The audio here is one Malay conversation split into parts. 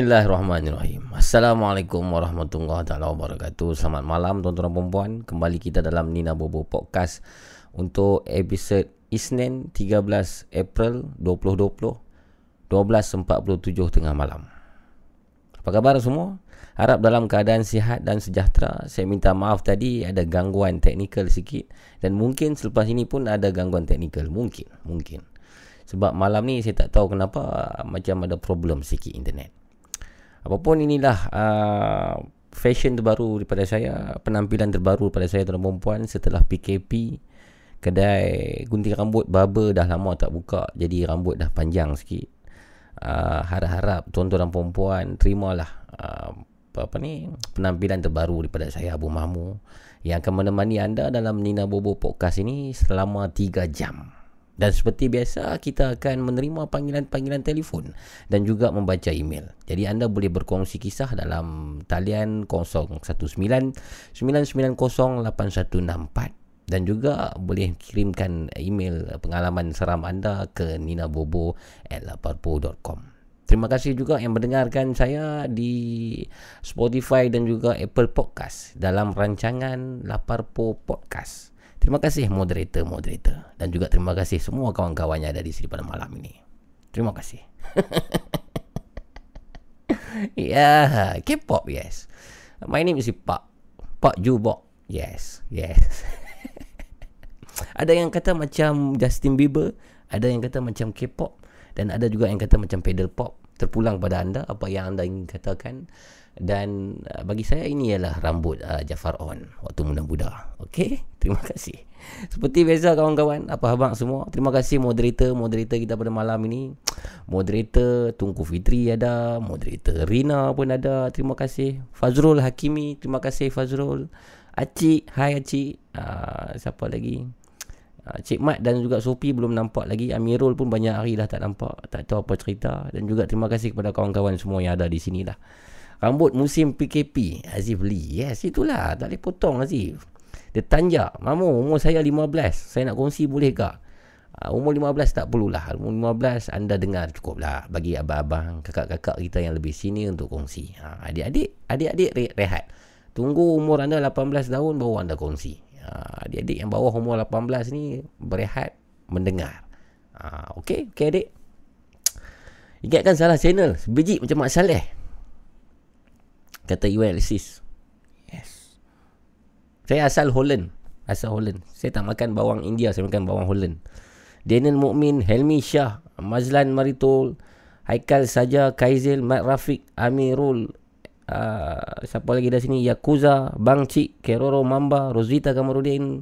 Bismillahirrahmanirrahim. Assalamualaikum warahmatullahi taala wabarakatuh. Selamat malam tuan-tuan dan puan. Kembali kita dalam Nina Bobo Podcast untuk episod Isnin 13 April 2020 12.47 tengah malam. Apa khabar semua? Harap dalam keadaan sihat dan sejahtera. Saya minta maaf tadi ada gangguan teknikal sikit dan mungkin selepas ini pun ada gangguan teknikal. Mungkin, mungkin. Sebab malam ni saya tak tahu kenapa macam ada problem sikit internet. Apapun inilah uh, fashion terbaru daripada saya, penampilan terbaru daripada saya tuan perempuan setelah PKP. Kedai gunting rambut barber dah lama tak buka jadi rambut dah panjang sikit. Uh, harap-harap tuan-tuan dan perempuan terimalah uh, apa ni penampilan terbaru daripada saya Abu Mahmu yang akan menemani anda dalam Nina Bobo podcast ini selama 3 jam. Dan seperti biasa kita akan menerima panggilan-panggilan telefon dan juga membaca email. Jadi anda boleh berkongsi kisah dalam talian 019 990 8164 dan juga boleh kirimkan email pengalaman seram anda ke ninabobo@laparpo.com. Terima kasih juga yang mendengarkan saya di Spotify dan juga Apple Podcast dalam rancangan Laparpo Podcast. Terima kasih moderator-moderator dan juga terima kasih semua kawan-kawan yang ada di sini pada malam ini. Terima kasih. ya, yeah, K-pop, yes. My name is Pak. Pak Jubok. Yes, yes. ada yang kata macam Justin Bieber, ada yang kata macam K-pop dan ada juga yang kata macam pedal pop terpulang pada anda apa yang anda ingin katakan dan uh, bagi saya ini ialah rambut uh, Jafar On waktu muda-muda. Okey, terima kasih. Seperti biasa kawan-kawan, apa abang semua. Terima kasih moderator moderator kita pada malam ini. Moderator Tungku Fitri ada, moderator Rina pun ada. Terima kasih. Fazrul Hakimi, terima kasih Fazrul. Acik, hai Acik. Uh, siapa lagi? Ah, Cik Mat dan juga Sopi belum nampak lagi Amirul pun banyak hari dah tak nampak Tak tahu apa cerita Dan juga terima kasih kepada kawan-kawan semua yang ada di sini lah Rambut musim PKP Azif Lee Yes itulah. Tak boleh potong Azif Dia tanjak. Mamu umur saya 15 Saya nak kongsi boleh ke uh, Umur 15 tak perlulah. Umur 15 anda dengar cukup lah Bagi abang-abang Kakak-kakak kita yang lebih sini untuk kongsi. Uh, Adik-adik Adik-adik rehat. Tunggu umur anda 18 tahun Baru anda kongsi. Ha, adik-adik yang bawah umur 18 ni berehat mendengar. Ha, okey, okey adik. Ingatkan salah channel. Sebiji macam Mak Saleh. Kata Iwan Alexis. Yes. Saya asal Holland. Asal Holland. Saya tak makan bawang India. Saya makan bawang Holland. Daniel Mukmin, Helmi Shah, Mazlan Maritol, Haikal Saja, Kaizil, Mat Rafiq, Amirul, uh, siapa lagi dari sini Yakuza Bang Cik Keroro Mamba Rosita Kamarudin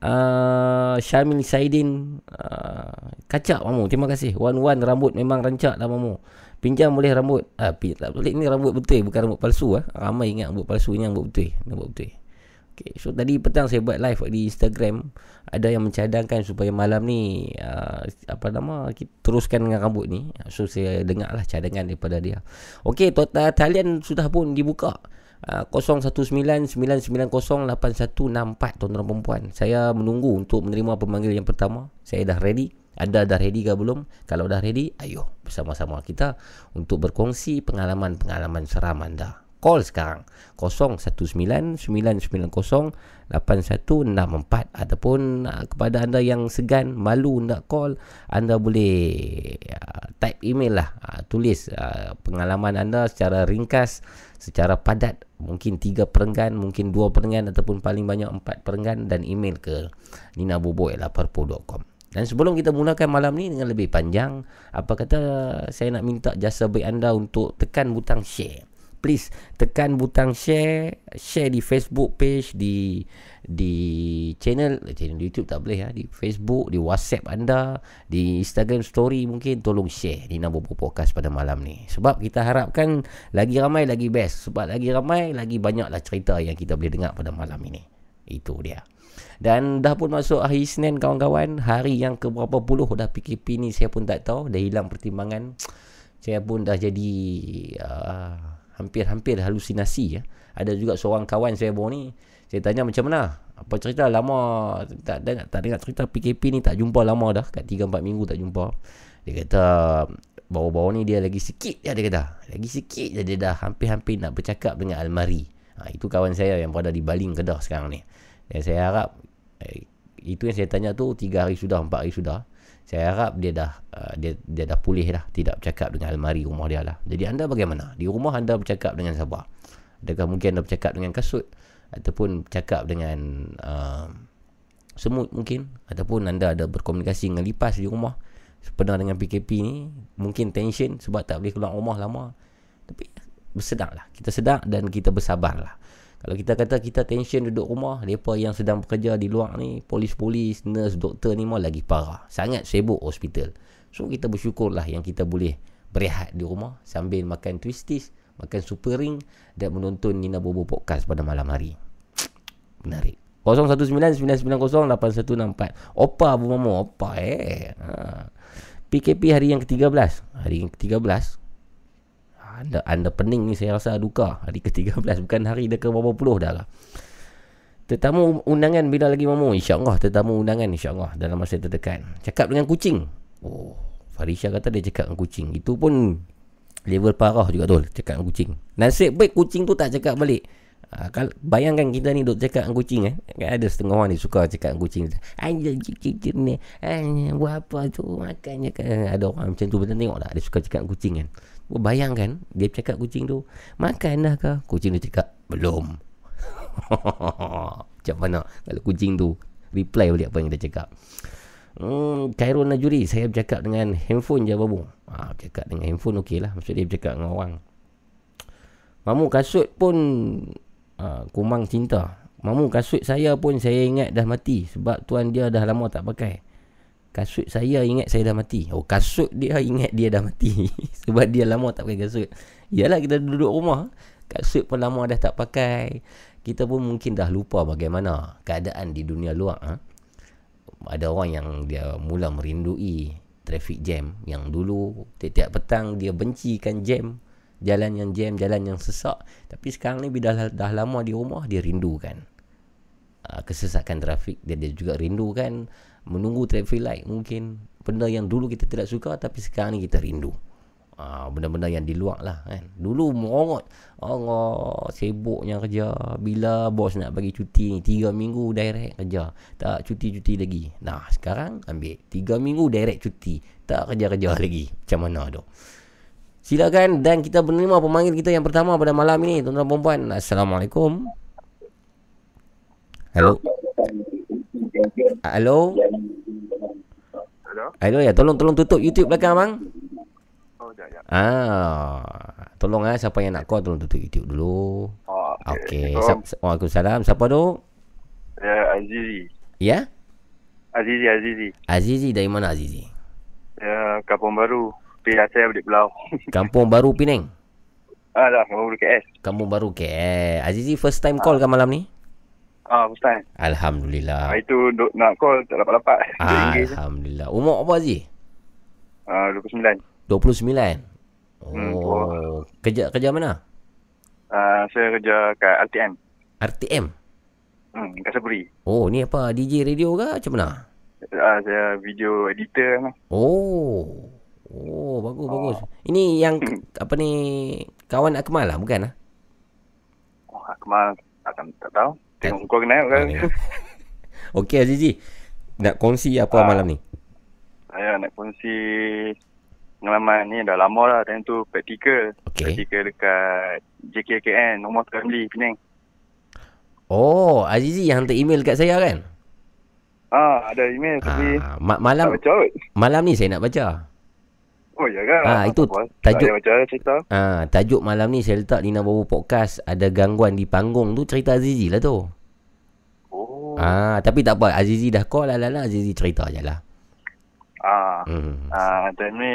uh, Syamil Saidin uh, Kacak mamu Terima kasih Wan Wan rambut memang rancak lah mamu Pinjam boleh rambut ah, tak boleh ni rambut betul Bukan rambut palsu ah. Ramai ingat rambut palsu Ini rambut betul Rambut betul Okay, so tadi petang saya buat live di Instagram ada yang mencadangkan supaya malam ni uh, apa nama kita teruskan dengan rambut ni. So saya dengar lah cadangan daripada dia. Okey, total talian sudah pun dibuka. Uh, 0199908164 tuan-tuan perempuan. Saya menunggu untuk menerima pemanggil yang pertama. Saya dah ready. Anda dah ready ke belum? Kalau dah ready, ayo bersama-sama kita untuk berkongsi pengalaman-pengalaman seram anda. Call sekarang 0199908164 ataupun uh, kepada anda yang segan malu nak call anda boleh uh, type email lah uh, tulis uh, pengalaman anda secara ringkas secara padat. Mungkin 3 perenggan mungkin 2 perenggan ataupun paling banyak 4 perenggan dan email ke ninabobo@laparpo.com dan sebelum kita mulakan malam ni dengan lebih panjang apa kata saya nak minta jasa baik anda untuk tekan butang share. Please tekan butang share share di Facebook page di di channel channel YouTube tak boleh ya di Facebook di WhatsApp anda di Instagram story mungkin tolong share di nama podcast pada malam ni. Sebab kita harapkan lagi ramai lagi best. Sebab lagi ramai lagi banyaklah cerita yang kita boleh dengar pada malam ini. Itu dia dan dah pun masuk hari Isnin kawan-kawan Hari yang ke berapa puluh dah PKP ni saya pun tak tahu Dah hilang pertimbangan Saya pun dah jadi uh, hampir-hampir halusinasi ya. Ada juga seorang kawan saya bawa ni, saya tanya macam mana? Apa cerita lama tak tak, tak dengar cerita PKP ni tak jumpa lama dah, kat 3 4 minggu tak jumpa. Dia kata bawa-bawa ni dia lagi sikit ya dia kata. Lagi sikit je dia dah hampir-hampir nak bercakap dengan almari. Ha, itu kawan saya yang berada di Baling Kedah sekarang ni. Dan saya harap eh, itu yang saya tanya tu 3 hari sudah, 4 hari sudah. Saya harap dia dah uh, dia dia dah pulih dah, tidak bercakap dengan almari rumah dia lah. Jadi anda bagaimana? Di rumah anda bercakap dengan siapa? Adakah mungkin anda bercakap dengan kasut ataupun bercakap dengan uh, semut mungkin ataupun anda ada berkomunikasi dengan lipas di rumah sepenuh dengan PKP ni mungkin tension sebab tak boleh keluar rumah lama tapi bersedar lah kita sedar dan kita bersabar lah kalau kita kata kita tension duduk rumah mereka yang sedang bekerja di luar ni polis-polis, nurse, doktor ni mau lagi parah. Sangat sibuk hospital. So kita bersyukur lah yang kita boleh berehat di rumah sambil makan twisties makan super ring dan menonton Nina Bobo podcast pada malam hari. Menarik. 0199908164 Opa Abu Mamu Opa eh. Ha. PKP hari yang ke-13 Hari yang ke-13 anda, anda pening ni saya rasa duka Hari ke-13 Bukan hari dah ke berapa puluh dah lah Tetamu undangan bila lagi Mamu InsyaAllah tetamu undangan InsyaAllah dalam masa terdekat Cakap dengan kucing Oh Farisha kata dia cakap dengan kucing Itu pun Level parah juga tu Cakap dengan kucing Nasib baik kucing tu tak cakap balik Ha, kalau bayangkan kita ni duk cakap dengan kucing eh. Kan ada setengah orang ni suka cakap dengan kucing. Aja cicit ni. Hanya buat apa tu makannya kan. Ada orang macam tu betul tengok tak dia suka cakap dengan kucing kan. Oh, bayangkan dia cakap kucing tu, makan dah ke? Kucing tu cakap, belum. macam mana? Kalau kucing tu reply balik apa yang dia cakap. Hmm, Khairul Najuri Saya bercakap dengan handphone je babu. Ha, Bercakap dengan handphone okey lah. Maksud dia bercakap dengan orang. Mamu kasut pun ha, Kumang cinta. Mamu kasut saya pun saya ingat dah mati Sebab tuan dia dah lama tak pakai Kasut saya ingat saya dah mati. Oh kasut dia ingat dia dah mati. Sebab dia lama tak pakai kasut. Yalah kita duduk rumah. Kasut pun lama dah tak pakai. Kita pun mungkin dah lupa bagaimana Keadaan di dunia luar ha? Ada orang yang dia mula merindui Traffic jam Yang dulu Tiap-tiap petang dia bencikan jam. Jalan yang jam, jalan yang sesak. Tapi sekarang ni bila dah, dah lama di rumah, dia rindukan. Uh, kesesakan trafik. Dia, dia juga rindukan menunggu traffic light mungkin. Benda yang dulu kita tidak suka tapi sekarang ni kita rindu. Uh, benda-benda yang di luar lah kan. Dulu merongot. Allah sibuknya kerja. Bila bos nak bagi cuti ni. Tiga minggu direct kerja. Tak cuti-cuti lagi. Nah sekarang ambil. Tiga minggu direct cuti. Tak kerja-kerja lagi. Macam mana tu? Silakan dan kita menerima pemanggil kita yang pertama pada malam ini tuan-tuan dan puan. Assalamualaikum. Hello. Hello. Hello? Hello ya, tolong tolong tutup YouTube belakang bang. Oh, jap, jap. Ah, tolong ah siapa yang nak call tolong tutup YouTube dulu. Oh, Okey. Sa- Waalaikumsalam. Siapa tu? Ya, Azizi. Ya? Azizi, Azizi. Azizi dari mana Azizi? Ya, Kampung Baru. Pihak saya balik Pulau. Kampung Baru Penang. ah, dah. Kampung Baru KS. Kampung Baru KL. Azizi first time call kan malam ni? Ah, Ustaz. Ah, Alhamdulillah. itu duk, nak call tak dapat-dapat. Ah, RM1 je. Alhamdulillah. Umur apa Aziz? Ah, 29. 29. Hmm, Oh, kerja kerja mana? Ah, saya kerja kat RTM. RTM. Hmm, kat Saburi. Oh, ni apa? DJ radio ke macam mana? Ah, saya video editor lah. Oh. Oh, bagus bagus. Ini yang apa ni kawan Akmal lah, bukan ah? Oh, Akmal tak, tak tahu. Tengok kau kenal kan. Oh, Okey Azizi. Nak kongsi apa Ah. malam ni? Saya nak kongsi pengalaman ni dah lama lah. Time tu praktikal. Okey. Praktikal dekat JKKN. Nombor Family Penang. Oh, Azizi yang hantar email kat saya kan? Ah, ada email tapi Ah, ma- tak malam baca kot. malam ni saya nak baca. Oh, ya kan? Ah, itu tajuk- cerita. Ah, tajuk malam ni saya letak Nina Bobo Podcast ada gangguan di panggung tu cerita Azizi lah tu. Oh. Ah, tapi tak apa. Azizi dah call lah lah lah. Azizi cerita je lah. Ah. Hmm. Ah, time ni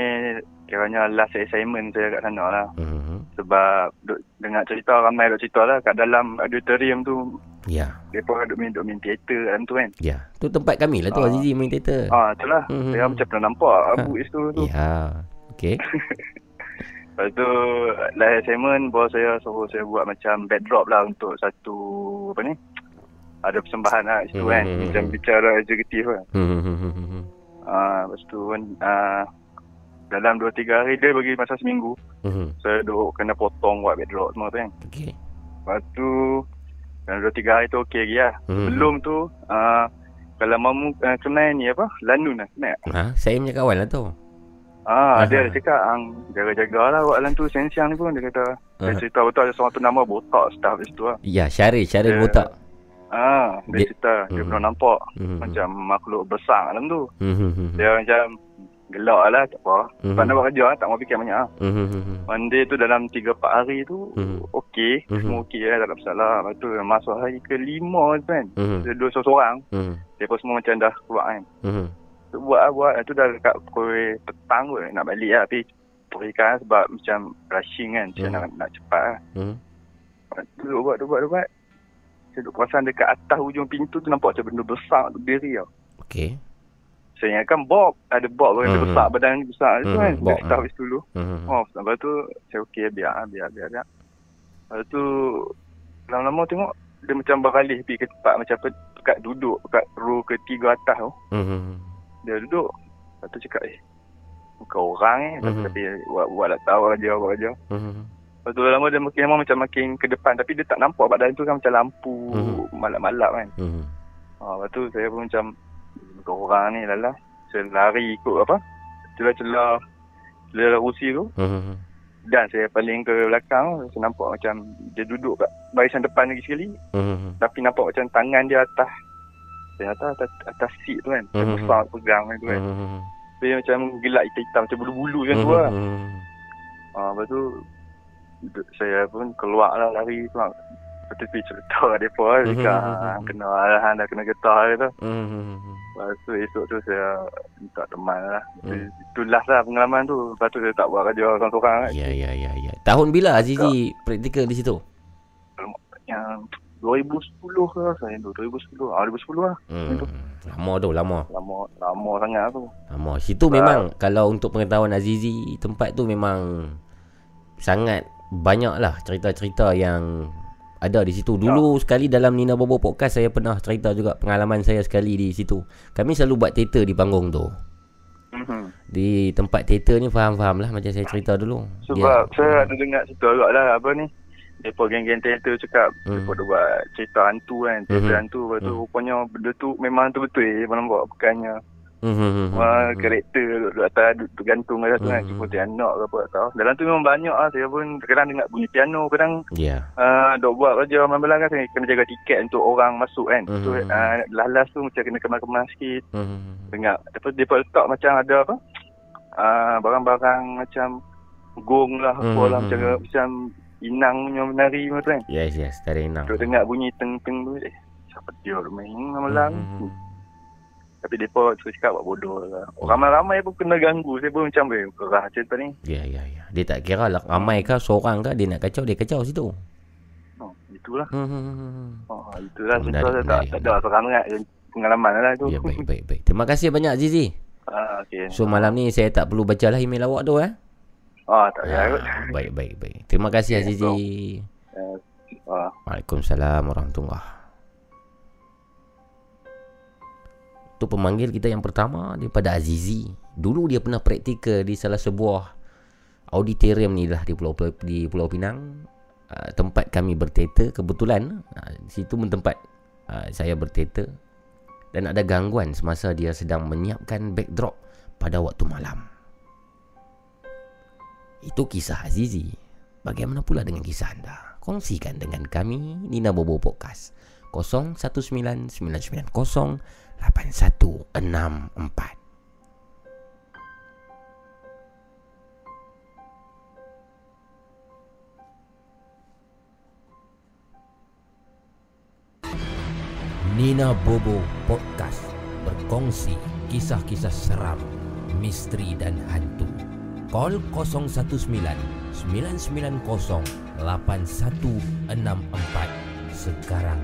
kiranya last assignment saya kat sana lah. Hmm. Sebab duk, dengar cerita ramai duk cerita lah kat dalam auditorium tu. Ya. Mereka duk main, duk main teater dalam tu kan. Ya. Tu tempat kami lah tu Ah. Azizi main teater. Ah, itulah. Hmm. Saya macam pernah nampak abu kat situ tu. Ya. Okey. Lepas tu last assignment bos saya suruh saya buat macam backdrop lah untuk satu apa ni. Ada persembahan lah situ Hmm, kan. hmm, Macam hmm. bicara eksekutif kan. Hmm, hmm, hmm, hmm. Ah, lepas tu kan ah, dalam 2-3 hari dia bagi masa seminggu. Hmm. Saya duk kena potong buat backdrop semua tu kan. Okey. Lepas tu dalam 2-3 hari tu okey lagi lah. Hmm. Belum tu uh, Kalau mamu uh, kenal ni apa? Lanun lah. Kenal? Ha, saya punya kawan lah tu. Ah, Aha. dia ada cakap ang jaga-jaga lah buat lan tu siang-siang ni pun dia kata. Dia cerita betul ada seorang tu nama botak staff situ lah. Ya, Syaril, Syaril Dia- botak. Ah, dia, Dia- cerita dia Hmm. pernah nampak Mhm. macam makhluk besar dalam tu. Hmm, Dia macam gelak lah tak apa. Mhm. Sebab nak buat kerja tak mau fikir banyak lah. hmm, hmm, hmm, hmm. Monday tu dalam 3-4 hari tu Mhm. okey, Mhm. semua okey lah tak ada masalah. Lepas tu masuk hari ke-5 tu kan. Hmm, Dia dua seorang, hmm, dia pun semua macam dah keluar kan. hmm. Tu buat lah buat. Tu dah dekat pukul petang tu nak balik lah. Tapi berikan sebab macam rushing kan. Macam Mhm. nak, nak cepat lah. Hmm. Tu Duduk buat, duduk buat, duduk buat. Saya duduk perasan dekat atas hujung pintu tu nampak macam benda besar tu berdiri tau. Okey. Saya ingatkan Bob. Ada Bob yang Mhm. besar badan besar tu Mhm, kan. Bob, Dia staff ah. di situ dulu. Hmm. Oh, lepas tu saya okey biar, ah, biar, biar, biar. Lepas tu lama-lama tengok dia macam beralih pergi ke tempat macam apa, dekat duduk dekat row ketiga atas tu. Hmm. Dia duduk. Lepas tu cakap eh bukan orang eh. Mhm. Tapi buat, buat lah tahu aja, buat aja. Hmm. Lepas tu lama dia makin lama macam makin ke depan. Tapi dia tak nampak badan tu kan macam lampu Mhm. malap-malap kan. Hmm. Ha, lepas tu saya pun macam bukan orang ni lah lah. Saya lari ikut apa. Celah-celah celah rusi tu. Hmm. Dan saya paling ke belakang. Saya nampak macam dia duduk kat barisan depan lagi sekali. Hmm. Tapi nampak macam tangan dia atas. Saya atas, atas, atas seat tu kan. Macam Mhm. besar pegang tu kan. Hmm. Dia macam gelap hitam-hitam macam bulu-bulu macam tu lah. Hmm. Ha, lepas tu saya pun keluar lah lari tu lah. Lepas tu pergi cerita kat mereka lah. Cakap, Mhm. "Ah, kena lah, dah kena getah gitu. Hmm. Lepas tu esok tu saya minta teman lah. Hmm. Itu last lah pengalaman tu. Lepas tu saya tak buat kerja seorang-seorang lah. Ya, ya, ya, ya. Tahun bila Azizi praktikal di situ? Yang 2010 ke saya tu. 2010. Ah, 2010 lah. Hmm. Lama tu, lama. Lama, lama sangat tu. Lama. Situ memang kalau untuk pengetahuan Azizi, tempat tu memang sangat banyak lah cerita-cerita yang ada di situ. Dulu sekali dalam Nina Bobo Podcast saya pernah cerita juga pengalaman saya sekali di situ. Kami selalu buat teater di panggung tu. Mhm. Di tempat teater ni faham-faham lah macam saya cerita dulu. Sebab saya ada dengar cerita agak lah apa ni. Mereka geng-geng teater cakap Hmm. Mereka ada buat cerita hantu kan Cerita Mhm. hantu Lepas tu Hmm. rupanya benda tu memang tu betul eh Abang nampak Bukannya Hmm, hmm, hmm, hmm, Wah, hmm. karakter duduk, atas duduk tergantung kat tu kan Hmm. Seperti anak ke apa tak tahu Dalam tu memang banyak lah Saya pun kadang dengar bunyi piano Kadang Ya. uh, duk buat kerja malam-malam kan Saya kena jaga tiket untuk orang masuk kan Hmm. So uh, last tu macam kena kemas-kemas sikit Hmm, hmm, hmm. Dengar Lepas dia pun letak macam ada apa uh, Barang-barang macam Gong lah apa Hmm. lah Macam, macam inang punya menari macam tu kan Yes, yes. Ada inang. Duk dengar bunyi teng-teng tu eh Siapa dia main malam Hmm, hmm, hmm. Tapi mereka suka cakap buat bodoh lah. Ramai-ramai pun kena ganggu. Saya pun macam, eh, kerah cerita ni. Ya, ya, ya. Dia tak kira lah ramai kah, seorang kah, dia nak kacau, dia kacau situ. Oh, itulah. Hmm, hmm, hmm, hmm. Oh, itulah Menarik, saya tak, menarik. tak ada sangat. Pengalaman lah tu. Ya, baik, baik, baik. Terima kasih banyak Zizi. Ah, okay. So malam ni saya tak perlu baca lah email awak tu eh. Ah, tak payah kot. Ah, baik, baik, baik. Terima kasih Okay, Azizi. Ah, Waalaikumsalam warahmatullahi Itu pemanggil kita yang pertama daripada Azizi. Dulu dia pernah praktikal di salah sebuah auditorium ni lah di Pulau di Pulau Pinang. Uh, tempat kami berteater kebetulan uh, situ tempat uh, saya berteater dan ada gangguan semasa dia sedang menyiapkan backdrop pada waktu malam. Itu kisah Azizi. Bagaimana pula dengan kisah anda? Kongsikan dengan kami Nina Bobo Podcast 0199908164. Nina Bobo Podcast berkongsi kisah-kisah seram, misteri dan hantu. Call 019 990 8164 sekarang.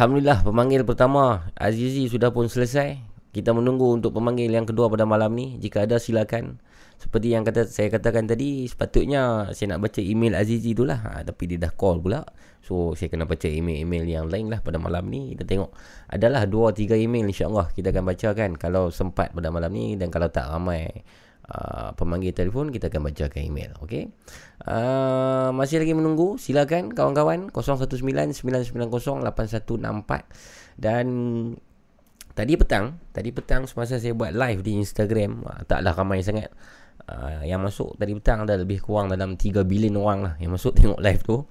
Alhamdulillah pemanggil pertama Azizi sudah pun selesai Kita menunggu untuk pemanggil yang kedua pada malam ni. Jika ada silakan. Seperti yang kata saya katakan tadi, sepatutnya saya nak baca email Azizi tu lah. Ha, tapi dia dah call pula. So saya kena baca email-email yang lain lah pada malam ni. Kita tengok. Adalah 2-3 email insyaAllah kita akan bacakan. Kalau sempat pada malam ni dan kalau tak ramai uh, pemanggil telefon, kita akan bacakan email. Okay? Uh, masih lagi menunggu. Silakan kawan-kawan. 019-990-8164. Dan tadi petang, tadi petang semasa saya buat live di Instagram, uh, taklah ramai sangat. Uh, yang masuk tadi petang ada lebih kurang dalam 3 bilion orang lah yang masuk tengok live tu.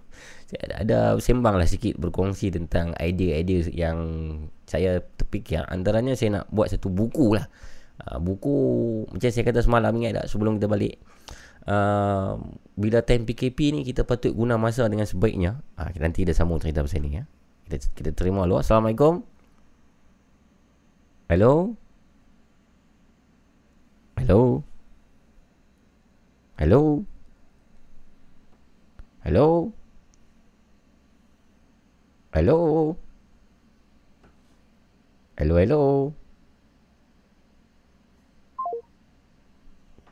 Saya ada, ada sembang lah sikit berkongsi tentang idea-idea yang saya terfikir. Antaranya saya nak buat satu buku lah. Uh, buku macam saya kata semalam ingat tak sebelum kita balik. Uh, bila time PKP ni kita patut guna masa dengan sebaiknya. Uh, nanti kita sambung cerita pasal ni ya. Kita, kita terima dulu. Assalamualaikum. Hello. Hello. Hello. Hello. Hello. Hello, hello.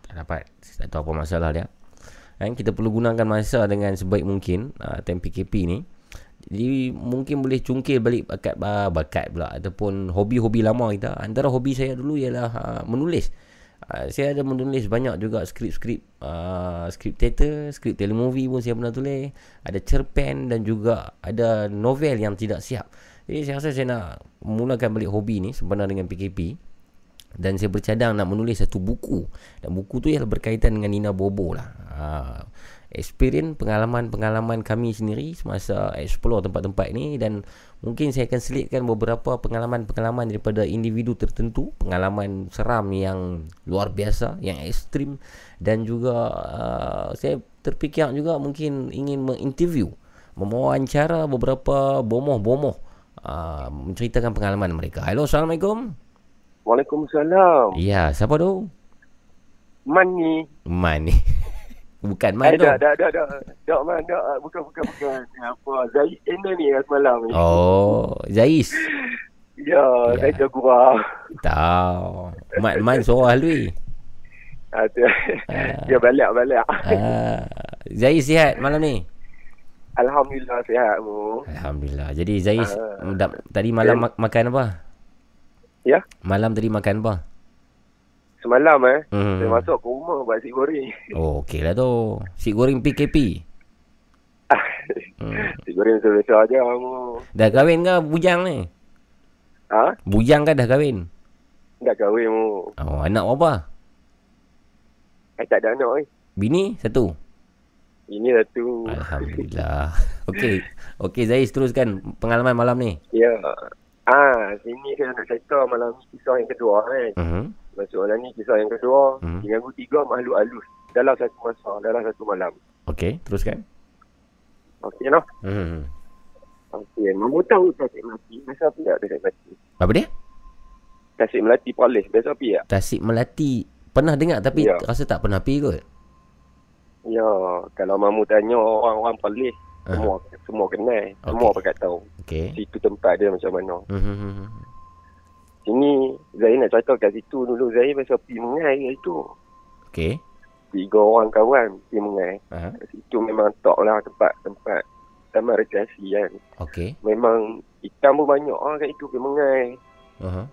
Tak dapat. Tak tahu apa masalah dia. Kan kita perlu gunakan masa dengan sebaik mungkin uh, time PKP ni. Jadi mungkin boleh cungkil balik bakat uh, bakat pula ataupun hobi-hobi lama kita. Antara hobi saya dulu ialah uh, menulis. Uh, saya ada menulis banyak juga skrip-skrip uh, skrip teater, skrip telemovie pun saya pernah tulis. Ada cerpen dan juga ada novel yang tidak siap. Jadi saya rasa saya nak mulakan balik hobi ni sebenarnya dengan PKP. Dan saya bercadang nak menulis satu buku. Dan buku tu ialah berkaitan dengan Nina Bobo lah. Uh, experience pengalaman-pengalaman kami sendiri semasa explore tempat-tempat ni dan mungkin saya akan selitkan beberapa pengalaman-pengalaman daripada individu tertentu pengalaman seram yang luar biasa yang ekstrim dan juga uh, saya terfikir juga mungkin ingin menginterview mewawancara beberapa bomoh-bomoh uh, menceritakan pengalaman mereka. Hello, Assalamualaikum. Waalaikumsalam. Ya, siapa tu? Man ni. Man. Bukan Man Eh, tu. dah, dah, dah, dah. Tak, Man, tak. Bukan, bukan, bukan. Apa? Zais Channel ni yang semalam ni. Oh, Zais. Ya, Ya. saya dah kurang. Tahu. Man Man lui. Ah, tu. Dia balik, balik. Ah, Zais sihat malam ni. Alhamdulillah sihat mu. Alhamdulillah. Jadi Zais Ah. uh, tadi malam ma- makan apa? Ya, Malam tadi makan apa? Semalam eh. Hmm. Saya masuk ke rumah buat nasi goreng. Oh, okey lah tu. Si goreng PKP. Hmm. nasi goreng biasa aja mu. Dah kahwin ke bujang ni? Ha? Bujang kan dah kahwin? Dah kahwin mu. Oh, anak berapa? Eh, tak ada anak eh. Bini satu. Ini satu. Alhamdulillah. Okey. Okey Zais teruskan pengalaman malam ni. Ya. Ah, sini saya nak cerita malam ni kisah yang kedua kan. Mhm. Masuk malam ni kisah yang kedua. Hmm. Diganggu tiga makhluk halus. Dalam satu masa, dalam satu malam. Okey, teruskan. Okey noh. Mhm. Okey, mamu tahu Tasik Melati. Biasa apa tak Tasik Melati? Apa dia? Tasik Melati Polis. Biasa apa tak? Tasik Melati. Pernah dengar tapi Ya. rasa tak pernah pergi kot. Ya, kalau mamu tanya orang-orang Polis, Semua semua kenal. Semua pakat tahu. Okey. Situ tempat dia macam mana. Mhm. Sini, Zahir nak cerita kat situ dulu. Zahir biasa pergi mengai kat situ. Okey. Tiga orang kawan pergi mengai. Aha. Kat situ memang tak lah tempat-tempat taman rekreasi kan. Okey. Memang ikan pun banyak lah kat situ pergi mengai. Aha.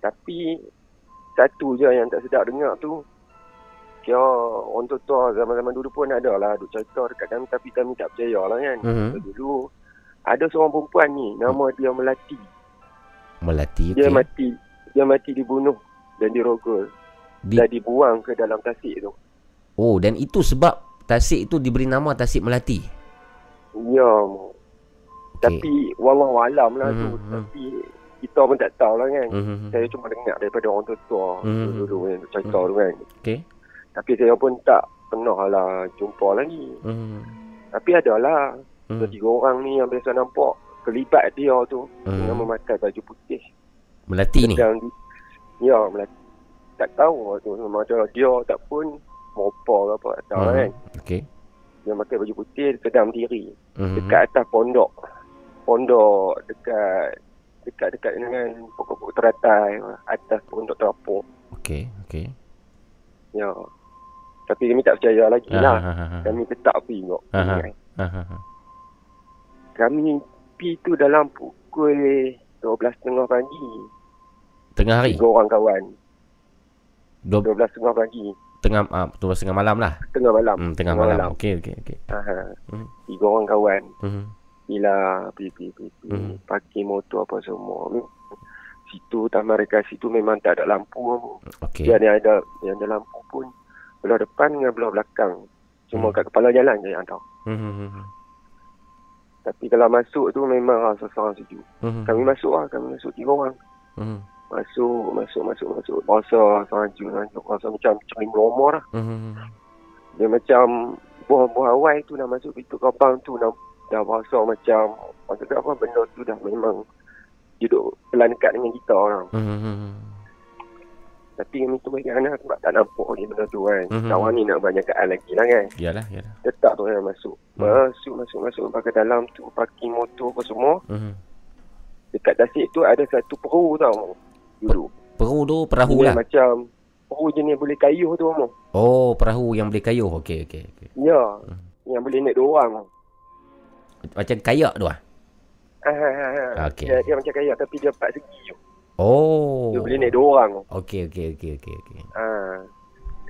Tapi satu je yang tak sedap dengar tu Kira orang tua zaman-zaman dulu pun ada lah Duk cerita dekat kami Tapi kami tak percaya lah kan Mhm. so, Dulu Ada seorang perempuan ni Nama dia Melati Melati Dia okey. mati Dia mati dibunuh Dan dirogol Di- Dan dibuang ke dalam tasik tu Oh, dan itu sebab Tasik itu diberi nama Tasik Melati. Ya mu. Tapi Wallahualam lah tu Mhm. Tapi Kita pun tak tahu lah kan Mhm. Saya cuma dengar daripada orang tua-tua Mhm. Dulu-dulu yang cerita tu kan Okey. Tapi saya pun tak pernah lah jumpa lagi. Mhm. Tapi adalah hmm. tiga orang ni yang biasa nampak kelibat dia tu Mhm. dengan memakai baju putih. Melati ni. Dan ya, melati. tak tahu tu memang ada dia tak pun mopa ke apa tak tahu Mhm. kan. Okey. Dia pakai baju putih sedang diri Mhm. dekat atas pondok. Pondok dekat dekat-dekat dengan pokok-pokok teratai atas pondok terapung. Okey, okey. Ya. Tapi kami tak percaya lagi Ah, lah. ah, ah, ah. Kami tetap pergi tengok. Ah, ah. Kami pergi tu dalam pukul 12.30 pagi. Tengah hari. Tiga orang kawan. Dua, 12.30 pagi. tengah ah, uh, tengah malam lah. Tengah malam. Hmm, tengah malam. Okey, okey, okey. Aha. Hmm. Tiga orang kawan. Hmm. Bila pergi, pergi, pergi. Hmm. Hmm. Parking motor apa semua. Situ, taman rekreasi tu memang tak ada lampu. Okey. Yang ada, yang ada lampu pun belah depan dengan belah belakang. Cuma Hmm. kat kepala jalan je yang ada. Hmm. hmm, hmm, Tapi kalau masuk tu memang rasa seorang sejuk. Hmm. Kami masuk lah, kami masuk tiga orang. Hmm. Masuk, masuk, masuk, masuk. Rasa seorang sejuk, seorang sejuk. Rasa macam cering lomor lah. Hmm. Dia macam buah-buah awal tu dah masuk pintu kapang tu dah, dah rasa macam maksudnya apa benda tu dah memang duduk pelan dekat dengan kita orang. Hmm. Tapi kami tu bagi anak sebab tak nampak lagi benda tu kan. Mhm. Kawan ni nak banyak kaan lagi lah kan. Yalah, yalah. Tetap tu yang masuk. Hmm. Masuk, masuk, masuk. Ke dalam tu parking motor apa semua. Hmm. Dekat tasik tu ada satu peru tau. Dulu. Peru tu perahu Dia lah. Macam peru jenis boleh kayuh tu mo. Oh, perahu yang boleh kayuh. Okey, okey, okey. Ya. Hmm. Yang boleh naik dua orang. Macam kayak tu ah. Ah, ah, ah, ah. Okey. Dia, dia macam kayak tapi dia empat segi. Oh. Dia boleh naik dua orang. Okey, okey, okey, okey, okey. Ha.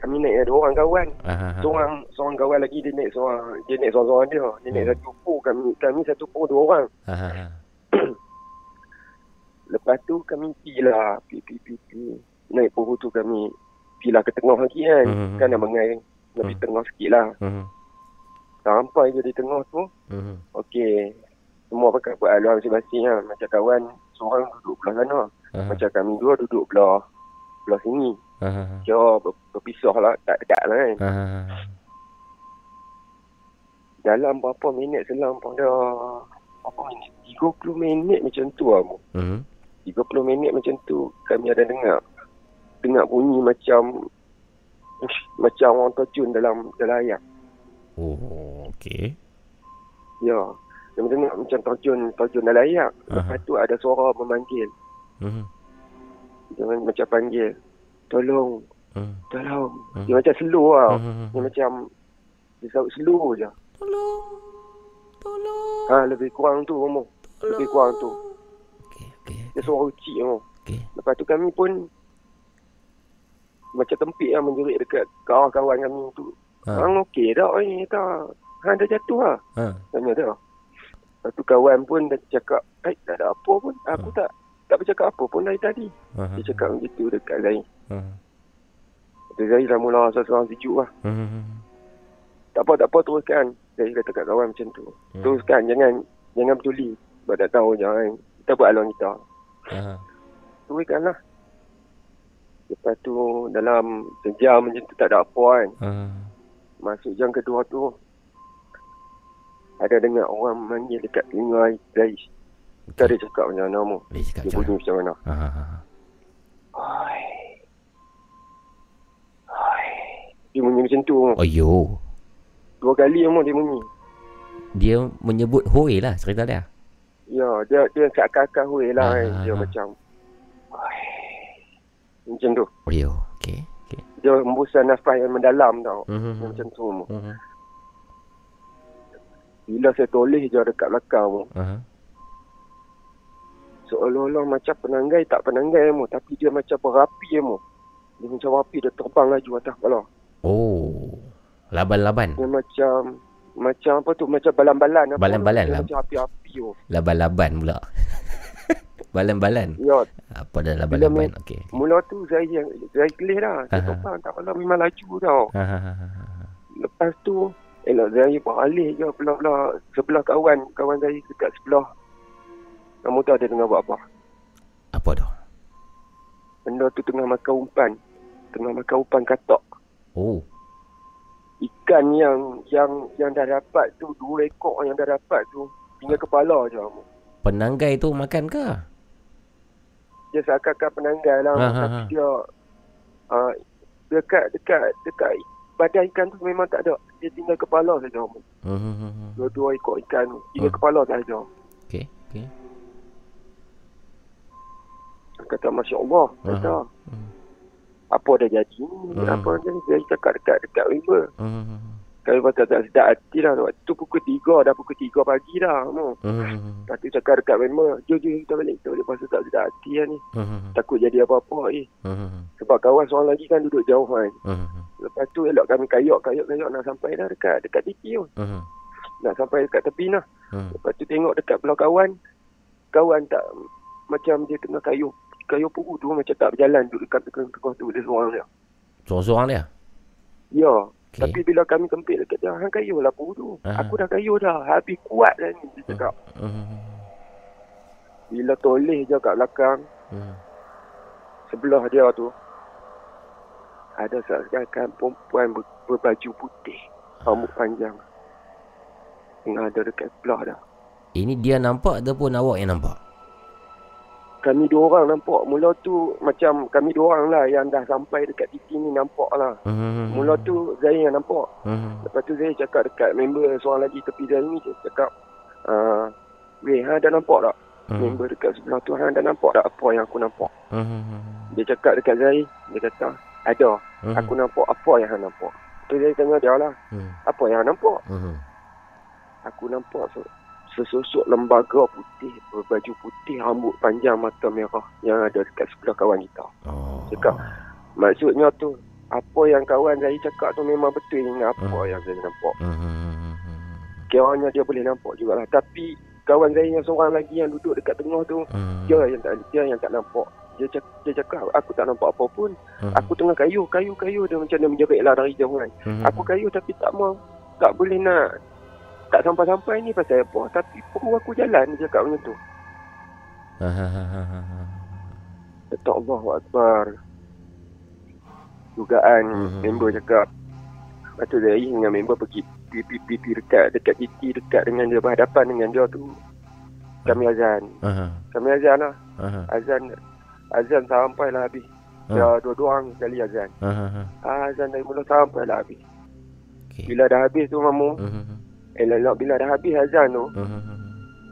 Kami naik dua orang kawan. Ah, ah, ah. Seorang seorang kawan lagi dia naik seorang dia naik seorang-seorang dia. Dia naik Hmm. satu pur kami kami satu pur dua orang. Ah, ah, ah. Lepas tu kami pergi lah pi pi pi pi. Naik pur tu kami pergi lah ke tengah lagi kan. Hmm. Kan nak mengai lebih Hmm. tengah sikit lah. Hmm. Sampai je di tengah tu. Hmm. Okey. Semua pakai buat haluan masing-masing lah. Macam kawan seorang duduk belah sana. Ah, Macam kami dua duduk belah belah sini. ah. Kira ber, berpisah lah. Tak dekat lah kan. Ah. Dalam berapa minit selang pada berapa minit? 30 minit macam tu lah. Mu. Hmm. 30 minit macam tu kami ada dengar dengar bunyi macam macam orang terjun dalam dalam air. Oh, okey. Ya. Kami dengar macam terjun terjun dalam air. Lepas Aha. tu ada suara memanggil. Hmm. Dia macam panggil. Tolong, Hmm. tolong. Hmm. Dia macam slow lah. Hmm. Dia macam dia selalu slow je. Tolong. Tolong. Ha, lebih kurang tu umur. Lebih kurang tu. Okey, okey. Dia suara ucik umur. Okey. Lepas tu kami pun macam tempik lah menjerit dekat kawan-kawan kami tu. Ha. Ha. Hang okey tak ni tak? Hang dah jatuh lah. Ha. Tanya dia. Lepas tu kawan pun dah cakap, eh tak ada apa pun. Aku Ha. tak tak bercakap apa pun dari tadi. Ha. Dia cakap begitu dekat Zahir. Ha. Lepas Zahir dah mula rasa seorang sejuk lah. Hmm. Tak apa, tak apa teruskan. Zahir kata kat kawan macam tu. Hmm. Teruskan, jangan jangan peduli. Sebab tak tahu jangan. Kita buat haluan kita. Ha. Teruskan lah. Lepas tu dalam sejam macam tu tak ada apa kan. Ha. Masuk jam kedua tu ada dengar orang manggil dekat telinga Zahir. Kita ada cakap macam mana mu. Boleh cakap Dia macam bunyi macam mana. Ha. ha, ha. Dia bunyi macam tu. Oh, yo. Dua kali mu dia bunyi. Dia menyebut hoi lah cerita dia. Ya, dia dia seakan-akan hui lah Ah, kan. ah, Dia ah. macam Oi. Macam tu. Oh, yo. Okey. Okey. Dia hembusan nafas yang mendalam tau. Hmm. Dia Macam tu mu. Hmm. Bila saya toleh je dekat belakang mu. Ha. Seolah-olah macam penanggai tak penanggai mu. Tapi dia macam berapi mu. Dia macam api dia terbang laju atas kepala. Oh. Laban-laban. Dia macam macam apa tu macam balan-balan apa Balan-balan lah. Macam api-api tu. Laban-laban pula. Balan-balan. Ya, Apa dah laban-laban? Okey. okey. mula tu saya saya kelih dah. Dia terbang tak apalah memang laju tau. Ha. ha, ha. Lepas tu Elok saya beralih je belah-belah sebelah kawan kawan saya dekat sebelah. Kamu tahu dia tengah buat apa? Apa tu? Benda tu tengah makan umpan. Tengah makan umpan katak. Oh. Ikan yang yang yang dah dapat tu dua ekor yang dah dapat tu tinggal kepala je. Amu. Penanggai tu makan ke? Dia seakan-akan penanggai lah. Ha, Amu. ha, Tapi ha. dia uh, dekat dekat dekat badan ikan tu memang tak ada. Dia tinggal kepala saja. Hmm. hmm, hmm, hmm. Dua-dua ekor ikan tu tinggal Hmm. kepala saja. Okey. Okey. Kata Masya Allah. Kata. Hmm. Apa dah jadi ni? Hmm. Apa dah jadi? Saya cakap dekat dekat member. Hmm. Kalau pasal tak sedap hati lah. Waktu tu pukul 3. Dah pukul 3 pagi dah. Mu. Hmm. Lepas tu cakap dekat member. Jom, jom kita balik. Kita balik pasal tak sedap hati lah ni. Hmm. Takut jadi apa-apa eh. Hmm. Sebab kawan seorang lagi kan duduk jauh kan. Hmm. Lepas tu elok kami kayok, kayok, kayok nak sampai dah dekat dekat titi tu. Hmm. Nak sampai dekat tepi lah. Hmm. Lepas tu tengok dekat belah kawan. Kawan tak macam dia tengah kayuh. Kayuh puru tu macam tak berjalan duduk dekat tengah tu dia seorang dia. Seorang-seorang dia? Ya. Okey. Tapi bila kami kempit dekat dia, hang kayuh lah puru tu. Aha. Aku dah kayuh dah. Habis kuat dah ni. Dia cakap. Hmm. Bila toleh je kat belakang, Hmm. sebelah dia tu, ada seorang perempuan ber, berbaju putih. Rambut panjang. Tengah ada dekat sebelah dah. Ini dia nampak ataupun awak yang nampak? Kami dua orang nampak. Mula tu macam kami dua orang lah yang dah sampai dekat titik ni nampak lah. Hmm. Mula tu Zahir yang nampak. Hmm. Lepas tu Zahir cakap dekat member seorang lagi tepi Zahir ni. Dia cakap, uh, Weh, ha, dah nampak tak? Hmm. Member dekat sebelah tu, ha, dah nampak tak apa yang aku nampak? Hmm. Dia cakap dekat Zahir, dia kata, ada. Hmm. Aku nampak apa yang hang nampak. Tu Zahir tanya dia lah, Hmm. apa yang hang nampak? Hmm. Aku nampak se- sesosok lembaga putih, berbaju putih, rambut panjang, mata merah yang ada dekat sebelah kawan kita. Oh. Cakap. Maksudnya tu, apa yang kawan Zahir cakap tu memang betul ni apa Hmm. yang Zahir nampak. Hmm. Kiranya dia boleh nampak jugalah. Tapi kawan Zahir yang seorang lagi yang duduk dekat tengah tu, Hmm. dia yang tak dia yang tak nampak. Dia cakap, dia cakap aku tak nampak apa pun. Hmm. Aku tengah kayu, kayu, kayu. Dia macam dia menjerit lah dari jauh kan. Hmm. Aku kayu tapi tak mau. Tak boleh nak. Tak sampai-sampai ni pasal apa. Tapi perlu aku jalan. Dia cakap macam tu. Kata Allah Akbar. Dugaan Mhm. member cakap. Lepas tu Zahir dengan member pergi pipi-pipi dekat dekat titi dekat dengan dia berhadapan dengan dia tu. Kami azan. Hmm. Kami azan lah. Hmm. Azan azan sampai lah habis. Dah dua-dua orang sekali azan. Ah, azan dari mula sampai lah habis. Okey. Bila dah habis tu mamu, Hmm. Elok-elok bila dah habis azan tu, Hmm.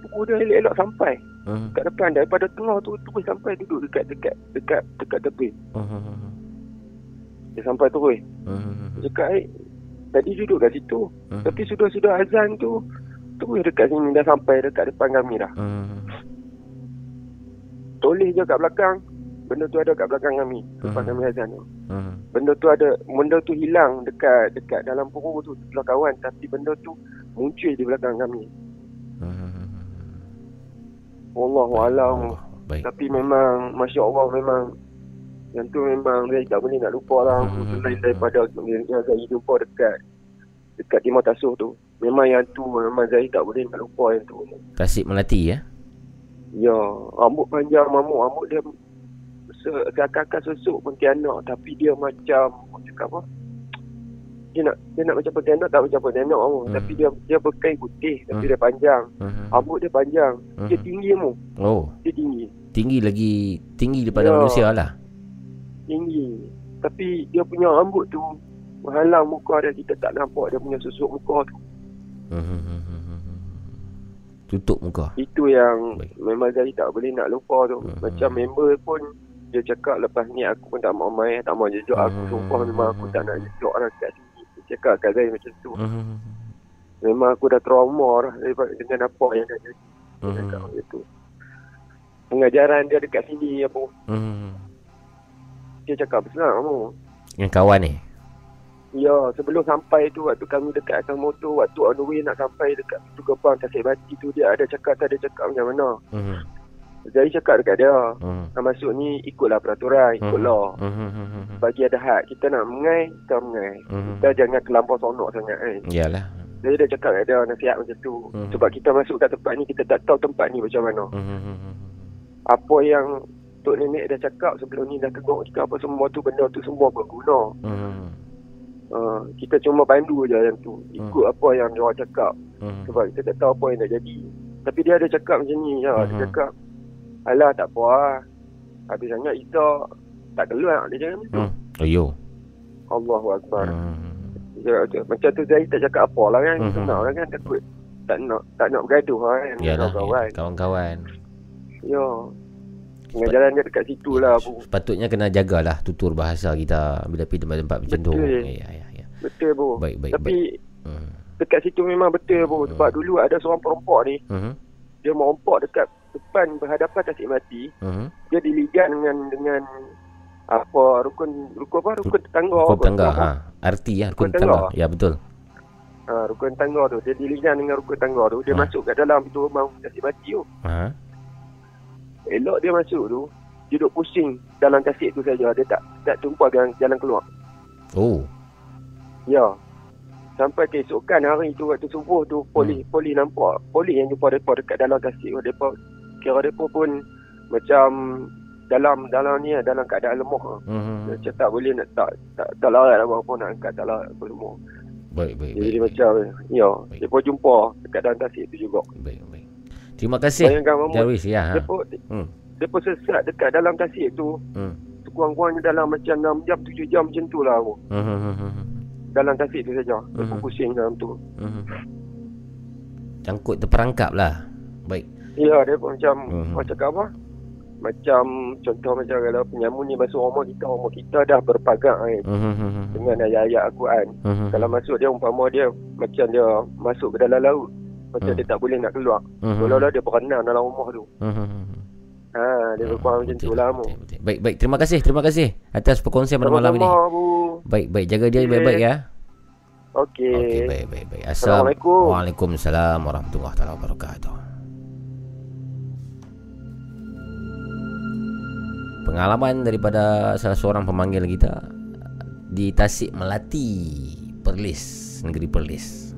pukul dia elok-elok sampai Hmm. kat depan daripada tengah tu terus sampai duduk dekat dekat dekat dekat tepi. Hmm. Dia sampai terus. Dia cakap, eh, tadi duduk kat situ. Hmm. Tapi sudah-sudah azan tu, terus dekat sini dah sampai dekat depan kami dah. Hmm. Toleh je kat belakang. Benda tu ada kat belakang kami. Lepas Hmm. kami azan tu. Hmm. Benda tu ada, benda tu hilang dekat dekat dalam puru tu sebelah kawan. Tapi benda tu muncul di belakang kami. Hmm. Wallahu alam. Allah. Baik. Tapi memang Masya Allah memang Yang tu memang Saya tak boleh nak lupa lah Hmm. Selain daripada Yang saya jumpa dekat Dekat Timur Tasuh tu Memang yang tu Memang saya tak boleh nak lupa yang tu Tasik Melati ya. Ya Rambut panjang mamuk Rambut dia se- Seakan-akan sesuk Pontianak Tapi dia macam Macam apa dia nak dia nak macam Pontianak tak macam Pontianak hmm. Hmm. tapi dia dia berkain putih tapi Hmm. dia panjang Hmm. rambut dia panjang dia Hmm. tinggi mu Oh, dia tinggi tinggi lagi tinggi daripada Ya. manusia lah. tinggi tapi dia punya rambut tu menghalang muka dia kita tak nampak dia punya susuk muka tu Hmm. Tutup muka. itu yang Baik. memang saya tak boleh nak lupa tu Hmm. macam member pun dia cakap lepas ni aku pun tak mau main tak mau jejak aku Hmm. sumpah memang aku tak nak jejak orang kat sini dia cakap kat saya macam tu Hmm. memang aku dah trauma lah daripada dengan apa yang dah jadi cakap macam tu pengajaran dia dekat sini apa Hmm. dia cakap besar kamu Yang kawan ni. Ya, sebelum sampai tu waktu kami dekat atas motor, waktu on the way nak sampai dekat pintu gerbang Tasik Bati tu dia ada cakap tak ada cakap macam mana. Hmm. Jadi cakap dekat dia, Hmm. nak masuk ni ikutlah peraturan, ikut law. Hmm. Bagi ada hak, kita nak mengai, kita mengai. Hmm. Kita jangan terlampau sonok sangat kan. Yalah. Jadi dia cakap kat dia nasihat macam tu. Hmm. Sebab kita masuk kat tempat ni, kita tak tahu tempat ni macam mana. Hmm. Apa yang Tok Nenek dah cakap sebelum ni dah tengok kita apa semua tu, benda tu semua berguna. Hmm. Uh, kita cuma pandu je yang tu. Ikut apa yang dia orang cakap. Hmm. Sebab kita tak tahu apa yang nak jadi. Tapi dia ada cakap macam ni. Ya. Dia Mhm. cakap, alah tak apa lah. Habis sangat kita tak keluar. Dia cakap macam tu. Hmm. Ayo. Allahu Akbar. Hmm. Dia cakap, macam tu Zahid tak cakap apa lah kan. Mhm. Senang lah kan. Takut tak nak tak nak bergaduh lah kan. Yalah. Kawan-kawan. ya. Kawan-kawan. Ya. Dengan jalan dia dekat situ lah. Sepatutnya kena jagalah tutur bahasa kita bila pergi tempat-tempat macam tu. Betul. Ya, ya, ya. Betul bu. Baik, baik, Tapi Hmm. dekat situ memang betul bu. Sebab dulu ada seorang perempuan ni. Mhm. Dia merompak dekat depan berhadapan tasik mati. Mhm. Dia diligan dengan dengan apa rukun rukun apa rukun tetangga Rukun apa, tangga apa. ha. Arti ya rukun Rukun tangga. tangga. Ya betul. Ha, rukun tangga tu dia diligan dengan rukun tangga tu dia Ha. masuk kat dalam pintu rumah tasik mati tu Ha. elok dia masuk tu dia duduk pusing dalam tasik tu saja dia tak tak tumpah jalan, jalan keluar Oh. ya sampai keesokan hari tu waktu subuh tu polis Hmm. polis nampak polis yang jumpa depa dekat dalam tu depa kira depa pun macam dalam dalam ni lah, dalam keadaan lemah Mhm. macam tak boleh nak tak tak, tak larat apa-apa nak angkat tak larat apa semua Baik, baik, jadi baik. dia macam ya Baik. depa jumpa dekat dalam tasik tu juga Baik, baik. Terima kasih. bayangkan Jarwis ya. Ha. depa Hmm. depa sesat dekat dalam tasik tu Hmm. sekurang-kurangnya dalam macam 6 jam 7 jam macam tu lah aku. Mhm, mhm, mhm. dalam tasik tu saja Mhm. pusing dalam tu Mhm. Cangkut terperangkap lah. Baik. Ya depa macam Mhm. macam cakap apa macam contoh macam kalau penyamun ni masuk rumah kita rumah kita dah berpagang kan Mhm, mhm, mhm. dengan ayat-ayat Al-Quran Mhm. kalau masuk dia umpama dia macam dia masuk ke dalam laut macam Hmm. dia tak boleh nak keluar seolah-olah dia berenang dalam rumah tu mhm. ha dia berkurang macam Betul, tu lah mu betul, betul. Baik, baik. Terima kasih, terima kasih atas perkongsian pada malam ini. sama-sama bu Baik, baik. Jaga Okey. baik-baik ya. okey Okey, baik, baik, baik. Assalamualaikum. Waalaikumsalam warahmatullahi wabarakatuh. Pengalaman daripada salah seorang pemanggil kita di Tasik Melati, Perlis, negeri Perlis.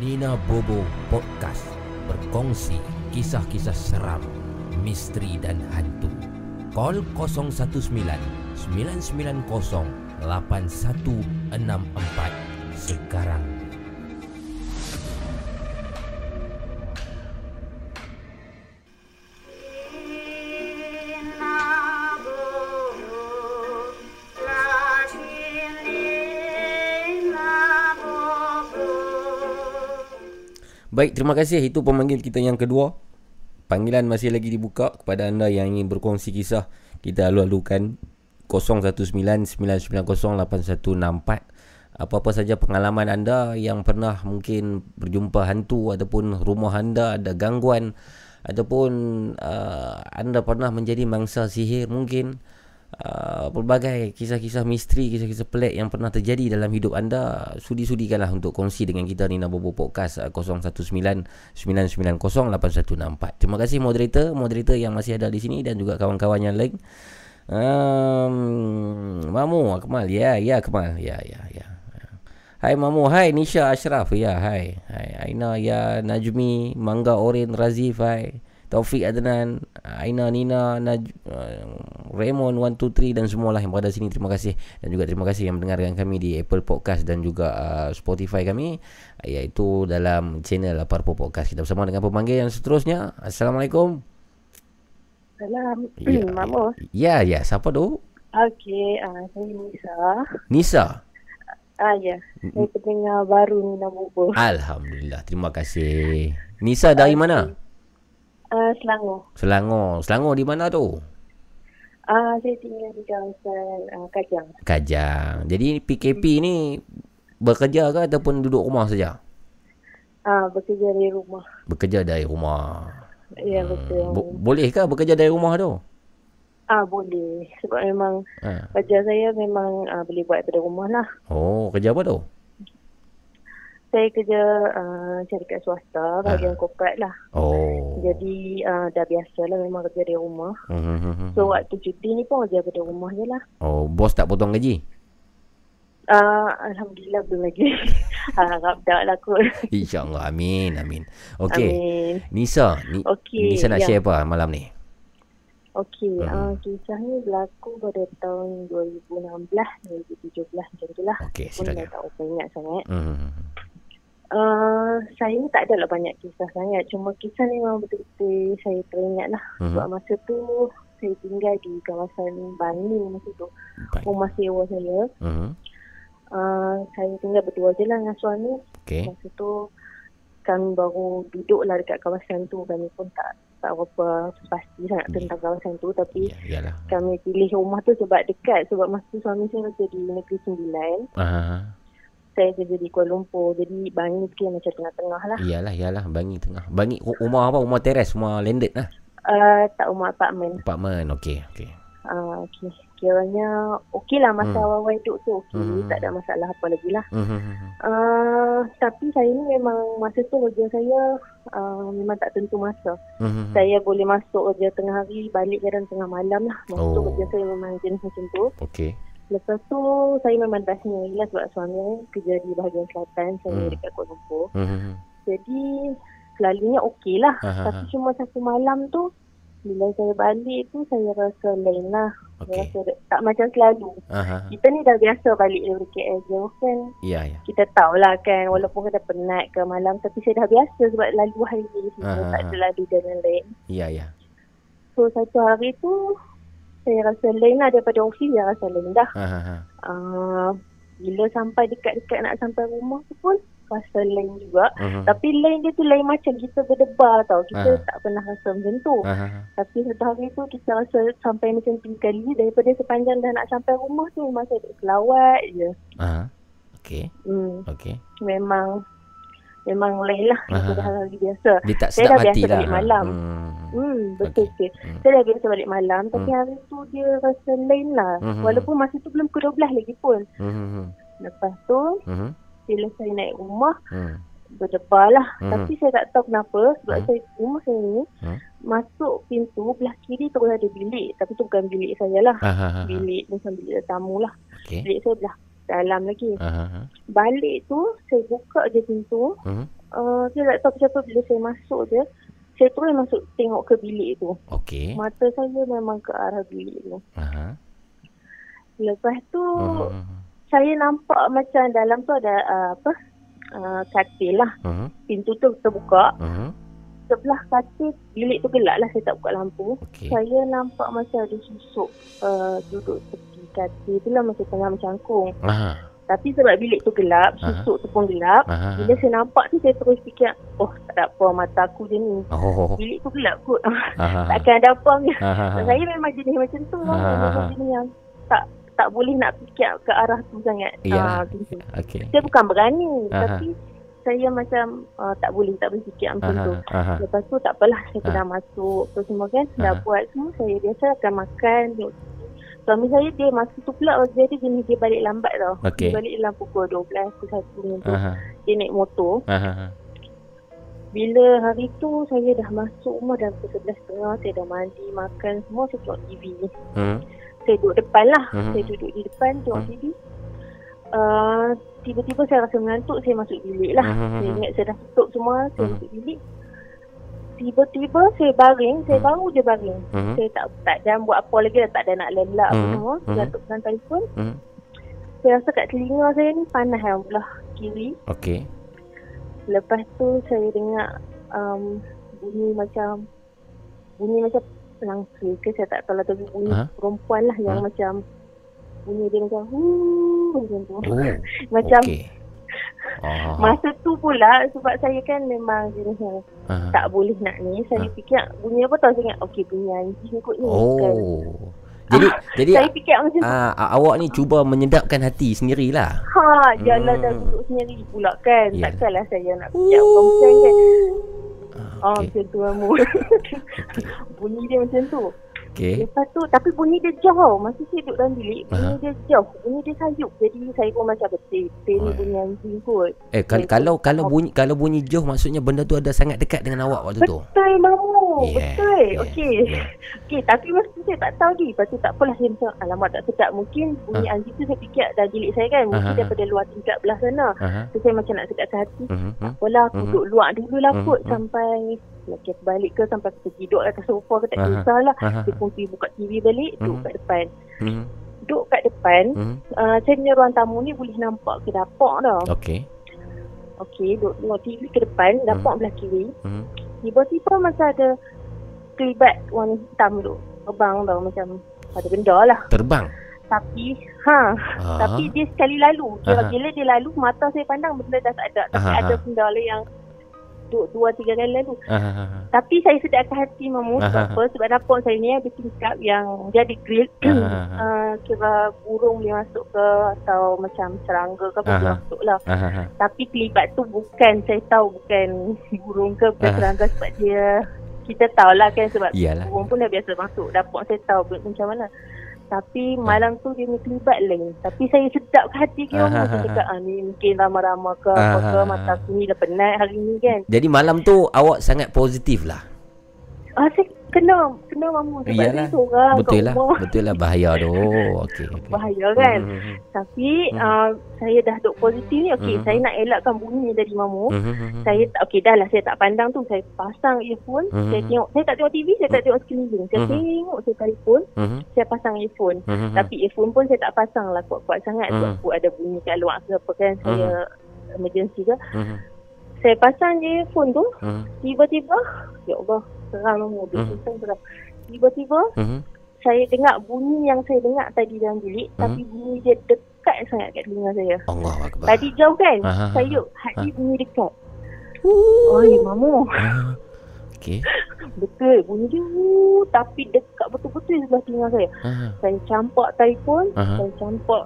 Nina Bobo Podcast berkongsi kisah-kisah seram, misteri dan hantu. Call 019 990 8164 sekarang. Baik, terima kasih. Itu pemanggil kita yang kedua. Panggilan masih lagi dibuka kepada anda yang ingin berkongsi kisah. Kita alu-alukan 0199908164. Apa-apa saja pengalaman anda yang pernah mungkin berjumpa hantu ataupun rumah anda ada gangguan ataupun uh, anda pernah menjadi mangsa sihir mungkin uh, pelbagai kisah-kisah misteri, kisah-kisah pelik yang pernah terjadi dalam hidup anda, sudi-sudikanlah untuk kongsi dengan kita Nina Bobo Podcast uh, 0199908164. Terima kasih moderator, moderator yang masih ada di sini dan juga kawan-kawan yang lain. Um, Mamu Akmal, ya, ya Akmal, ya, ya, ya. Hai Mamu, hai Nisha Ashraf, ya, hai. Hai Aina, ya, Najmi, Mangga Orin, Razif, hai. Taufik Adnan, Aina Nina, Naj, uh, Raymond 123 dan semualah yang berada sini. Terima kasih dan juga terima kasih yang mendengarkan kami di Apple Podcast dan juga uh, Spotify kami iaitu dalam channel Aparpo Podcast. Kita bersama dengan pemanggil yang seterusnya. Assalamualaikum. Salam. Ya, Mama. Ya, ya, siapa tu? Okey, uh, saya Nisa. Nisa. Ah ya, saya pendengar baru Nina Bobo. Alhamdulillah, terima kasih. Nisa dari mana? Ah Selangor. Selangor. Selangor di mana tu? Ah saya tinggal di kawasan uh, Kajang. Kajang. Jadi PKP ni bekerja ke ataupun duduk rumah saja? Ah bekerja dari rumah. Bekerja dari rumah. Ya betul. Bo- boleh ke bekerja dari rumah tu? Ah boleh. Sebab memang Ha. kerja saya memang uh, boleh buat daripada rumah lah. Oh, kerja apa tu? Saya kerja uh, syarikat swasta bahagian korporat lah. Oh. Jadi uh, dah biasa lah memang kerja dari rumah. Hmm. So waktu cuti ni pun kerja daripada rumah je lah. Oh, bos tak potong gaji? Uh, Alhamdulillah belum lagi. Harap tak lah kot. InsyaAllah. Amin, amin. Okey. Amin. Nisa, ni, Okey, Nisa nak ya. share apa malam ni? Okey, Mhm. uh, kisah ni berlaku pada tahun 2016, 2017 macam tu lah. Okey, silakan. tak apa ingat sangat. Hmm. Uh, saya tak adalah banyak kisah sangat. Cuma kisah ni memang betul-betul saya teringat lah. Mhm. Sebab masa tu saya tinggal di kawasan Bangi masa tu. Baik. Rumah sewa saya. Mhm. Uh, saya tinggal berdua je lah dengan suami. Okey. Masa tu kami baru duduk lah dekat kawasan tu. Kami pun tak tak berapa pasti sangat Ya. tentang kawasan tu. Tapi Ya, yalah. kami pilih rumah tu sebab dekat. Sebab masa tu suami saya kerja di Negeri Sembilan. Ah, Saya kerja di Kuala Lumpur. Jadi Bangi kira macam tengah-tengah lah. iyalah, iyalah. Bangi tengah. Bangi ru- rumah apa? Rumah teres, rumah landed lah. Uh, tak rumah apartmen. Apartment. Okey, okey. Uh, okay. Kiranya okey lah masa Hmm. awal-awal duduk tu. Okey. Hmm. Tak ada masalah apa lagi lah. Mhm. Uh, tapi saya ni memang masa tu kerja saya uh, memang tak tentu masa. Mhm. Saya boleh masuk kerja tengah hari, balik kadang tengah malam lah. Masa tu Oh. kerja saya memang jenis macam tu. Okey. Lepas tu saya memang dah sendiri lah sebab suami saya kerja di bahagian selatan, saya Hmm. dekat Kuala Lumpur. Mhm. Jadi selalunya okey lah. Aha, Tapi cuma satu malam tu, bila saya balik tu saya rasa lain lah. Saya Okey. rasa tak macam selalu. Aha. Kita ni dah biasa balik dari KL jauh kan. Ya, ya. Kita tahulah kan walaupun kita penat ke malam tapi saya dah biasa sebab lalu hari ni saya tak ada lalu dan lain-lain. Ya, ya. So satu hari tu saya rasa lain lah daripada ofis saya rasa lain dah. Aha, aha. Uh, bila sampai dekat-dekat nak sampai rumah tu pun rasa lain juga. Mhm. Tapi lain dia tu lain macam kita berdebar tau. Kita Ah. tak pernah rasa macam tu. Aha. Tapi satu hari tu kita rasa sampai macam tiga kali daripada sepanjang dah nak sampai rumah tu memang saya duduk selawat je. Aha. Okey. Hmm, Okey. memang memang lain lah Ah. hari biasa. Dia tak Saya sedap dah hati biasa lah. balik malam. Hmm. Hmm, betul okay. Hmm. Saya dah biasa balik malam tapi Hmm. hari tu dia rasa lain lah. Mhm. Walaupun masa tu belum ke 12 lagi pun. Mhm. Lepas tu Mhm. bila saya naik rumah Hmm. berdebar lah. Mhm. Tapi saya tak tahu kenapa sebab Hmm. saya rumah saya ni Hmm. masuk pintu belah kiri terus ada bilik. Tapi tu bukan bilik saya lah. Aha, aha. Bilik macam bilik tetamu lah. Okey. Bilik saya belah dalam lagi. Aha. Balik tu saya buka je pintu. Mhm. Uh, saya tak tahu kenapa bila saya masuk je. Saya terus masuk tengok ke bilik tu. Okey. Mata saya memang ke arah bilik tu. Aha. Lepas tu Mhm. saya nampak macam dalam tu ada uh, apa? Uh, katil lah. Mhm. Pintu tu terbuka. Mhm. Sebelah katil bilik tu gelap lah saya tak buka lampu. Okey. Saya nampak macam ada susuk uh, duduk tepi katil tu lah macam tengah mencangkung. Aha. Tapi sebab bilik tu gelap, Aha. susuk tu pun gelap. Aha. Bila saya nampak tu saya terus fikir, oh tak ada apa mata aku je ni. Oh. Bilik tu gelap kot. Takkan ada apa ni. Saya memang jenis macam tu. Ah. Memang jenis yang tak tak boleh nak fikir ke arah tu sangat. Iyalah. Ah, pintu. Okey. Saya bukan berani. Aha. Tapi saya macam uh, tak boleh, tak boleh fikir macam tu. Aha. Lepas tu tak apalah saya Ah. kena masuk tu semua kan dah Ah. buat semua saya biasa akan makan. Suami saya dia masa tu pula dia dia jenis dia balik lambat tau Okey. dia balik dalam pukul 12 pukul 1 macam tu dia naik motor Aha. bila hari tu saya dah masuk rumah dah pukul 11.30 saya dah mandi makan semua saya tengok TV Hmm. saya duduk depan lah Mhm. saya duduk di depan tengok Hmm. TV uh, tiba-tiba saya rasa mengantuk saya masuk bilik lah Mhm. saya ingat saya dah tutup semua saya Mhm. masuk bilik tiba-tiba saya baring saya Hmm. baru je baring Mhm. saya tak tak jangan buat apa lagi dah tak ada nak lelak apa Mhm. semua Mhm. jatuh dalam telefon Mhm. saya rasa kat telinga saya ni panas yang belah kiri Okey. lepas tu saya dengar um, bunyi macam bunyi macam langsir ke saya tak tahu lah tapi bunyi Ha? perempuan lah yang Ha? macam bunyi dia macam huh, macam tu Oh. macam Okey. Oh. masa tu pula sebab saya kan memang jenis yang Aha. tak boleh nak ni saya Ha. fikir bunyi apa tahu saya ingat okey bunyi anjing kot ni kan Oh. Jadi jadi saya fikir macam ah, ah, awak ni cuba menyedapkan hati sendirilah. Ha, jalan Hmm. dah duduk sendiri pula kan. Yalah. Takkanlah saya nak fikir perempuan kan. Ah, Ah, Okey. macam tu kamu. bunyi dia macam tu. Okey. Lepas tu, tapi bunyi dia jauh. Masa saya duduk dalam bilik, bunyi Aha. dia jauh. Bunyi dia sayup. Jadi saya pun macam betul. Betul ni Oh. bunyi anjing kot. Eh kal- kalau kalau bunyi kalau bunyi jauh maksudnya benda tu ada sangat dekat dengan awak waktu tu. Betul mamu. Yeah, Betul. yeah, Okey. yeah. Okey, tapi masa saya tak tahu ni. Lepas tu tak apalah saya macam, alamak tak sedap. Mungkin bunyi Ah. anjing tu saya fikir dalam bilik saya kan. Mungkin Aha. daripada luar tingkat belah sana. Aha. So saya macam nak sedapkan hati. Mhm. mhm. Apalah aku Mhm. duduk luar dulu lah Mhm, kot mhm. sampai lagi aku balik ke sampai aku tidur atas sofa ke tak Aha. kisahlah. Aha. Dia pun pergi buka TV balik, duduk Mhm. kat depan. Mhm. Duduk kat depan, Mhm. uh, saya punya ruang tamu ni boleh nampak ke dapur tau. Okey. Okey, duduk tengok TV ke depan, dapur Mhm. belah kiri. Mhm. Tiba-tiba macam ada kelibat warna hitam tu. terbang tau macam ada benda lah. Terbang. Tapi ha Ah. tapi dia sekali lalu. Dia Aha. bila dia lalu mata saya pandang benda dah tak ada. Tapi Aha. ada benda lah yang dua, dua tiga kali lalu. Ah. Tapi saya sedapkan hati Aha. sebab apa? Sebab dapur saya ni ada tingkap yang dia ada grill. Aha. uh, kira burung boleh masuk ke atau macam serangga ke apa boleh Aha. masuk lah. Ah, ah, ah. Tapi kelibat tu bukan saya tahu bukan burung ke bukan Aha. serangga sebab dia kita tahulah kan sebab Iyalah. burung pun dah biasa masuk dapur saya tahu macam mana. Tapi malam tu dia ni kelibat lain. Tapi saya sedap ke hati kira Aha. macam cakap ah, ni mungkin ramah-ramah ke apa ke mata aku ni dah penat hari ni kan. Jadi malam tu awak sangat positif lah. Ah saya kena kena mamu sebab Iyalah. saya seorang Betul lah. Betul lah bahaya tu. Okey. okey. Bahaya kan. Hmm, hmm, Tapi Hmm. uh, saya dah duk positif ni okey Hmm. saya nak elakkan bunyi dari mamu. hmm, hmm, hmm. Saya tak okey dah lah saya tak pandang tu saya pasang earphone Mhm. saya tengok saya tak tengok TV saya tak tengok sekeliling saya Mhm. tengok saya telefon Hmm, saya pasang earphone hmm, hmm. tapi earphone pun saya tak pasang lah kuat-kuat sangat Mhm. sebab aku ada bunyi kat luar ke apa kan saya emergency ke Hmm, saya pasang je earphone tu hmm, tiba-tiba ya Allah seram mobil Mhm. hmm. seram tiba-tiba hmm. saya dengar bunyi yang saya dengar tadi dalam bilik Mhm. tapi bunyi dia dekat sangat kat telinga saya Allah akbar. Tadi jauh kan? Aha. Saya duduk hati Ah. bunyi dekat. Oi, mamu. Okey. Betul. Bunyi dia. Tapi dekat betul-betul sebelah telinga saya. Ah. Saya campak telefon. Aha. Saya campak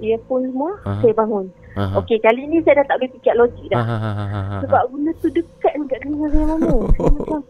earphone semua. Aha. Saya bangun. Ah. Okey, kali ni saya dah tak boleh fikir logik dah. Ah, ah, ah, ah, ah. Sebab benda tu dekat dekat telinga saya mamu. Saya macam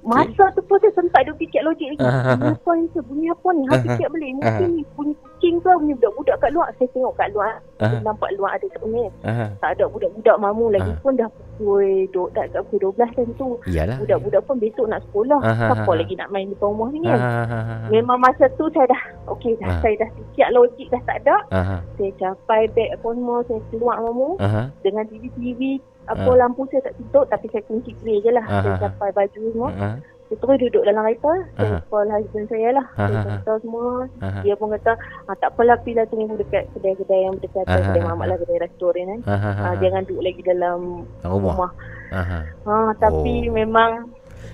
Masa tu pun saya sempat duk fikir logik lagi. Ah, Bunyi apa ni? tu? Bunyi apa ni? Ha Ah, fikir balik. Mungkin ah. ni bunyi kucing ke bunyi budak-budak kat luar. Saya tengok kat luar. Saya nampak luar ada sebenarnya. Ah. Tak ada budak-budak mamu lagi Ah. pun dah pukul duk dah kat pukul 12 time tu. Iyalah. Budak-budak pun besok nak sekolah. Ah, ah, Siapa lagi nak main depan rumah ni kan? ah. Memang masa tu saya dah okey dah Ah. saya dah fikir logik dah tak ada. Ah. Saya capai beg semua saya keluar mamu ah. dengan TV-TV apa Ah. lampu saya tak tutup tapi saya kunci grey je lah. Ah, Saya ah, ah. capai baju semua. Ah. Saya terus duduk dalam kereta. Saya call husband saya lah. Ah, Saya kata semua. Ah. Dia pun kata ah, tak apalah pilih tunggu dekat kedai-kedai yang berdekatan. Kedai mamak ah. lah kedai restoran kan. Ah, Ah, ah. jangan duduk lagi dalam rumah. rumah. Ah, ah. Ha, tapi Oh. memang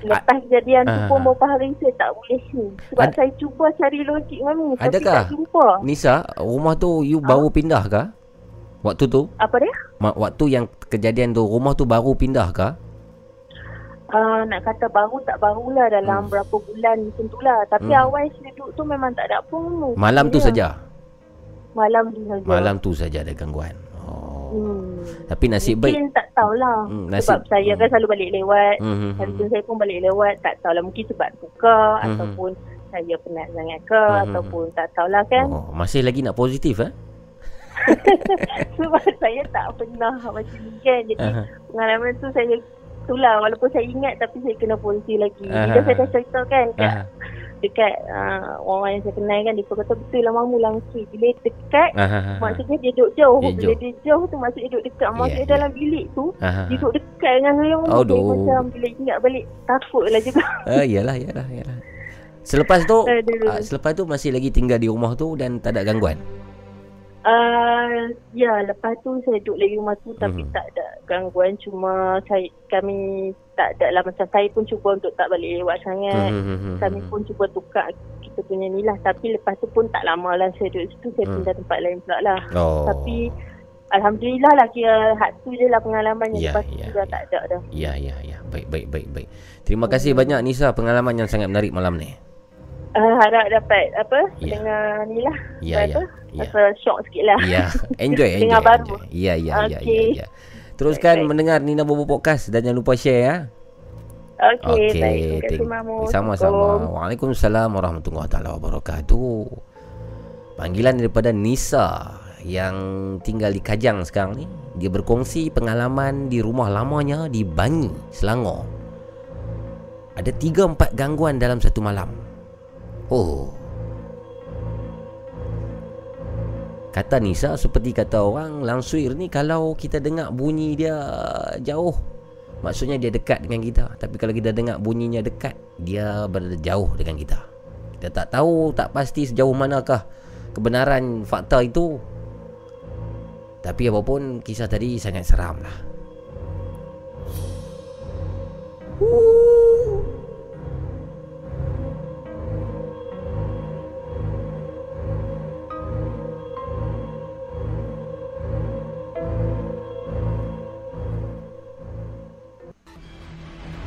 lepas kejadian tu pun beberapa hari saya tak boleh ni. Sebab Ad- saya cuba cari logik mami tapi tak jumpa. Nisa, rumah tu you baru pindah? Waktu tu? Apa dia? Ma- Waktu yang kejadian tu rumah tu baru pindah ke? Uh, nak kata baru tak barulah dalam Hmm. berapa bulan macam tu lah. Tapi Hmm. awal saya duduk tu memang tak ada apa. Malam tu saja. Malam tu saja. Malam tu saja ada gangguan. Oh. Hmm. Tapi nasib baik. Mungkin tak tahulah. Hmm, Sebab nasib- saya kan selalu balik lewat. Hmm, hmm, hmm. saya pun balik lewat. Tak tahulah mungkin sebab buka Hmm. ataupun saya penat sangat ke Hmm. ataupun tak tahulah kan. Oh, masih lagi nak positif eh? Sebab saya tak pernah macam ni kan. Jadi Aha. pengalaman tu saya itulah walaupun saya ingat tapi saya kena polisi lagi. Bila Aha. saya dah cerita kan kat, Aha. dekat uh, orang yang saya kenal kan dia kata betul lah mamu langsung. Bila dekat Aha. maksudnya dia duduk jauh. Dia Bila jauh. dia jauh tu maksudnya duduk dekat. Ya, Maksudnya ya. dalam bilik tu Aha. dia duduk dekat dengan saya. Aduh. Saya macam bila ingat balik takut lah juga. Ah, iyalah, iyalah, iyalah. Selepas tu, ah, selepas tu masih lagi tinggal di rumah tu dan tak ada gangguan. Uh, ya, lepas tu saya duduk lagi rumah tu tapi Mhm. tak ada gangguan. Cuma saya, kami tak ada lah macam saya pun cuba untuk tak balik lewat sangat. Hmm, hmm, hmm, Kami hmm. pun cuba tukar kita punya ni lah. Tapi lepas tu pun tak lama lah saya duduk situ. Saya Hmm. pindah tempat lain pula lah. Oh. Tapi Alhamdulillah lah kira hak tu je lah pengalaman yang Ya, lepas tu ya, dah ya. tak ada dah. Ya, ya, ya. Baik, baik, baik, baik. Terima kasih banyak Nisa pengalaman yang sangat menarik malam ni. Uh, harap dapat apa Ya. dengan ni lah. Ya, ya. apa? Ya. Rasa shock sikit lah. Ya, enjoy, enjoy. Dengar baru. enjoy. Ya, ya, ya, ya, ya. Teruskan Baik, mendengar Nina Bobo Podcast dan jangan lupa share ya. Okey, Okey, baik. Terima kasih Mamu. Sama-sama. Waalaikumsalam warahmatullahi taala wabarakatuh. Panggilan daripada Nisa yang tinggal di Kajang sekarang ni. Dia berkongsi pengalaman di rumah lamanya di Bangi, Selangor. Ada 3 4 gangguan dalam satu malam. Oh. Kata Nisa seperti kata orang Langsuir ni kalau kita dengar bunyi dia jauh Maksudnya dia dekat dengan kita. Tapi kalau kita dengar bunyinya dekat Dia berada jauh dengan kita. Kita tak tahu Tak pasti sejauh manakah Kebenaran fakta itu. Tapi apapun Kisah tadi sangat seram lah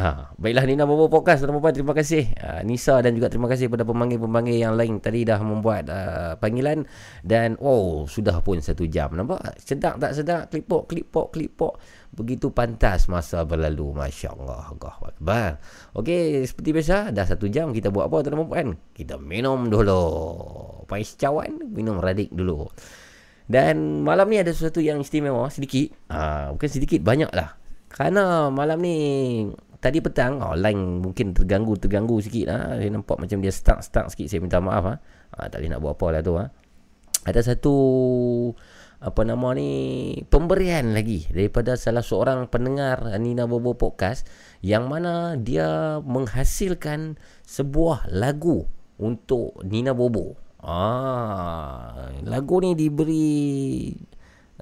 Ha, baiklah Nina Bobo Podcast tuan-tuan terima kasih. Uh, Nisa dan juga terima kasih kepada pemanggil-pemanggil yang lain tadi dah membuat uh, panggilan. Dan oh sudah pun satu jam. Nampak? Sedap tak sedap? Klipok klipok klipok. Begitu pantas masa berlalu. Masya Allah Allah Akbar. Okey seperti biasa dah satu jam. Kita buat apa tuan-tuan kita minum dulu. Pais cawan minum radik dulu. Dan malam ni ada sesuatu yang istimewa sedikit. Uh, bukan sedikit banyak lah kerana malam ni tadi petang oh, line mungkin terganggu terganggu sikit ha. saya nampak macam dia stuck stuck sikit saya minta maaf ha. ha tak boleh nak buat apa lah tu ha. ada satu apa nama ni pemberian lagi daripada salah seorang pendengar Nina Bobo podcast yang mana dia menghasilkan sebuah lagu untuk Nina Bobo ah lagu ni diberi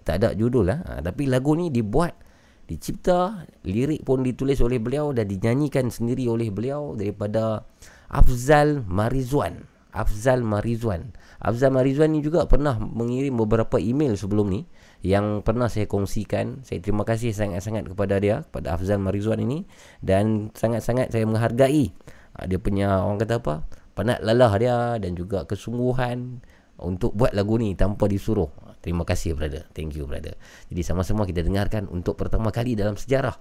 tak ada judul lah tapi lagu ni dibuat dicipta, lirik pun ditulis oleh beliau dan dinyanyikan sendiri oleh beliau daripada Afzal Marizwan. Afzal Marizwan. Afzal Marizwan ni juga pernah mengirim beberapa email sebelum ni yang pernah saya kongsikan. Saya terima kasih sangat-sangat kepada dia, kepada Afzal Marizwan ini dan sangat-sangat saya menghargai ah, dia punya orang kata apa? penat lelah dia dan juga kesungguhan untuk buat lagu ni tanpa disuruh. Terima kasih brother. Thank you brother. Jadi sama-sama kita dengarkan untuk pertama kali dalam sejarah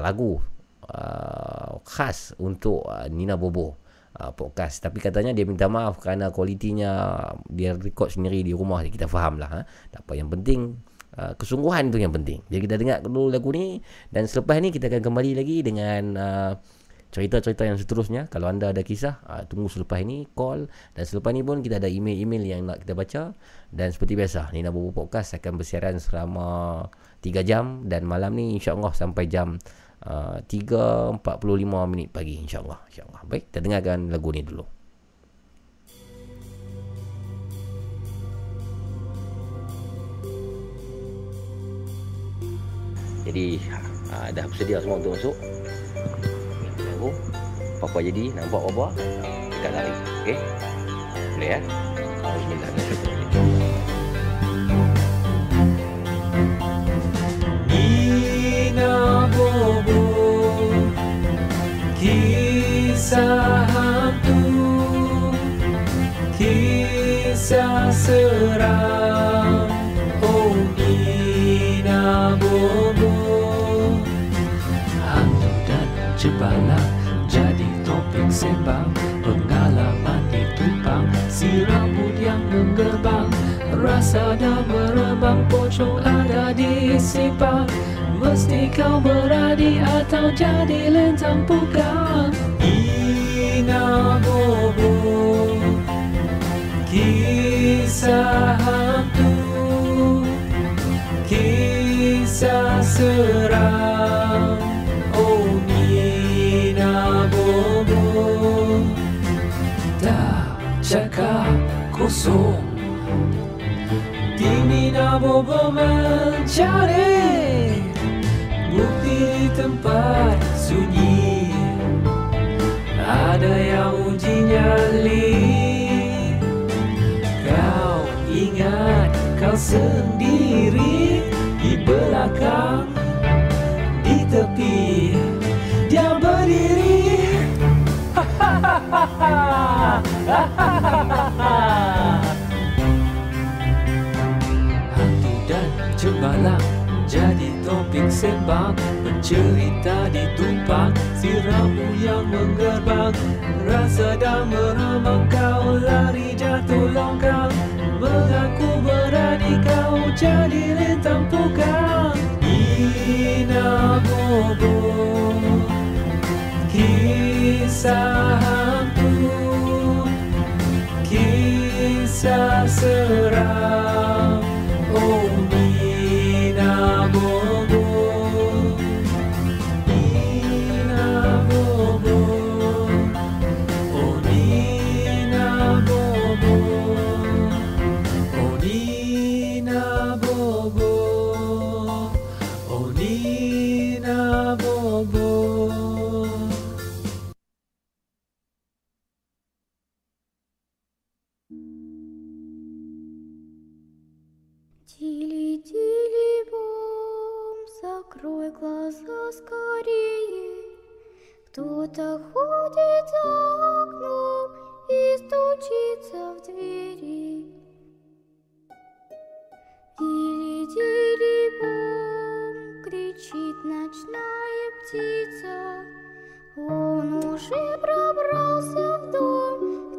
lagu uh, khas untuk uh, Nina Bobo uh, podcast. Tapi katanya dia minta maaf kerana kualitinya dia record sendiri di rumah. Kita faham lah. Ha? Tak apa yang penting uh, kesungguhan tu yang penting. Jadi kita dengar dulu lagu ni dan selepas ni kita akan kembali lagi dengan uh, cerita-cerita yang seterusnya. Kalau anda ada kisah uh, tunggu selepas ini call. Dan selepas ini pun kita ada email-email yang nak kita baca. Dan seperti biasa Nina Bobo Podcast akan bersiaran selama 3 jam. Dan malam ni insya-Allah sampai jam uh, 3.45 minit pagi insya-Allah. insya-Allah. Baik kita dengarkan lagu ni dulu. Jadi uh, dah bersedia semua untuk masuk aku Apa-apa jadi nak buat apa Dekat lari. Okay Boleh ya? Bismillahirrahmanirrahim Ina Bobo Kisah hantu Kisah seram. Oh Ina Bobo dan cebalang Jadi topik sembang. Pengalaman ditumpang Si rambut yang menggerbang. Rasa dah merembang Pocong ada di simpang. Mesti kau berani Atau jadi lentang pugang Ina Bobo Kisah hantu. Kisah seram kosong Tim Nina Bobo mencari Bukti di tempat sunyi. Ada yang uji nyali Kau ingat kau sendiri Di belakang Di tepi Dia berdiri Hantu dan cembalang jadi topik sembang. Bercerita ditumpang Si ramu yang menggerbang. Rasa dan meramang Kau lari jatuh longkang Mengaku berani Kau jadi lintang pugang. Ina Kisah hantu Kisah seram. Oh Кто-то ходит за окном и стучится в двери. Дили-дили-бом, кричит ночная птица. Он уже пробрался в дом к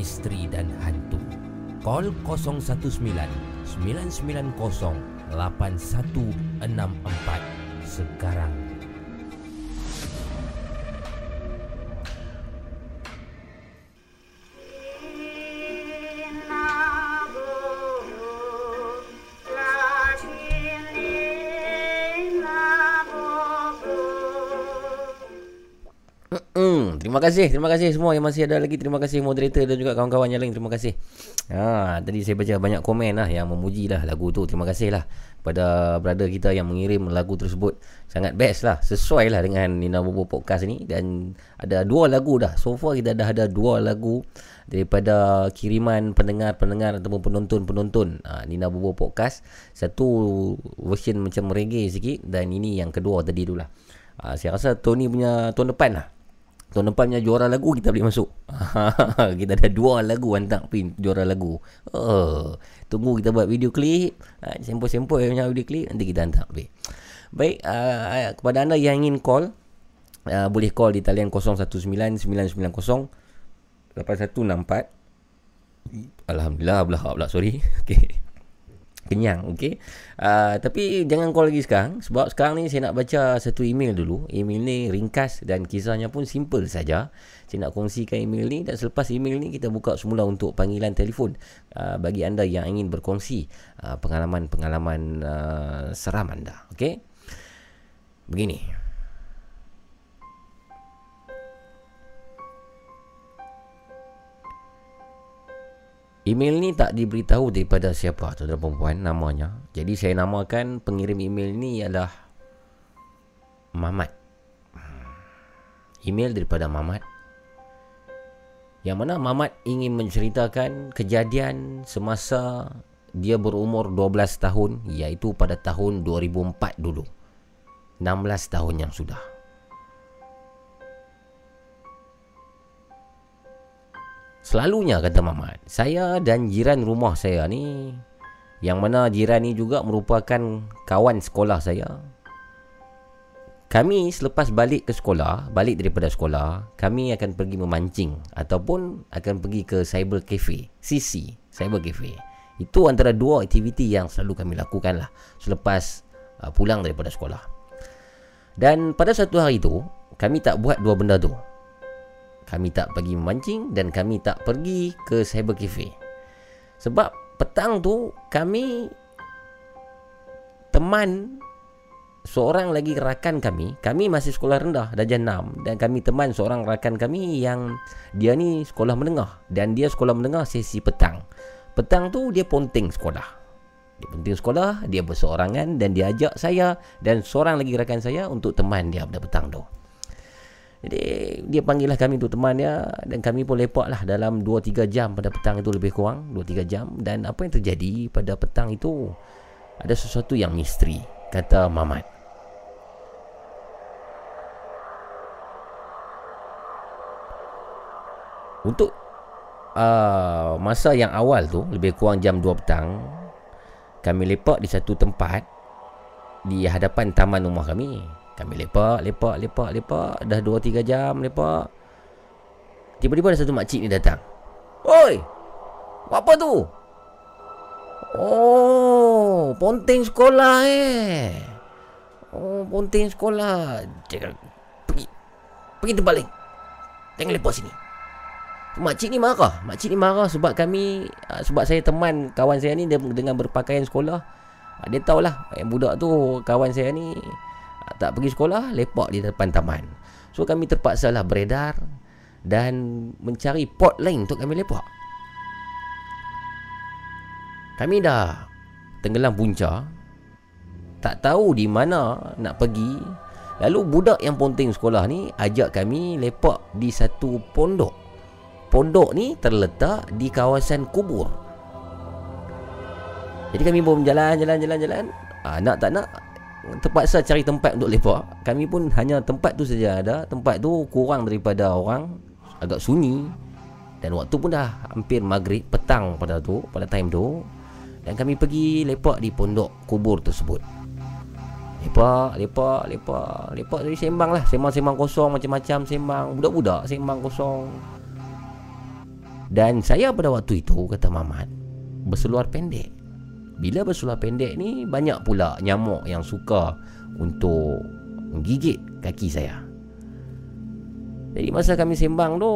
misteri dan hantu. Call 019 990 8164 sekarang. Terima kasih, terima kasih semua yang masih ada lagi. Terima kasih moderator dan juga kawan-kawan yang lain. Terima kasih. Ha, tadi saya baca banyak komen lah yang memuji lah lagu tu. Terima kasih lah pada brother kita yang mengirim lagu tersebut. Sangat best lah. Sesuai lah dengan Nina Bobo Podcast ni. Dan ada dua lagu dah. So far kita dah ada dua lagu daripada kiriman pendengar-pendengar ataupun penonton-penonton ha, Nina Bobo Podcast. Satu version macam reggae sikit dan ini yang kedua tadi tu lah. Ha, saya rasa Tony punya tahun depan lah. Tahun depan punya juara lagu kita boleh masuk. kita ada dua lagu hantar pin juara lagu. Oh, tunggu kita buat video klip. Ha, sempoi-sempoi punya video klip nanti kita hantar pin. Baik, uh, kepada anda yang ingin call uh, boleh call di talian 019990 8164 Alhamdulillah belah pula sorry. Okey. Kenyang okey. Uh, tapi jangan call lagi sekarang sebab sekarang ni saya nak baca satu email dulu. Email ni ringkas dan kisahnya pun simple saja. Saya nak kongsikan email ni dan selepas email ni kita buka semula untuk panggilan telefon uh, bagi anda yang ingin berkongsi uh, pengalaman-pengalaman uh, seram anda. Okey. Begini. Email ni tak diberitahu daripada siapa tuan-tuan perempuan namanya. Jadi saya namakan pengirim email ni ialah Mamat. Email daripada Mamat. Yang mana Mamat ingin menceritakan kejadian semasa dia berumur 12 tahun iaitu pada tahun 2004 dulu. 16 tahun yang sudah. Selalunya kata Mamat Saya dan jiran rumah saya ni Yang mana jiran ni juga merupakan kawan sekolah saya. Kami selepas balik ke sekolah Balik daripada sekolah Kami akan pergi memancing Ataupun akan pergi ke cyber cafe CC Cyber cafe. Itu antara dua aktiviti yang selalu kami lakukan lah Selepas uh, pulang daripada sekolah. Dan pada satu hari tu Kami tak buat dua benda tu kami tak pergi memancing dan kami tak pergi ke cyber cafe. Sebab petang tu kami teman seorang lagi rakan kami, kami masih sekolah rendah darjah 6 dan kami teman seorang rakan kami yang dia ni sekolah menengah dan dia sekolah menengah sesi petang. Petang tu dia ponting sekolah. Dia ponting sekolah, dia berseorangan dan dia ajak saya dan seorang lagi rakan saya untuk teman dia pada petang tu. Jadi dia panggil lah kami untuk teman dia dan kami pun lepak lah dalam 2-3 jam pada petang itu lebih kurang 2-3 jam dan apa yang terjadi pada petang itu ada sesuatu yang misteri kata Mamat. Untuk uh, masa yang awal tu lebih kurang jam 2 petang kami lepak di satu tempat di hadapan taman rumah kami. Kami lepak, lepak, lepak, lepak dah 2 3 jam lepak. Tiba-tiba ada satu makcik ni datang. Oi! Apa tu? Oh, ponting sekolah eh. Oh, ponting sekolah. Jangan pergi. Pergi tempat lain. Jangan lepak sini. Makcik ni marah Makcik ni marah sebab kami ah, Sebab saya teman kawan saya ni Dengan berpakaian sekolah Ah, Dia tahulah Yang budak tu Kawan saya ni Tak pergi sekolah Lepak di depan taman. So kami terpaksa lah beredar Dan Mencari pot lain Untuk kami lepak. Kami dah Tenggelam punca. Tak tahu di mana Nak pergi. Lalu budak yang ponting sekolah ni Ajak kami lepak Di satu pondok. Pondok ni terletak di kawasan kubur. Jadi kami pun jalan jalan jalan jalan. Ah, nak tak nak terpaksa cari tempat untuk lepak. Kami pun hanya tempat tu saja ada. Tempat tu kurang daripada orang, agak sunyi. Dan waktu pun dah hampir maghrib petang pada tu, pada time tu. Dan kami pergi lepak di pondok kubur tersebut. Lepak, lepak, lepak, lepak jadi sembang lah. Sembang-sembang kosong macam-macam sembang. Budak-budak sembang kosong. Dan saya pada waktu itu kata Mamat berseluar pendek. Bila berseluar pendek ni banyak pula nyamuk yang suka untuk menggigit kaki saya. Jadi masa kami sembang tu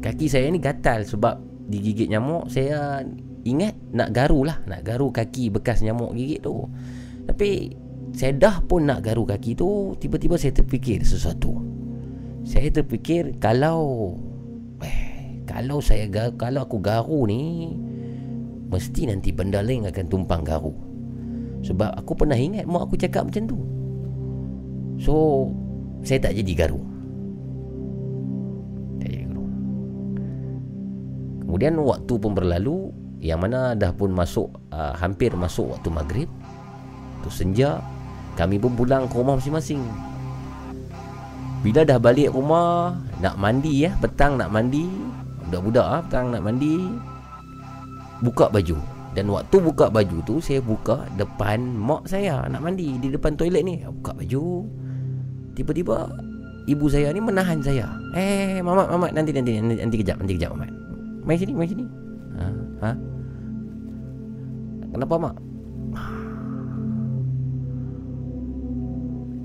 kaki saya ni gatal sebab digigit nyamuk. Saya ingat nak garu lah, nak garu kaki bekas nyamuk gigit tu. Tapi saya dah pun nak garu kaki tu, tiba-tiba saya terfikir sesuatu. Saya terfikir kalau eh, kalau saya kalau aku garu ni mesti nanti benda lain akan tumpang garu. Sebab aku pernah ingat mak aku cakap macam tu. So saya tak jadi garu. Tak jadi garu. Kemudian waktu pun berlalu yang mana dah pun masuk uh, hampir masuk waktu maghrib. Tu senja kami pun pulang ke rumah masing-masing. Bila dah balik rumah Nak mandi ya Petang nak mandi Budak-budak ah Petang nak mandi Buka baju. Dan waktu buka baju tu Saya buka depan mak saya Nak mandi Di depan toilet ni. Buka baju Tiba-tiba Ibu saya ni menahan saya. Eh mamat mamat Nanti nanti nanti, nanti kejap Nanti kejap mamat. Mai sini mai sini. Ha Ha. Kenapa mak?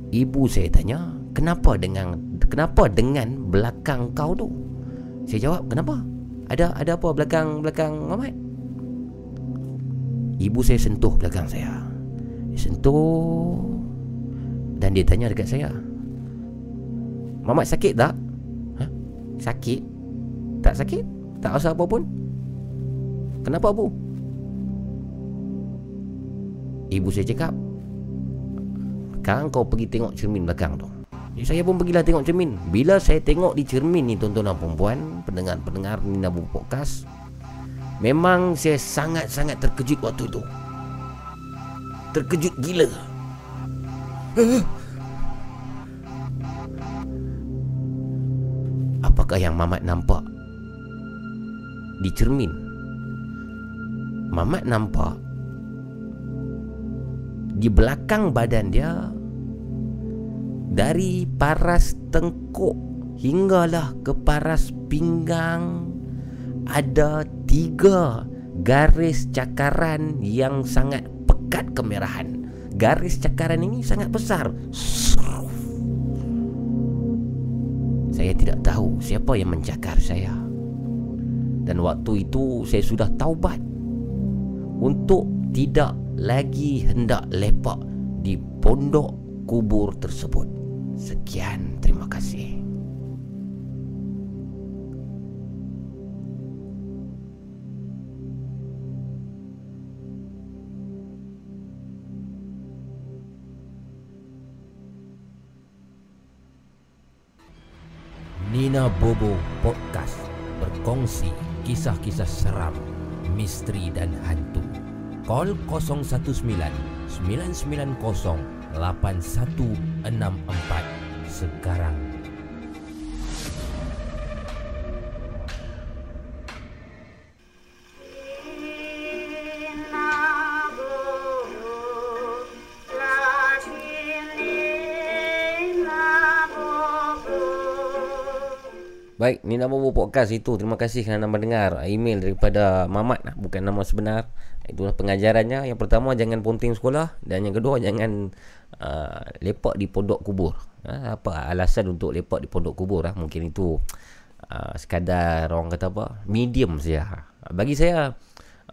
Ibu saya tanya kenapa dengan kenapa dengan belakang kau tu? Saya jawab, kenapa? Ada ada apa belakang belakang Muhammad? Ibu saya sentuh belakang saya. Dia sentuh dan dia tanya dekat saya. Muhammad sakit tak? Ha? Sakit? Tak sakit? Tak rasa apa pun? Kenapa bu? Ibu saya cakap Sekarang kau pergi tengok cermin belakang tu saya pun pergilah tengok cermin. Bila saya tengok di cermin ni tuan-tuan dan perempuan Pendengar-pendengar Nina Bu Podcast Memang saya sangat-sangat terkejut waktu itu Terkejut gila. Apakah yang Mamat nampak Di cermin? Mamat nampak Di belakang badan dia dari paras tengkuk hinggalah ke paras pinggang ada tiga garis cakaran yang sangat pekat kemerahan. Garis cakaran ini sangat besar. Saya tidak tahu siapa yang mencakar saya. Dan waktu itu saya sudah taubat untuk tidak lagi hendak lepak di pondok kubur tersebut. Sekian, terima kasih. Nina Bobo Podcast berkongsi kisah-kisah seram, misteri dan hantu. Call 019 990 8164 sekarang. Baik, Nina Bobo Podcast itu. Terima kasih kerana mendengar email daripada Mamat lah, Bukan nama sebenar. Itulah pengajarannya. Yang pertama jangan ponting sekolah. Dan yang kedua jangan uh, lepak di pondok kubur ha, Apa alasan untuk lepak di pondok kubur lah. Mungkin itu uh, sekadar orang kata apa Medium saja Bagi saya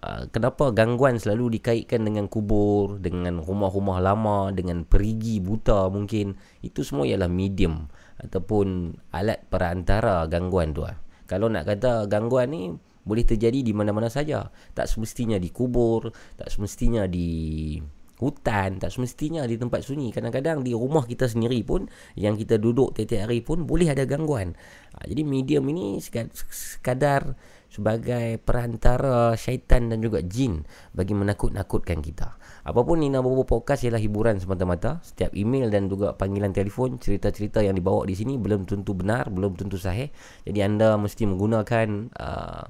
uh, Kenapa gangguan selalu dikaitkan dengan kubur Dengan rumah-rumah lama Dengan perigi buta mungkin Itu semua ialah medium ataupun alat perantara gangguan tu. Kalau nak kata gangguan ni boleh terjadi di mana-mana saja. Tak semestinya di kubur, tak semestinya di hutan, tak semestinya di tempat sunyi. Kadang-kadang di rumah kita sendiri pun yang kita duduk tiap-tiap hari pun boleh ada gangguan. Ha, jadi medium ini sekadar sebagai perantara syaitan dan juga jin bagi menakut-nakutkan kita. Apapun Nina Bobo Podcast ialah hiburan semata-mata. Setiap email dan juga panggilan telefon, cerita-cerita yang dibawa di sini belum tentu benar, belum tentu sahih. Jadi anda mesti menggunakan uh,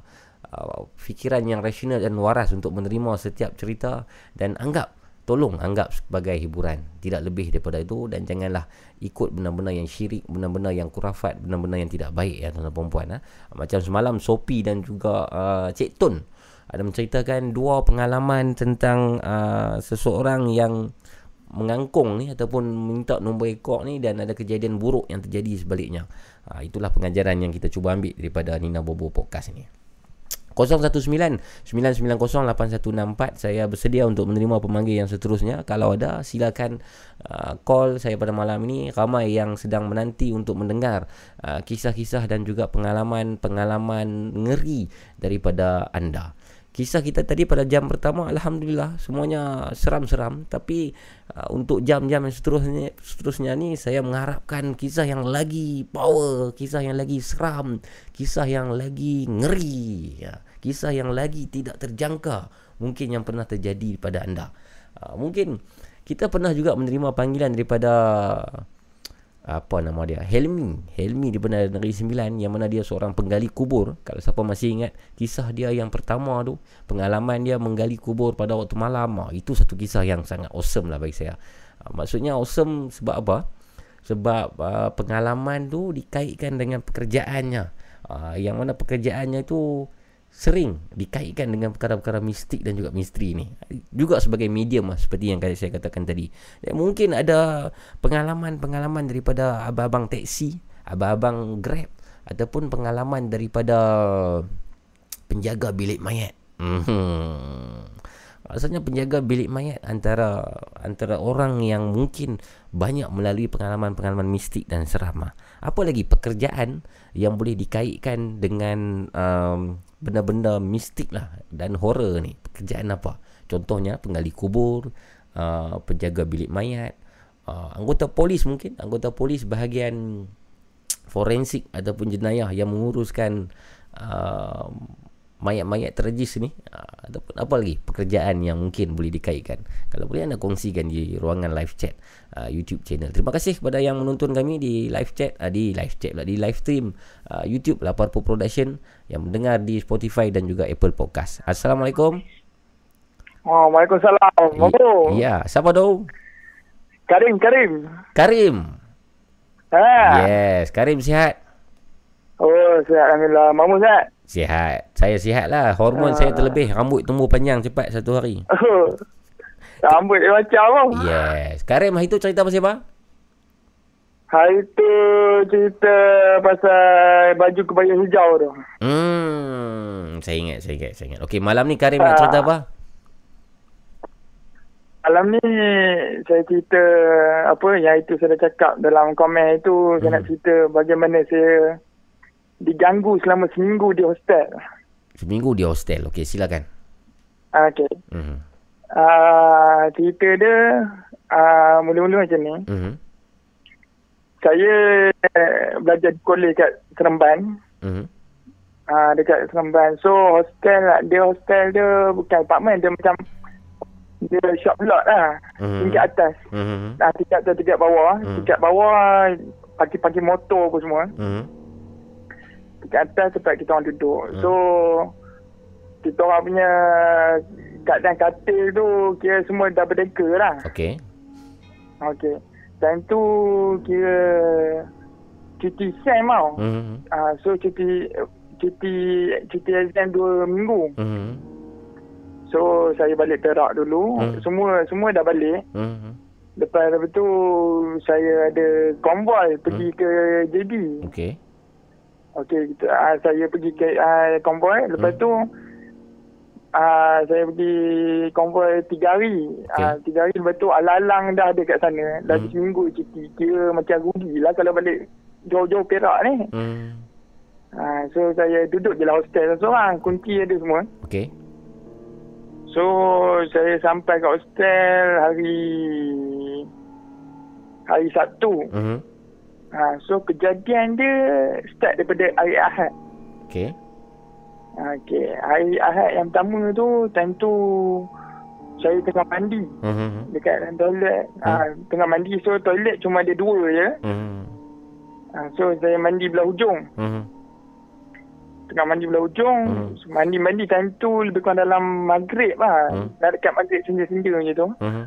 uh, fikiran yang rasional dan waras untuk menerima setiap cerita dan anggap tolong anggap sebagai hiburan tidak lebih daripada itu dan janganlah ikut benda-benda yang syirik benda-benda yang kurafat benda-benda yang tidak baik ya tuan-tuan perempuan ha? macam semalam Sopi dan juga uh, Cik Tun ada menceritakan dua pengalaman tentang uh, seseorang yang mengangkung ni ataupun minta nombor ekor ni dan ada kejadian buruk yang terjadi sebaliknya. Uh, itulah pengajaran yang kita cuba ambil daripada Nina Bobo podcast ni. 019-990-8164 Saya bersedia untuk menerima pemanggil yang seterusnya. Kalau ada silakan uh, call saya pada malam ini. Ramai yang sedang menanti untuk mendengar uh, Kisah-kisah dan juga pengalaman-pengalaman ngeri daripada anda. Kisah kita tadi pada jam pertama Alhamdulillah semuanya seram-seram. Tapi uh, untuk jam-jam yang seterusnya, seterusnya ni Saya mengharapkan kisah yang lagi power Kisah yang lagi seram Kisah yang lagi ngeri. Ya. Kisah yang lagi tidak terjangka Mungkin yang pernah terjadi pada anda. Uh, Mungkin kita pernah juga menerima panggilan daripada apa nama dia Helmi. Helmi di Bandar Negeri Sembilan yang mana dia seorang penggali kubur. Kalau siapa masih ingat kisah dia yang pertama tu pengalaman dia menggali kubur pada waktu malam. Ah, itu satu kisah yang sangat awesome lah bagi saya. Ah, maksudnya awesome sebab apa? Sebab uh, pengalaman tu dikaitkan dengan pekerjaannya. Uh, yang mana pekerjaannya itu sering dikaitkan dengan perkara-perkara mistik dan juga misteri ni juga sebagai medium lah seperti yang saya katakan tadi dan mungkin ada pengalaman-pengalaman daripada abang-abang taksi abang-abang grab ataupun pengalaman daripada penjaga bilik mayat hmm. Rasanya penjaga bilik mayat antara antara orang yang mungkin banyak melalui pengalaman-pengalaman mistik dan seram. Apa lagi? Pekerjaan yang boleh dikaitkan dengan um, benda-benda mistik lah dan horror ni. Pekerjaan apa? Contohnya penggali kubur uh, penjaga bilik mayat uh, anggota polis mungkin. Anggota polis bahagian forensik ataupun jenayah yang menguruskan uh, mayat-mayat terjis ni uh, ataupun apa lagi pekerjaan yang mungkin boleh dikaitkan kalau boleh anda kongsikan di ruangan live chat uh, YouTube channel terima kasih kepada yang menonton kami di live chat uh, di live chat lah di live stream uh, YouTube Laparpo Production yang mendengar di Spotify dan juga Apple Podcast Assalamualaikum Oh, Waalaikumsalam. Mamu. Ya, siapa tu? Karim, Karim. Karim. Ha. Yes, Karim sihat. Oh, sihat Alhamdulillah. Mamu sihat? Sihat. Saya sihat lah. Hormon saya terlebih. Rambut tumbuh panjang cepat satu hari. Oh. Rambut dia macam apa? Yes. Karim, hari tu cerita pasal apa? Hari tu cerita pasal baju kebaya hijau tu. Hmm, saya ingat, saya ingat, saya ingat. Okey, malam ni Karim nak cerita apa? malam ni saya cerita apa yang itu saya dah cakap dalam komen itu saya nak cerita bagaimana saya diganggu selama seminggu di hostel. Seminggu di hostel. Okey, silakan. Ah, Okey. Mhm. Uh, cerita dia uh, mula-mula macam ni. Mhm. Saya eh, belajar di kolej kat Seremban. Mhm. Uh, dekat Seremban. So hostel dia hostel dia bukan apartment dia macam dia shop lot lah. Mhm. Tingkat atas. Mhm. Ah, tingkat atas tingkat bawah. Hmm. Tingkat bawah pagi-pagi motor apa semua. Mhm. Tingkat atas tempat kita orang duduk. Hmm. So kita orang punya keadaan katil tu kira semua double decker lah. Okey. Okey. Time tu kira cuti SEM tau. Mhm. Ah, so cuti cuti cuti exam dua minggu. Mhm. So saya balik Perak dulu. Hmm. Semua semua dah balik. Mhm. Lepas tu saya ada konvoi pergi ke JB. Okey. Okey, kita uh, saya pergi ke uh, konvoi. Lepas Hmm. tu uh, saya pergi konvoi tiga hari. Okey. Uh, tiga hari lepas tu alang-alang dah ada kat sana. Dah Hmm. seminggu cuti. Kira macam rugi lah kalau balik jauh-jauh Perak ni. Mhm. Uh, so saya duduk je lah hostel seorang. Kunci ada semua. Okey. So saya sampai kat hostel hari hari Sabtu. Mhm. Ha, so kejadian dia start daripada hari Ahad. Okey. Ha, okay. Hari Ahad yang pertama tu time tu saya tengah mandi Mhm. dekat dalam toilet. Ha, tengah mandi so toilet cuma ada dua je. Mhm. Ha, so saya mandi belah hujung. Mhm. Tengah mandi belah hujung. Hmm. So, mandi-mandi time tu lebih kurang dalam maghrib lah. Hmm. Dah dekat maghrib senja-senja macam tu. Mhm.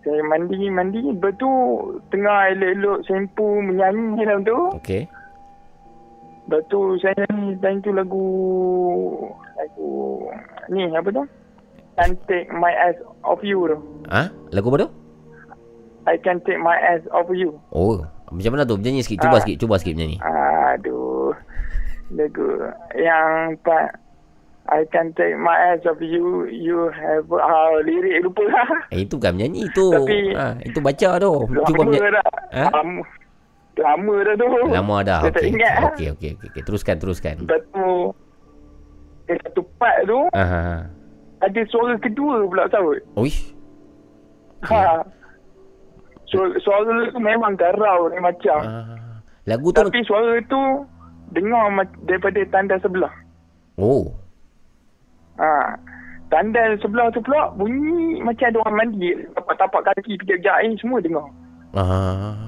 Saya mandi mandi lepas tu tengah elok-elok sempu menyanyi dalam tu. Okey. Lepas tu saya nyanyi time tu lagu lagu ni apa tu? Can't take my eyes off you tu. Ah, lagu apa tu? I can take my eyes off you. Oh, macam mana tu? Bernyanyi sikit. Cuba Ah. sikit, cuba sikit bernyanyi. Aduh. Lagu yang part I can take my eyes off you You have ah, Lirik lupa lah Eh, itu bukan menyanyi tu. Tapi- ha, itu baca tu. Cuba Lama menyanyi. dah Ha? Lama Lama dah tu Lama dah. Saya tak ingat Okey, okey, okey. okey. Teruskan, teruskan. Lepas tu eh, Satu part tu Ah, ha, ha. Ada suara kedua pula sahut Uish. Ha Suara, suara tu memang garau ni macam Ah. Lagu tu Tapi suara tu Dengar ma- daripada tanda sebelah Oh. Ha. Tandal sebelah tu pula bunyi macam ada orang mandi. Tapak-tapak kaki pijak-pijak air semua dengar. Ah.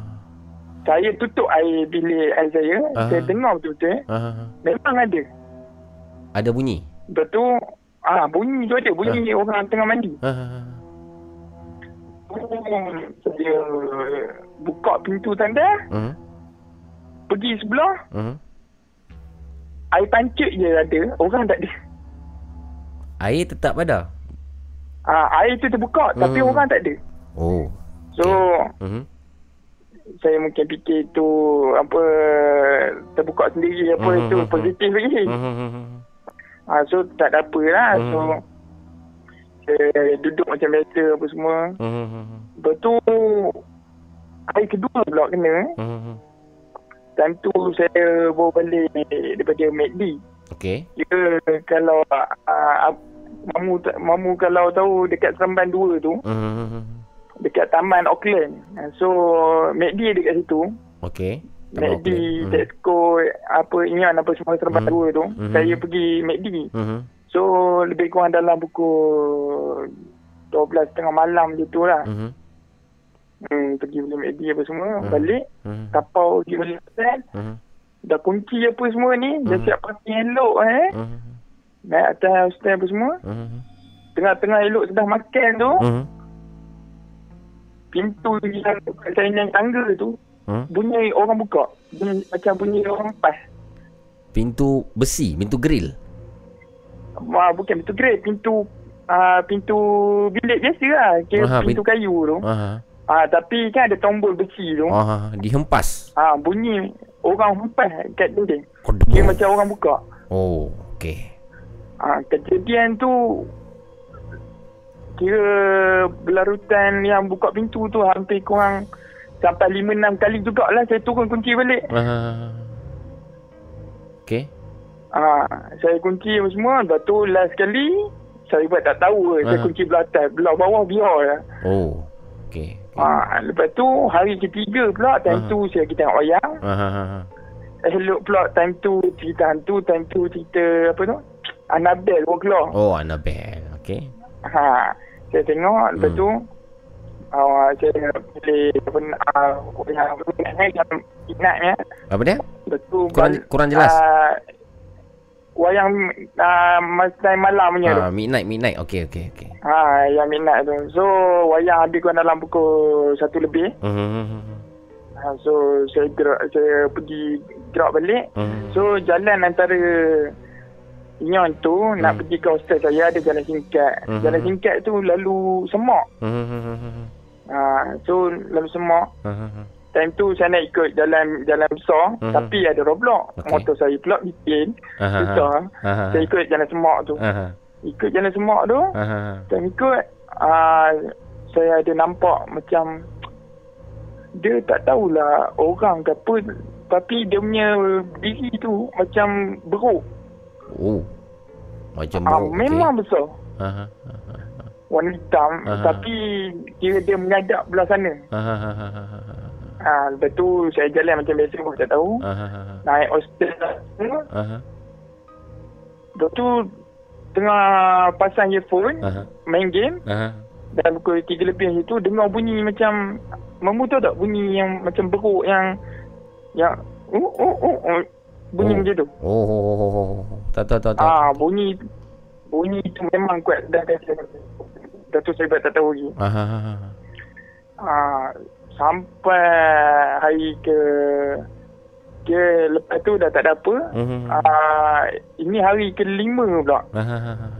Saya tutup air bilik air saya. Ah. Saya dengar betul-betul. Ah. Memang ada. Ada bunyi. Lepas tu ah bunyi tu ada. Bunyi orang tengah mandi. Ah. Hmm, Saya buka pintu tanda. Mhm. Pergi sebelah. Mhm. Air pancit je ada. Orang tak ada. Air tetap ada. Ah, air tu terbuka. Tapi Hmm. orang tak ada. Oh. So Mhm. saya mungkin fikir tu apa terbuka sendiri apa Mhm, tu mhm. positif lagi. Mhm. Ha, so tak ada apa lah. So Mhm. saya duduk macam biasa apa semua. Mhm. Lepas tu hari kedua pula kena. Mhm. Time tu saya bawa balik daripada MACD. Okey. Dia kalau uh, mamu mamu kalau tahu dekat Seremban 2 tu Mhm. dekat Taman Auckland. So MACD dekat situ. Okey. MACD, Mhm. Tesco, apa Ingan apa semua Seremban Hmm. 2 tu. Mhm. Saya pergi MACD. Mhm. So lebih kurang dalam pukul 12 tengah malam je tu lah. Mhm. Hmm, pergi beli MACD apa semua. Hmm. Balik. Mhm. Kapau pergi balik hotel. Mhm. Dah kunci apa semua ni. Dah Hmm. siap parking elok eh. Mhm. Naik atas hotel apa semua. Mhm. Tengah-tengah elok sedang makan tu. Mhm. Pintu yang saya yang tangga tu. Hmm? Bunyi orang buka. Bunyi, macam bunyi orang pas. Pintu besi, pintu grill. Ah, bukan pintu grey. Pintu ah pintu bilik biasa lah. Kira Aha, pintu pin- kayu tu. Aha. Ah, tapi kan ada tombol besi tu. Aha, dihempas. Ah, bunyi orang hempas kat dinding. Dia macam orang buka. Oh, okey. Ah, kejadian tu kira berlarutan yang buka pintu tu hampir kurang sampai 5-6 kali jugalah saya turun kunci balik. Ah. Okay. Ah, saya kunci apa semua. Lepas tu last kali saya buat tak tahu ke. Saya kunci belah atas. Belah bawah biar je. Oh. Okay. Ah, lepas tu hari ketiga pula time Ah. tu saya pergi tengok wayang. Ah. Elok pula time tu cerita hantu, time tu cerita apa tu? Annabelle pun keluar. Oh, Annabelle. Okay. Ha, saya tengok lepas Hmm. tu uh, saya pilih apa uh, yang apa ni yang ingatnya. Apa dia? Lepas tu Kurang- bal- kurang jelas. Uh, wayang uh, masa malam punya tu. Ah, midnight, midnight. Okay, okay, okay. Ha, yang midnight tu. So wayang habis kurang dalam pukul satu lebih. Hmm. Ha, so saya gerak, saya pergi gerak balik. Hmm. So jalan antara Inyon tu hmm. nak Hmm. pergi ke hostel saya ada jalan singkat. Hmm. Jalan singkat tu lalu semak. Hmm. Ha, so lalu semak. Hmm. Time tu saya nak ikut jalan jalan besar Mhm. tapi ada roadblock. Okey. Motor saya pula bikin susah. ah, Saya ikut jalan semak tu. Ah, Ikut jalan semak tu, ah, saya ikut uh, saya ada nampak macam dia tak tahulah orang ke apa tapi dia punya diri tu macam beruk. Oh. Macam bau. memang besar. Ah, ah, ah, Warna hitam Aha. tapi kira dia mengadap belah sana. ah, ah, Ha, lepas tu saya jalan macam biasa pun tak tahu. ah, ah, ah, Naik hostel semua. ah, ah, Lepas tu tengah pasang earphone ah, main game ah, dan pukul 3 lebih macam tu dengar bunyi macam Mamu tahu tak bunyi yang macam beruk yang yang oh oh oh, oh bunyi Oh. macam tu. Oh, oh, oh, oh, oh. Tak tahu, tahu, tahu. Ah bunyi bunyi tu memang kuat dah dah dah tu saya tak tahu lagi. Ah, ah, ah, ah. Ah sampai hari ke ke lepas tu dah tak ada apa. Mhm. Ah ini hari kelima pula. Ah.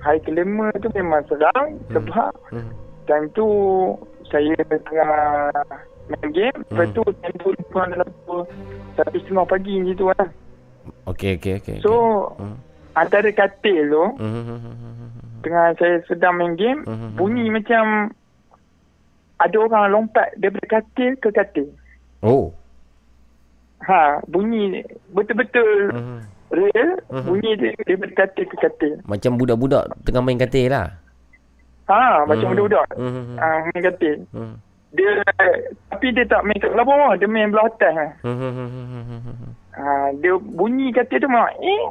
Hari kelima tu memang seram sebab Mhm. time tu saya tengah main game. Lepas Hmm. tu time tu kurang dalam pukul satu setengah pagi macam tu lah. Okey, okey, okey. So Hmm. antara katil tu Mhm. tengah saya sedang main game Mhm. bunyi macam ada orang lompat daripada katil ke katil. Oh. Ha, bunyi betul-betul Mhm. real Mhm. bunyi daripada katil ke katil. Macam budak-budak tengah main katil lah. Ha, macam Mhm. budak-budak. Mhm. Ha, main katil. Mhm. Dia tapi dia tak main kat belah bawah, dia main belah atas. Mhm. Ha, dia bunyi katil tu memang eh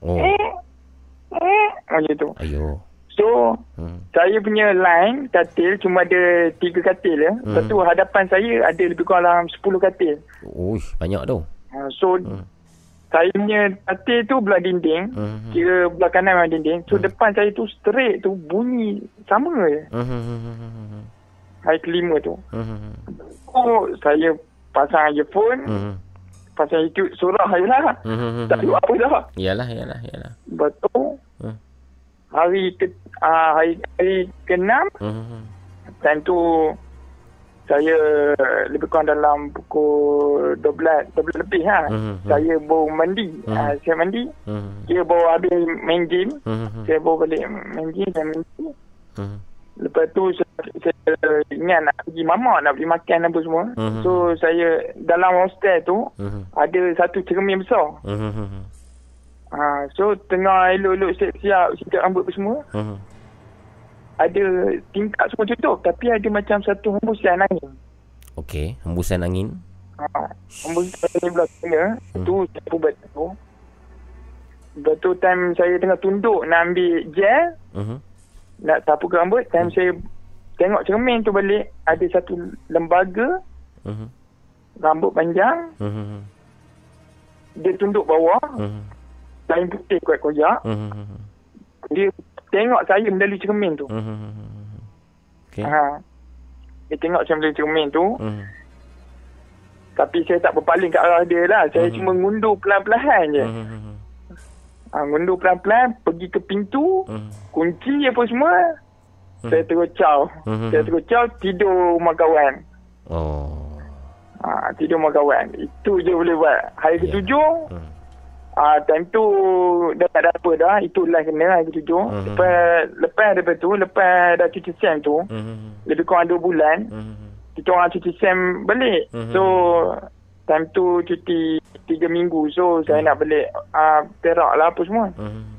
Oh. eh eh macam tu. Ayo. So Hmm. saya punya line katil cuma ada tiga katil ya. Lepas Hmm. tu hadapan saya ada lebih kurang dalam 10 katil. Uish, banyak tu. Ha, so Hmm. saya punya katil tu belah dinding. Mhm. Kira belah kanan memang dinding. So Hmm. depan saya tu straight tu bunyi sama je. Mhm. Hari kelima tu. Mhm. So saya pasang earphone. Mhm. Pasang YouTube surah je lah. Mhm. Tak ada apa dah. Yalah, yalah, yalah. Lepas tu Hmm. hari ke uh, hari, hari ke-6 Mhm. time tu saya lebih kurang dalam pukul 12 12 lebih ha. Mhm. Saya baru mandi. Hmm. Uh, saya mandi. Mhm. Dia baru habis main game. Mhm. Saya baru balik main game saya mandi. Mhm. Lepas tu saya, saya ingat nak pergi mamak nak pergi makan apa semua. Mhm. So saya dalam hostel tu Mhm. ada satu cermin besar. Mhm. Ha, so tengah elok-elok siap-siap sikat rambut apa semua. Mhm. Ada tingkap semua tutup tapi ada macam satu hembusan angin. Okey, hembusan angin. Ha, hembusan angin belah sana. Hmm. Tu saya pun tu. Lepas tu time saya tengah tunduk nak ambil gel, Mhm. Nak sapu ke rambut, time saya tengok cermin tu balik, ada satu lembaga Mhm. rambut panjang, Mhm. dia tunduk bawah, Mhm. kain putih kuat koyak. Mhm. Dia tengok saya melalui cermin tu. Mhm. Okey. Ha. Dia tengok saya melalui cermin tu. Mhm. Tapi saya tak berpaling ke arah dia lah. Saya Mhm. cuma ngundur pelan-pelan je. Mhm. Ha, ngundur pelan-pelan, pergi ke pintu, Mhm. Kunci apa semua. Mhm. Saya terus caw. Mhm. Saya terus caw, tidur rumah kawan. Oh. Ha, tidur rumah kawan. Itu je boleh buat. Hari Ya. ketujuh, Mhm. Ah, time tu dah tak ada apa dah. Itu live kena lah hari tujuh. Mhm. Lepas, lepas daripada tu, lepas dah cuti SEM tu, Mhm. lebih kurang 2 bulan, Mhm. kita orang cuti SEM balik. Mhm. So, time tu cuti 3 minggu. So, saya nak balik ah, Perak lah apa semua. Mhm.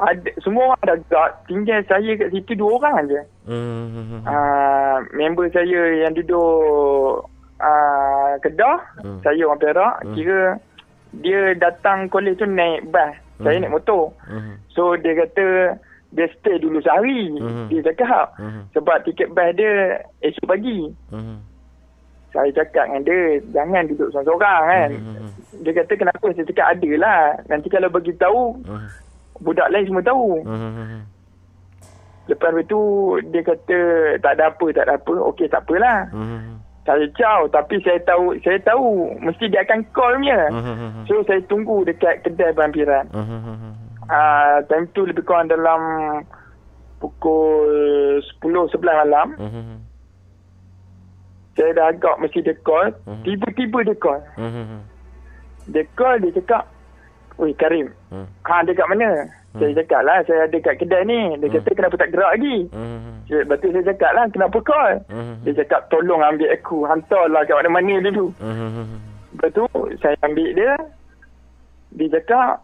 Ada, semua orang dah gerak. Tinggal saya kat situ dua orang je. Mhm. Ah, member saya yang duduk ah, Kedah, Hmm. saya orang Perak. Hmm. Kira dia datang kolej tu naik bas. Saya Hmm. naik motor. Mhm. So dia kata dia stay dulu sehari. Hmm. Dia cakap Mhm. sebab tiket bas dia esok pagi. Mhm. Saya cakap dengan dia jangan duduk seorang-seorang kan. Mhm. Dia kata kenapa? Saya cakap ada lah. Nanti kalau bagi tahu Mhm. Budak lain semua tahu. Mhm. Lepas tu dia kata tak ada apa, tak ada apa. Okey tak apalah. Mhm. Saya caw tapi saya tahu saya tahu mesti dia akan call punya. Mhm. So saya tunggu dekat kedai pampiran. Mhm. Ah time tu lebih kurang dalam pukul 10 11 malam. Mhm. Saya dah agak mesti dia call. Mhm. Tiba-tiba dia call. Mhm. Dia call dia cakap, "Oi Karim, Mhm. ha dia kat mana?" Saya cakap lah saya ada kat kedai ni. Dia kata kenapa tak gerak lagi? Mhm. Saya, lepas tu saya cakap lah kenapa call? Mhm. Dia cakap tolong ambil aku. Hantarlah kat mana-mana dulu. Mhm. Lepas tu saya ambil dia. Dia cakap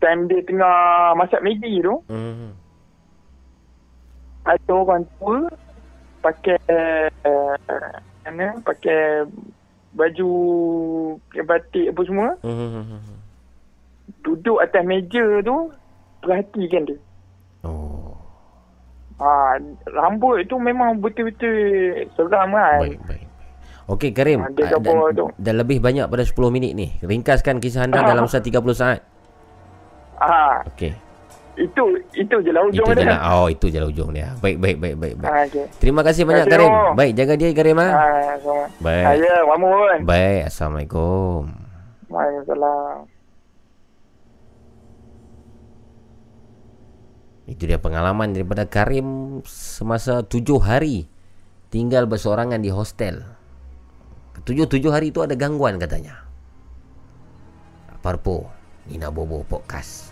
time dia tengah masak Maggi tu. Mhm. Ada orang tua pakai uh, mana pakai baju batik apa semua. Mhm. Duduk atas meja tu perhatikan dia. Oh. Ha, rambut tu memang betul-betul seram kan. Baik, baik. Okey Karim, Ah, dia ah, dah, tu. dah lebih banyak pada 10 minit ni. Ringkaskan kisah anda Ah. dalam masa 30 saat. Ha, Okey. itu itu je lah Itu ujung je dia. lah. Oh, itu je lah ujung dia. Baik, baik, baik, baik, baik. Ha, okay. Terima kasih banyak Terima kasih, Karim. Om. Baik, jaga diri Karim ha. Ha, sama. Baik. Ha, ya, mamun. Baik, Assalamualaikum. Waalaikumsalam. Itu dia pengalaman daripada Karim semasa tujuh hari tinggal bersorangan di hostel. Tujuh-tujuh hari itu ada gangguan katanya. Parpo, Nina Bobo Podcast.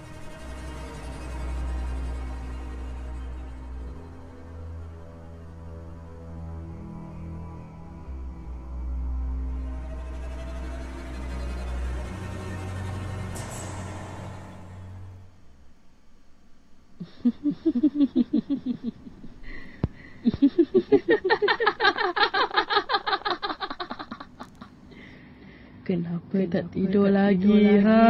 Kenapa tak tidur lagi, ha?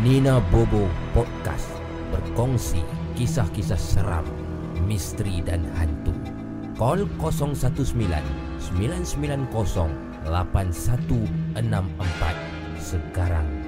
Nina Bobo Podcast. Berkongsi kisah-kisah seram, misteri dan hantu. Call 019 990 8164 sekarang.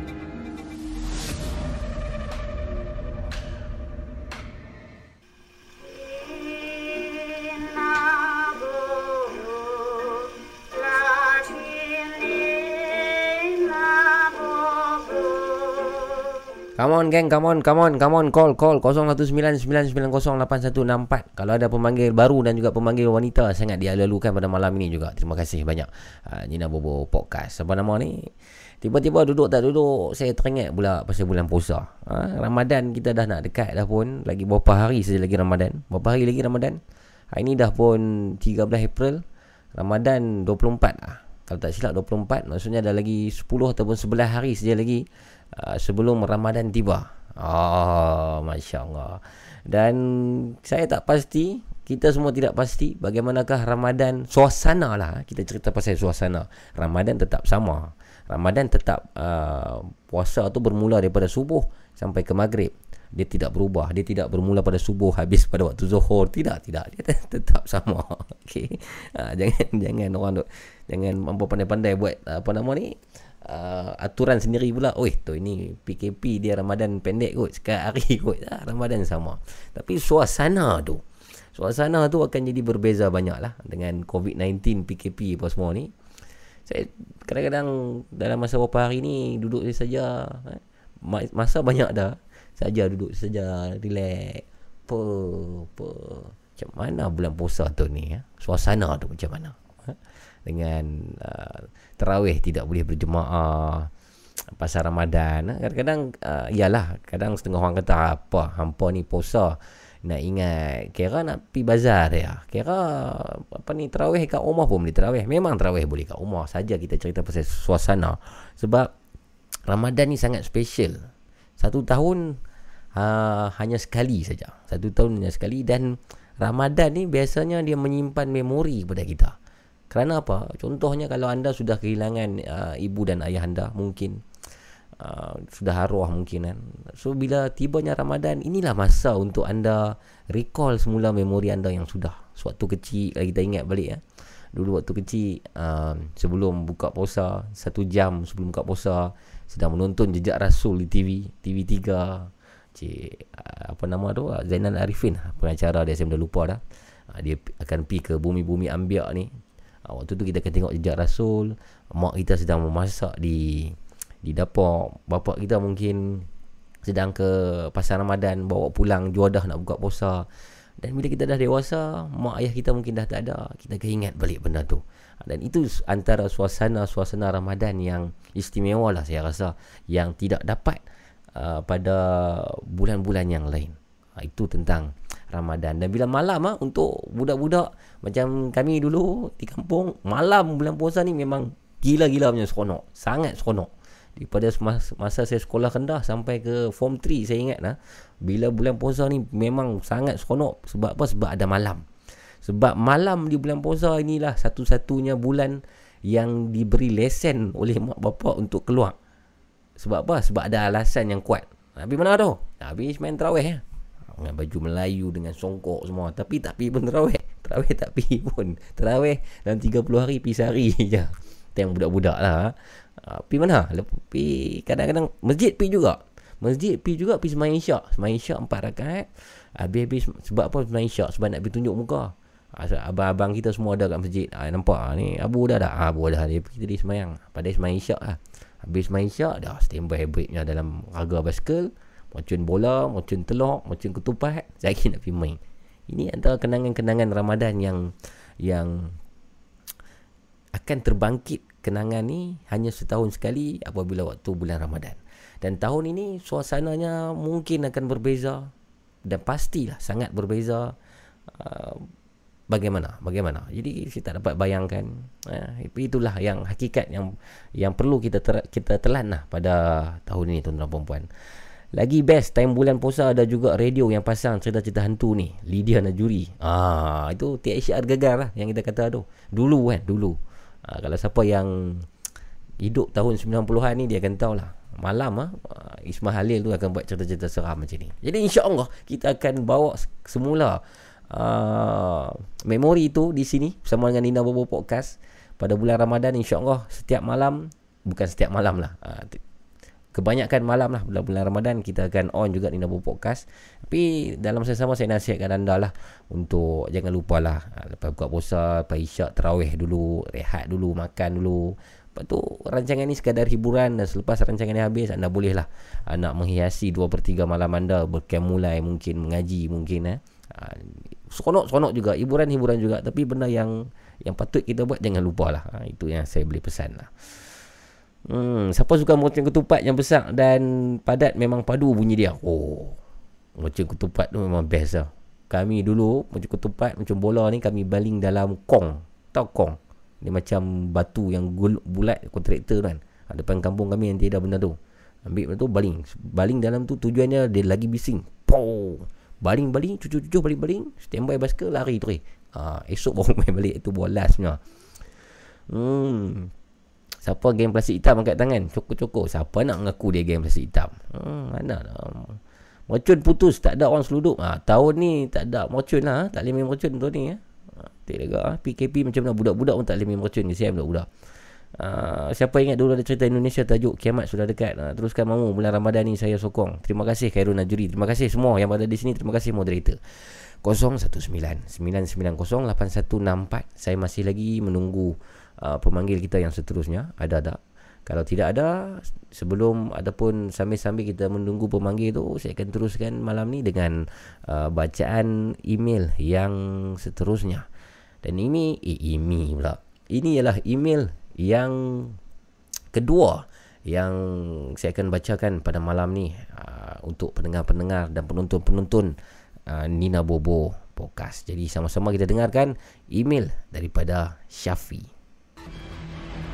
On gang, come on, come on, come on, call, call 0199908164 Kalau ada pemanggil baru dan juga pemanggil wanita Sangat dialalukan pada malam ini juga. Terima kasih banyak uh, Nina Bobo Podcast. Apa nama ni? Tiba-tiba duduk tak duduk Saya teringat pula pasal bulan puasa. Ha? Ramadan kita dah nak dekat dah pun. Lagi berapa hari saja lagi Ramadan? Berapa hari lagi Ramadan? Hari ni dah pun 13 April. Ramadan 24 lah. Kalau tak silap 24 Maksudnya dah lagi 10 ataupun 11 hari saja lagi uh, Sebelum Ramadan tiba. Oh Masya Allah Dan saya tak pasti kita semua tidak pasti bagaimanakah Ramadan suasana lah. Kita cerita pasal suasana. Ramadan tetap sama. Ramadan tetap uh, puasa tu bermula daripada subuh sampai ke maghrib. Dia tidak berubah. Dia tidak bermula pada subuh habis pada waktu zuhur. Tidak tidak. Dia tetap sama. Okey. Uh, jangan jangan orang tu jangan mampu pandai-pandai buat apa nama ni uh, aturan sendiri pula oi tu ini PKP dia Ramadan pendek kot sekarang hari kot. Ah, Ramadan sama. Tapi suasana tu suasana tu akan jadi berbeza banyak lah dengan COVID-19 PKP apa semua ni. Saya kadang-kadang dalam masa beberapa hari ni duduk saja eh, ma- masa banyak dah Saja duduk saja Relax. Apa Apa Macam mana bulan puasa tu ni ya? Suasana tu macam mana ha? Dengan uh, Terawih tidak boleh berjemaah Pasal Ramadan. Ha? Kadang-kadang uh, Yalah Kadang setengah orang kata Apa Hampa ni puasa nak ingat. Kira nak pergi bazar ya. Kira Apa ni Terawih kat rumah pun boleh terawih. Memang terawih boleh kat rumah Saja kita cerita pasal suasana. Sebab Ramadan ni sangat special. Satu tahun uh, Hanya sekali saja. Satu tahun hanya sekali Dan Ramadan ni biasanya dia menyimpan memori kepada kita Kerana apa? Contohnya kalau anda sudah kehilangan uh, ibu dan ayah anda Mungkin Uh, sudah arwah mungkin kan. So bila tibanya Ramadan Inilah masa untuk anda Recall semula memori anda yang sudah. Sewaktu kecil Kalau kita ingat balik ya. Dulu waktu kecil uh, Sebelum buka puasa Satu jam sebelum buka puasa Sedang menonton jejak Rasul di TV TV3 Cik uh, Apa nama tu? Zainal Arifin Pengacara dia saya dah lupa dah. Uh, Dia akan pergi ke bumi-bumi ambiak ni uh, Waktu tu kita akan tengok jejak Rasul. Mak kita sedang memasak di di dapur. Bapa kita mungkin sedang ke pasar Ramadan bawa pulang juadah nak buka puasa. Dan bila kita dah dewasa mak ayah kita mungkin dah tak ada. Kita akan ingat balik benda tu. Dan itu antara suasana-suasana Ramadan yang istimewa lah saya rasa yang tidak dapat uh, pada bulan-bulan yang lain uh, itu tentang Ramadan. Dan bila malam ah untuk budak-budak macam kami dulu di kampung malam bulan puasa ni memang gila-gila punya seronok. Sangat seronok. Daripada masa saya sekolah rendah sampai ke form 3 saya ingat lah bila bulan puasa ni memang sangat seronok. Sebab apa? Sebab ada malam. Sebab malam di bulan puasa inilah satu-satunya bulan yang diberi lesen oleh mak bapak untuk keluar. Sebab apa? Sebab ada alasan yang kuat. Habis mana tu? Habis main terawih ya dengan baju Melayu dengan songkok semua tapi tak pergi pun terawih terawih tak pergi pun terawih dalam 30 hari pergi sehari je yang budak-budak lah Uh, pi mana? Pi kadang-kadang masjid pi juga. Masjid pi juga pi sembahyang isyak. Sembahyang isyak empat rakaat. Habis-habis sebab apa sembahyang isyak? Sebab nak pergi tunjuk muka. Abang-abang kita semua ada kat masjid. Ha, nampak ha, ni Abu dah dah. Ha, Abu dah dia pergi tadi sembahyang. Pada sembahyang isyak lah. Habis sembahyang isyak dah standby breaknya dalam raga basikal. Macun bola, macun telok, macun ketupat. Lagi nak pergi main. Ini antara kenangan-kenangan Ramadan yang yang akan terbangkit kenangan ni hanya setahun sekali apabila waktu bulan Ramadan. Dan tahun ini suasananya mungkin akan berbeza dan pastilah sangat berbeza. Uh, bagaimana? Bagaimana? Jadi saya tak dapat bayangkan. Uh, itulah yang hakikat yang yang perlu kita ter, kita telan lah pada tahun ini tuan-tuan dan puan Lagi best time bulan puasa ada juga radio yang pasang cerita-cerita hantu ni. Lydia Najuri. Ah, itu THR gegar lah yang kita kata tu. Dulu kan, dulu ha, Kalau siapa yang Hidup tahun 90-an ni Dia akan tahu lah Malam ah ha, Ismail Halil tu akan buat cerita-cerita seram macam ni Jadi insya-Allah kita akan bawa semula uh, memori itu di sini bersama dengan Nina Bobo Podcast pada bulan Ramadan insya-Allah setiap malam bukan setiap malam lah. Uh, kebanyakan malam lah bulan-bulan Ramadan kita akan on juga Nina Bobo Podcast. Tapi dalam masa sama saya nasihatkan anda lah untuk jangan lupa lah lepas buka puasa, lepas isyak terawih dulu, rehat dulu, makan dulu. Lepas tu rancangan ni sekadar hiburan dan selepas rancangan ni habis anda boleh lah nak menghiasi 2 per 3 malam anda berkem mulai mungkin mengaji mungkin eh. Seronok-seronok juga Hiburan-hiburan juga Tapi benda yang Yang patut kita buat Jangan lupa lah ha, Itu yang saya boleh pesan lah Hmm, siapa suka moceng ketupat yang besar dan padat memang padu bunyi dia. Oh. Moceng ketupat tu memang best lah. Kami dulu moceng ketupat macam bola ni kami baling dalam kong. Tahu kong? Dia macam batu yang gul- bulat kontraktor kan. Ha, depan kampung kami nanti ada benda tu. Ambil benda tu baling. Baling dalam tu tujuannya dia lagi bising. Pow. Baling-baling, cucu-cucu baling-baling. Standby basikal lari tu. Ha, esok baru main balik. Itu bola sebenarnya. Hmm, Siapa game plastik hitam angkat tangan? Cukup-cukup. Siapa nak mengaku dia game plastik hitam? Hmm, Mana lah. Mercun putus. Tak ada orang seluduk. Ha, Tahun ni tak ada mercun lah. Tak boleh main mercun tahun ni ha. Tak lega ha. PKP macam mana? Budak-budak pun tak boleh main mercun. Kesian budak-budak. Uh, siapa ingat dulu ada cerita Indonesia tajuk kiamat sudah dekat? Uh, teruskan mamu bulan Ramadan ni saya sokong. Terima kasih Khairul Najuri. Terima kasih semua yang ada di sini. Terima kasih moderator. 019-990-8164 saya masih lagi menunggu uh, pemanggil kita yang seterusnya ada tak Kalau tidak ada sebelum ataupun sambil-sambil kita menunggu pemanggil tu saya akan teruskan malam ni dengan uh, bacaan email yang seterusnya. Dan ini eh, ini pula. Ini ialah email yang kedua yang saya akan bacakan pada malam ni uh, untuk pendengar-pendengar dan penonton-penonton uh, Nina Bobo podcast. Jadi sama-sama kita dengarkan email daripada Syafi.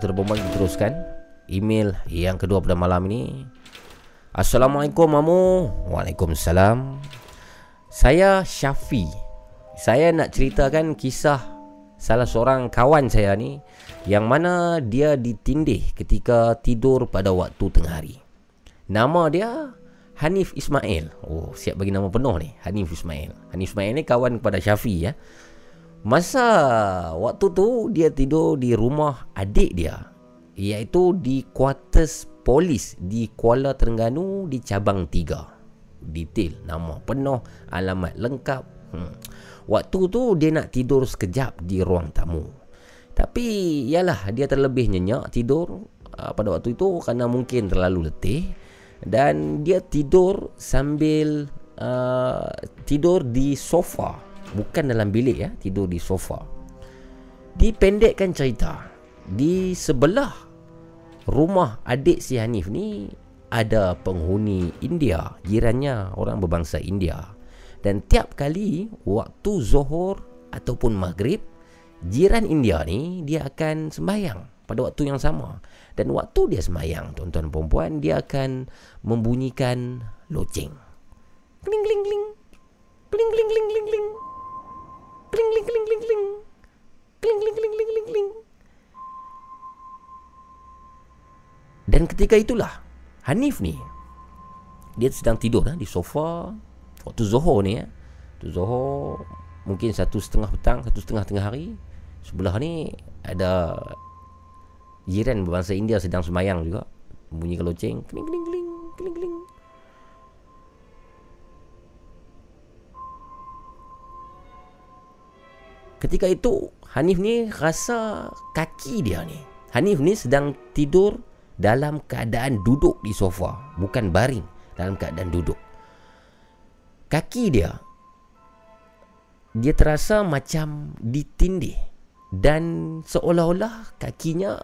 Tuan perempuan kita teruskan Email yang kedua pada malam ini. Assalamualaikum Mamu. Waalaikumsalam. Saya Syafi. Saya nak ceritakan kisah Salah seorang kawan saya ni Yang mana dia ditindih ketika tidur pada waktu tengah hari. Nama dia Hanif Ismail. Oh siap bagi nama penuh ni. Hanif Ismail. Hanif Ismail ni kawan kepada Syafi ya Masa waktu tu dia tidur di rumah adik dia Iaitu di quarters polis di Kuala Terengganu di cabang 3 Detail, nama penuh, alamat lengkap. Hmm. Waktu tu dia nak tidur sekejap di ruang tamu. Tapi yalah dia terlebih nyenyak tidur uh, pada waktu itu Kerana mungkin terlalu letih. Dan dia tidur sambil uh, tidur di sofa Bukan dalam bilik ya. Tidur di sofa. Dipendekkan cerita. Di sebelah Rumah adik si Hanif ni Ada penghuni India. Jirannya orang berbangsa India. Dan tiap kali Waktu Zohor Ataupun Maghrib Jiran India ni Dia akan sembahyang Pada waktu yang sama. Dan waktu dia sembahyang Tuan-tuan perempuan Dia akan Membunyikan Loceng. Kling kling kling. Kling kling kling kling kling Kling kling kling kling kling. Kling kling kling kling kling kling. Dan ketika itulah Hanif ni dia sedang tidur eh, di sofa waktu Zohor ni ya. Tu Zohor mungkin satu setengah petang, satu setengah tengah hari. Sebelah ni ada jiran berbangsa India sedang semayang juga. Bunyi keloceng. Kling kling kling kling kling. Ketika itu Hanif ni rasa kaki dia ni. Hanif ni sedang tidur dalam keadaan duduk di sofa Bukan baring dalam keadaan duduk. Kaki dia Dia terasa macam ditindih Dan seolah-olah kakinya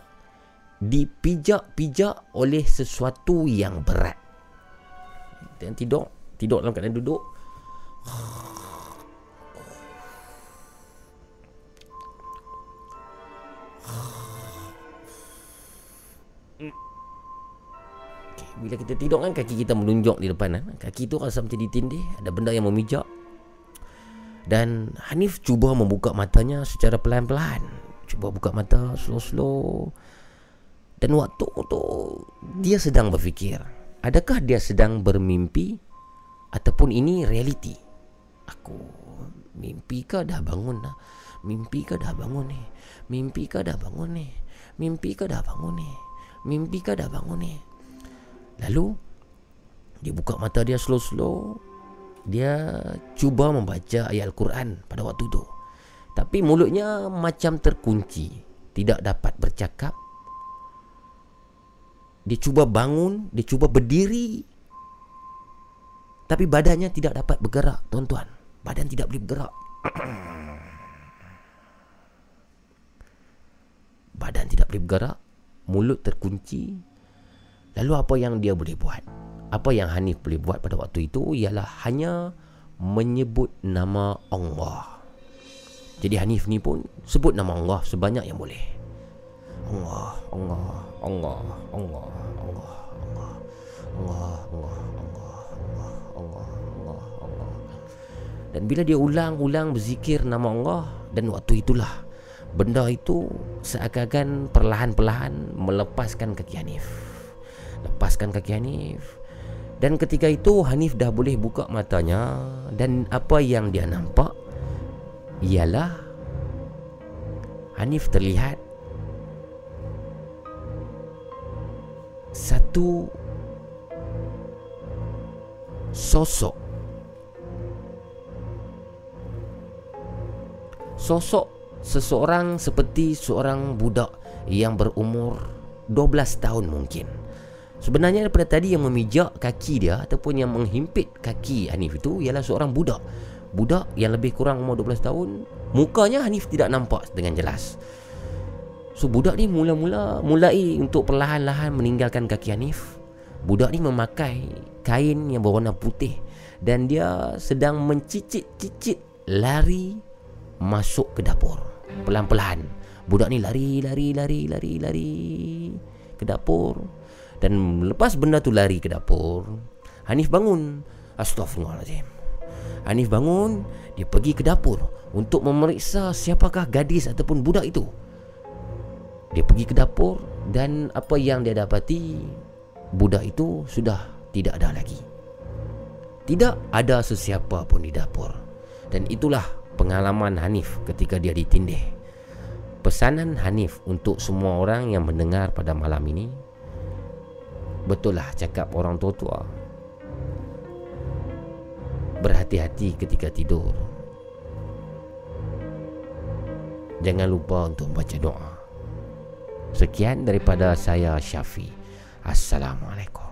Dipijak-pijak oleh sesuatu yang berat. Dan tidur Tidur dalam keadaan duduk Bila kita tidur kan kaki kita menunjuk di depan kan? Kaki tu rasa macam ditindih Ada benda yang memijak. Dan Hanif cuba membuka matanya secara pelan-pelan. Cuba buka mata slow-slow. Dan waktu tu Dia sedang berfikir Adakah dia sedang bermimpi Ataupun ini realiti? Aku Mimpi ke dah bangun dah Mimpi ke dah bangun ni? Mimpi ke dah bangun ni? Mimpi ke dah bangun ni? Mimpi ke dah bangun ni? Lalu Dia buka mata dia slow-slow. Dia cuba membaca ayat Al-Quran pada waktu tu. Tapi mulutnya macam terkunci. Tidak dapat bercakap. Dia cuba bangun Dia cuba berdiri. Tapi badannya tidak dapat bergerak Tuan-tuan Badan tidak boleh bergerak Badan tidak boleh bergerak Mulut terkunci Lalu apa yang dia boleh buat Apa yang Hanif boleh buat pada waktu itu Ialah hanya Menyebut nama Allah Jadi Hanif ni pun Sebut nama Allah sebanyak yang boleh Allah Allah Allah Allah Allah Allah Allah Allah Allah Allah Allah Dan bila dia ulang-ulang berzikir nama Allah Dan waktu itulah Benda itu seakan-akan perlahan-perlahan melepaskan kaki Hanif. Lepaskan kaki Hanif. Dan ketika itu Hanif dah boleh buka matanya Dan apa yang dia nampak Ialah Hanif terlihat Satu Sosok Sosok seseorang seperti seorang budak yang berumur 12 tahun mungkin. Sebenarnya daripada tadi yang memijak kaki dia ataupun yang menghimpit kaki Hanif itu ialah seorang budak. Budak yang lebih kurang umur 12 tahun, mukanya Hanif tidak nampak dengan jelas. So budak ni mula-mula mulai untuk perlahan-lahan meninggalkan kaki Hanif. Budak ni memakai kain yang berwarna putih dan dia sedang mencicit-cicit lari masuk ke dapur. Pelan-pelan. Budak ni lari, lari, lari, lari, lari ke dapur. Dan lepas benda tu lari ke dapur, Hanif bangun. Astaghfirullahaladzim. Hanif bangun, dia pergi ke dapur untuk memeriksa siapakah gadis ataupun budak itu. Dia pergi ke dapur dan apa yang dia dapati, budak itu sudah tidak ada lagi. Tidak ada sesiapa pun di dapur. Dan itulah pengalaman Hanif ketika dia ditindih. Pesanan Hanif untuk semua orang yang mendengar pada malam ini Betul lah cakap orang tua-tua. Berhati-hati ketika tidur. Jangan lupa untuk baca doa. Sekian daripada saya Syafi. Assalamualaikum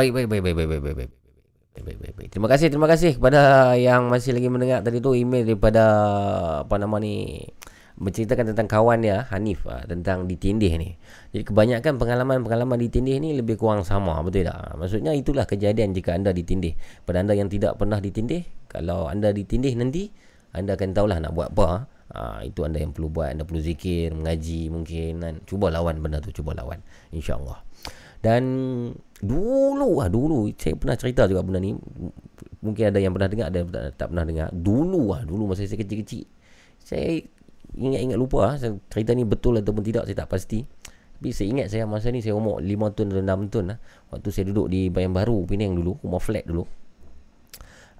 Baik, baik, baik, baik, baik, baik, baik, baik. Baik, baik, baik. Terima kasih, terima kasih kepada yang masih lagi mendengar tadi tu email daripada apa nama ni menceritakan tentang kawan dia Hanif ah, tentang ditindih ni. Jadi kebanyakan pengalaman-pengalaman ditindih ni lebih kurang sama, betul tak? Maksudnya itulah kejadian jika anda ditindih. Pada anda yang tidak pernah ditindih, kalau anda ditindih nanti anda akan tahulah nak buat apa. Ha, itu anda yang perlu buat Anda perlu zikir, mengaji mungkin kan? Cuba lawan benda tu Cuba lawan InsyaAllah Dan Dulu lah Dulu. Saya pernah cerita juga benda ni. Mungkin ada yang pernah dengar Ada yang tak- pernah dengar. Dulu lah Dulu masa saya kecil-kecil. Saya Ingat-ingat lupa lah Cerita ni betul ataupun tidak Saya tak pasti. Tapi saya ingat saya masa ni saya umur 5 tahun atau 6 tahun lah. Waktu saya duduk di Bayan Baru, Penang dulu, rumah flat dulu.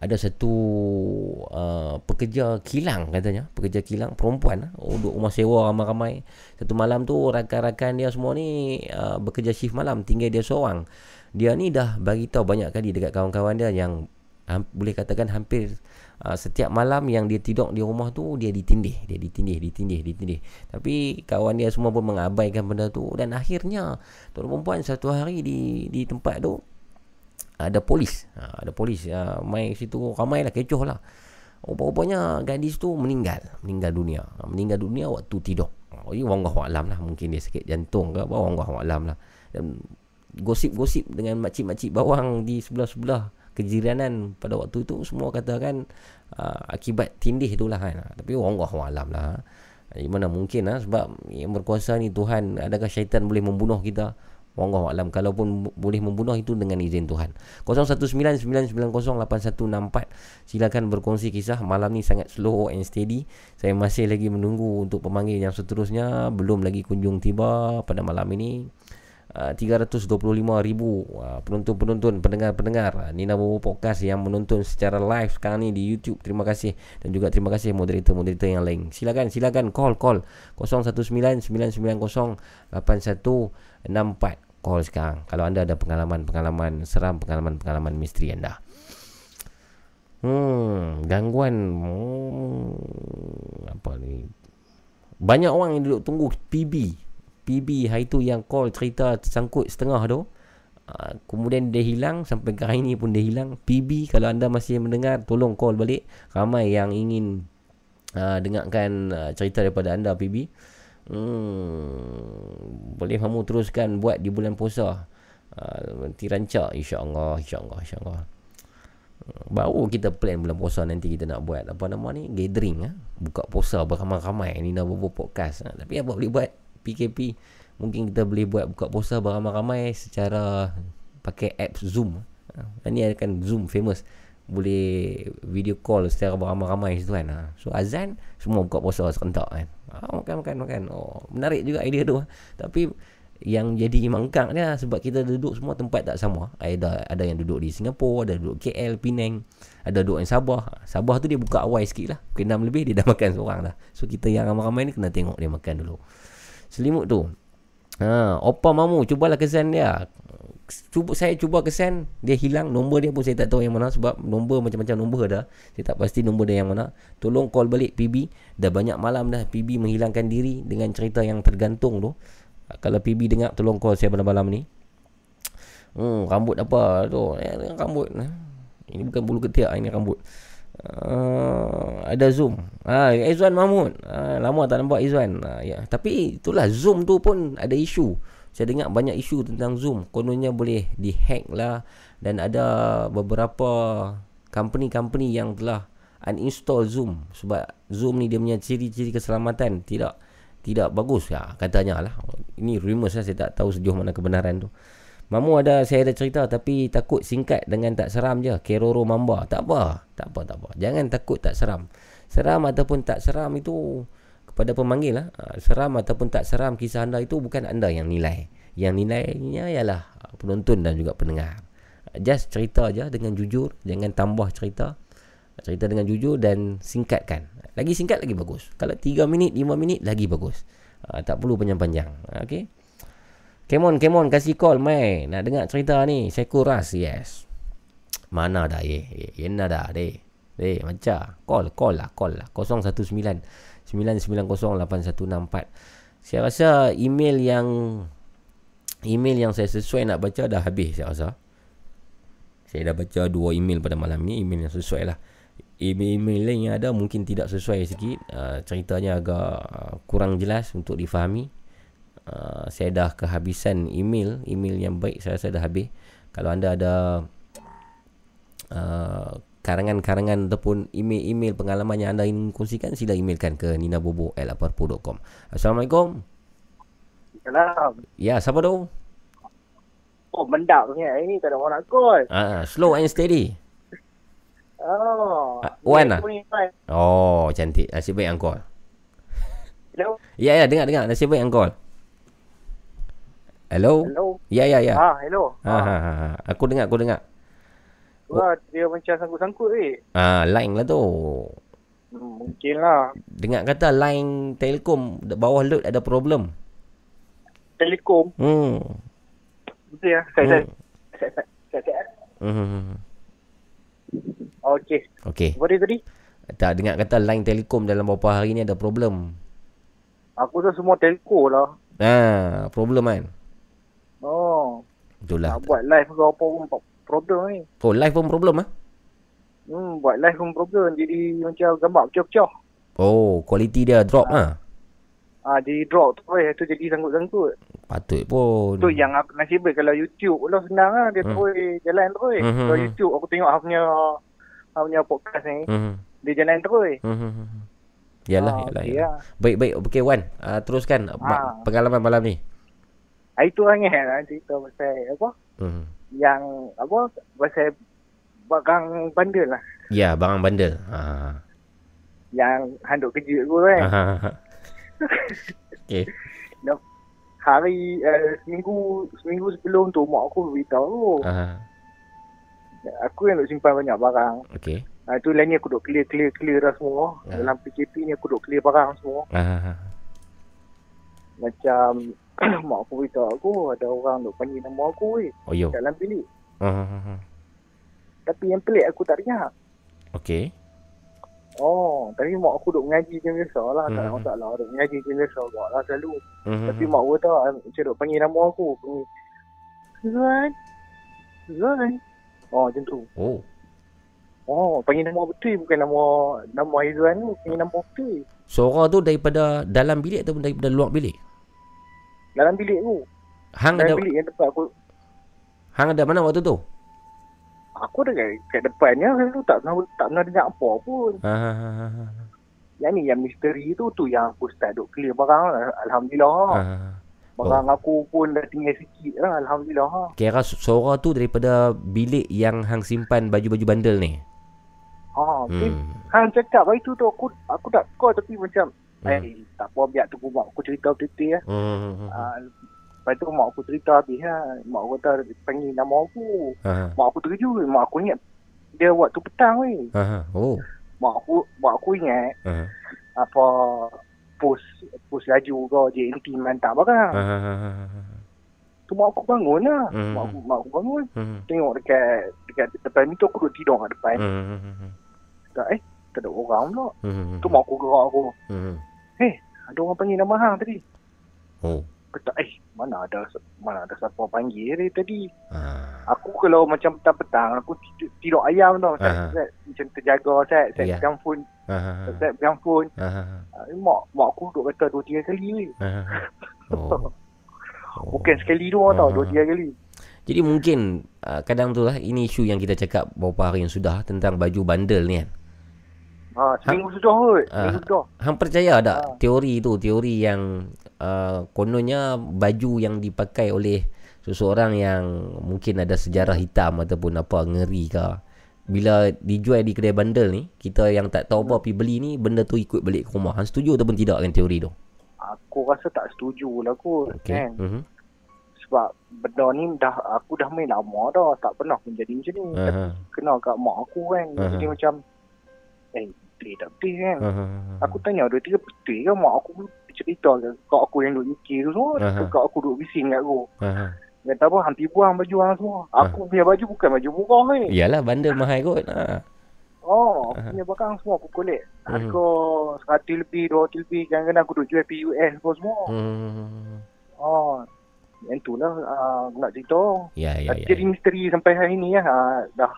Ada satu uh, pekerja kilang katanya, pekerja kilang perempuan. Oh, duduk rumah sewa ramai-ramai. Satu malam tu rakan-rakan dia semua ni uh, bekerja shift malam, tinggal dia seorang. Dia ni dah bagi tahu banyak kali dekat kawan-kawan dia yang ham, boleh katakan hampir uh, setiap malam yang dia tidur di rumah tu dia ditindih, dia ditindih, ditindih, ditindih. Tapi kawan dia semua pun mengabaikan benda tu dan akhirnya tuan perempuan satu hari di di tempat tu ada polis. Ha, ada polis uh, mai situ ramai lah kecoh lah. Rupa-rupanya gadis tu meninggal, meninggal dunia. Ha, meninggal dunia waktu tidur. Oh, ini wallahu alam lah mungkin dia sakit jantung ke apa wallahu alam lah. Dan gosip-gosip dengan makcik-makcik bawang di sebelah-sebelah kejiranan pada waktu itu semua katakan uh, akibat tindih itulah kan. Tapi orang Allah alam lah. Mana mungkin lah sebab yang berkuasa ni Tuhan adakah syaitan boleh membunuh kita? Allah alam kalaupun boleh membunuh itu dengan izin Tuhan. 0199908164 silakan berkongsi kisah malam ni sangat slow and steady. Saya masih lagi menunggu untuk pemanggil yang seterusnya belum lagi kunjung tiba pada malam ini. Uh, 325 ribu uh, penonton-penonton, pendengar-pendengar uh, Nina Bobo Podcast yang menonton secara live sekarang ni di YouTube. Terima kasih dan juga terima kasih moderator-moderator yang lain. Silakan, silakan call call 0199908164 call sekarang kalau anda ada pengalaman-pengalaman seram, pengalaman-pengalaman misteri anda. Hmm, gangguan hmm, apa ni? Banyak orang yang duduk tunggu PB. PB hari tu yang call cerita tersangkut setengah tu. Uh, kemudian dia hilang sampai ke hari ni pun dia hilang. PB kalau anda masih mendengar tolong call balik. Ramai yang ingin uh, dengarkan uh, cerita daripada anda PB. Hmm, boleh kamu teruskan buat di bulan puasa. Uh, nanti rancak insya-Allah, insya-Allah, insya-Allah. Hmm, baru kita plan bulan puasa nanti kita nak buat apa nama ni gathering ah buka puasa beramai-ramai ni nak buat podcast ah. tapi apa boleh buat PKP mungkin kita boleh buat buka puasa beramai-ramai secara pakai apps Zoom ah. dan ni akan Zoom famous boleh video call secara beramai-ramai situ kan ah. so azan semua buka puasa serentak kan ah, makan makan makan oh menarik juga idea tu tapi yang jadi mangkang dia sebab kita duduk semua tempat tak sama. Ada ada yang duduk di Singapura, ada duduk KL, Penang, ada duduk di Sabah. Sabah tu dia buka awal sikit lah. Pukul 6 lebih dia dah makan seorang dah. So kita yang ramai-ramai ni kena tengok dia makan dulu. Selimut tu. Ha, opa mamu cubalah kesan dia. Cuba saya cuba kesan dia hilang nombor dia pun saya tak tahu yang mana sebab nombor macam-macam nombor dah. Saya tak pasti nombor dia yang mana. Tolong call balik PB. Dah banyak malam dah PB menghilangkan diri dengan cerita yang tergantung tu. Kalau PB dengar tolong call saya malam-malam ni. Hmm, rambut apa tu? Eh, rambut. Ini bukan bulu ketiak, ini rambut. Uh, ada Zoom. Ah, uh, Izwan Mahmud. Uh, lama tak nampak Izwan. Uh, ya, tapi itulah Zoom tu pun ada isu. Saya dengar banyak isu tentang Zoom. Kononnya boleh dihack lah. Dan ada beberapa company-company yang telah uninstall Zoom. Sebab Zoom ni dia punya ciri-ciri keselamatan. Tidak tidak bagus. Ya katanya lah. Ini rumors lah. Saya tak tahu sejauh mana kebenaran tu. Mamu ada saya ada cerita. Tapi takut singkat dengan tak seram je. Keroro Mamba. Tak apa. Tak apa tak apa. Jangan takut tak seram. Seram ataupun tak seram itu kepada pemanggil lah ha, seram ataupun tak seram kisah anda itu bukan anda yang nilai yang nilainya ialah penonton dan juga pendengar just cerita aja dengan jujur jangan tambah cerita cerita dengan jujur dan singkatkan lagi singkat lagi bagus kalau 3 minit 5 minit lagi bagus uh, tak perlu panjang-panjang okey Come on, come on, kasih call, mai. Nak dengar cerita ni. Saya kuras, yes. Mana dah, ye? Eh? Ye, ye dah, deh. Deh, macam. Call, call lah, call lah. 019-990-8164. Saya rasa email yang email yang saya sesuai nak baca dah habis, saya rasa. Saya dah baca dua email pada malam ni. Email yang sesuai lah. Email-email lain yang ada mungkin tidak sesuai sikit. Uh, ceritanya agak uh, kurang jelas untuk difahami. Uh, saya dah kehabisan email email yang baik saya rasa dah habis kalau anda ada uh, karangan-karangan ataupun email-email pengalaman yang anda ingin kongsikan sila emailkan ke ninabobo@aparpo.com Assalamualaikum. Salam. Ya siapa tu? Oh mendak ni Ini tak ada orang nak call. Uh, Slow and steady. Oh. Uh, Wan lah Oh cantik. Nasib baik yang call Hello? Ya ya dengar dengar. Nasib baik yang call Hello? Hello. Ya, ya, ya. Ah, hello. Ha, ha, ha, ha. Aku dengar, aku dengar. Wah, dia macam sangkut-sangkut weh. Ah, line lah tu. Hmm, mungkin lah. Dengar kata line Telkom de- bawah load ada problem. Telekom. Hmm. Betul ya? Saya, saya, Hmm. saya, saya, saya, saya. Hmm. Okey. Okey. Apa dia tadi? Tak dengar kata line Telkom dalam beberapa hari ni ada problem. Aku tu semua telco lah. Ah, problem kan. Oh. Itulah. Nak buat live ke apa pun problem ni. Oh, live pun problem ah. Hmm, buat live pun problem. Jadi macam gambar pecah-pecah. Oh, kualiti dia drop ah. Ah, jadi drop tu weh. Tu jadi sangkut-sangkut. Patut pun. Tu yang aku nasib baik kalau YouTube lah senang lah. Dia Hmm. terus jalan terus. Mhm. Kalau YouTube aku tengok aku punya aku punya podcast ni. Hmm. Dia jalan terus. Hmm. Yalah, Ah, yalah, okey yalah. lah. Baik, baik. Okey, Wan. Uh, teruskan ma- pengalaman malam ni. Itu angin lah cerita pasal apa? Hmm. Yang apa? Pasal barang bandel lah. Ya, barang bandel. Ha. Yang handuk kejut aku kan. Ha. ha. Okey. Hari uh, seminggu seminggu sebelum tu mak aku beritahu aku. Ha. Aku yang duk simpan banyak barang. Okey. Ha, tu lain ni aku duk clear clear clear dah semua. Ya. Dalam PKP ni aku duk clear barang semua. Ha. ha. Macam mak aku beritahu aku ada orang duk panggil nama aku weh. Oh, yo. Dalam bilik. Ha. ha, ha. Tapi yang pelik aku tak dengar. Okey. Oh, tapi mak aku duk mengaji macam biasa lah. Tak ada Mhm. masalah. Duk mengaji macam biasa buat lah selalu. Mhm. Tapi mak aku tahu macam duk panggil nama aku. Panggil. Zuan. Zuan. Oh, macam tu. Oh. Oh, panggil nama betul bukan nama nama Izzuan tu. Panggil nama betul. Suara tu daripada dalam bilik ataupun daripada luar bilik? Dalam bilik tu. Hang ada Dalam bilik yang tempat aku. hang ada mana waktu tu? Aku ada kat, kat depannya. Tu tak pernah, tak pernah dengar apa pun. Ha. ha, ha, ha. Yang ni, yang misteri tu, tu yang aku start duk clear barang lah. Alhamdulillah. Ha. Barang aku pun dah tinggal sikit lah. Alhamdulillah. Kira su- suara tu daripada bilik yang hang simpan baju-baju bandel ni. Ha. Hmm. Hang cakap hari tu tu aku aku tak call tapi macam Hmm. eh tak apa biar tunggu mak aku cerita betul-betul ya. Hmm. Ha, lepas tu mak aku cerita habis ha. Mak aku kata panggil nama aku. Ha. Mak aku terkejut. Mak aku ingat dia waktu petang weh. Oh. Mak aku mak aku ingat Ha. apa pos pos laju ke JNT mantap barang. Ha, ha. Tu mak aku bangun lah. Hmm. Mak aku mak aku bangun. Hmm. Tengok dekat dekat depan ni tu aku duduk tidur kat depan. Hmm. Tak eh tak ada orang pula. Hmm. Tu mak aku gerak aku. Hmm. Eh, ada orang panggil nama hang tadi. Oh. Kata, eh, mana ada mana ada siapa panggil dia tadi. Ha. Aku kalau macam petang-petang, aku tidur, tidur ayam tau. Saya, Aha. saya, macam terjaga, saya, saya Ya. pegang phone. Ha. ha, ha. Saya pegang phone. Ha. ha, ha. Uh, mak, mak aku duk kata dua tiga kali. Ha. ha. Oh. Bukan sekali dua tau, dua tiga kali. Jadi mungkin uh, kadang tu lah ini isu yang kita cakap beberapa hari yang sudah tentang baju bandel ni kan. Ha, seminggu sudah kot. Ah. Sudah. Hang percaya tak Ha. teori tu, teori yang uh, kononnya baju yang dipakai oleh seseorang yang mungkin ada sejarah hitam ataupun apa ngeri ke. Bila dijual di kedai bandel ni, kita yang tak tahu apa pergi beli ni benda tu ikut balik ke rumah. Hang setuju ataupun tidak dengan teori tu? Aku rasa tak setuju lah kot. Okey. Kan? Mhm. Sebab benda ni dah aku dah main lama dah. Tak pernah pun jadi macam ni. Tapi kena kat mak aku kan. Aha. Jadi macam, eh, betul tak betul kan. Aha. Aku tanya dua tiga betul ke mak aku cerita ke kau aku yang duduk UK tu semua. Aha. Kau aku duduk bising kat aku. Aha. Kata apa, hampir buang baju orang semua. Aku punya baju bukan baju murah ni. Yalah bandel mahal kot. Ha. Oh, aku punya barang semua aku collect. Mhm. Harga seratus lebih, dua ratus lebih. Kadang-kadang aku duduk jual PUS pun semua. Hmm. Oh, yang tu lah uh, nak cerita. Ya ya ya. Jadi misteri sampai hari ni lah. Uh, dah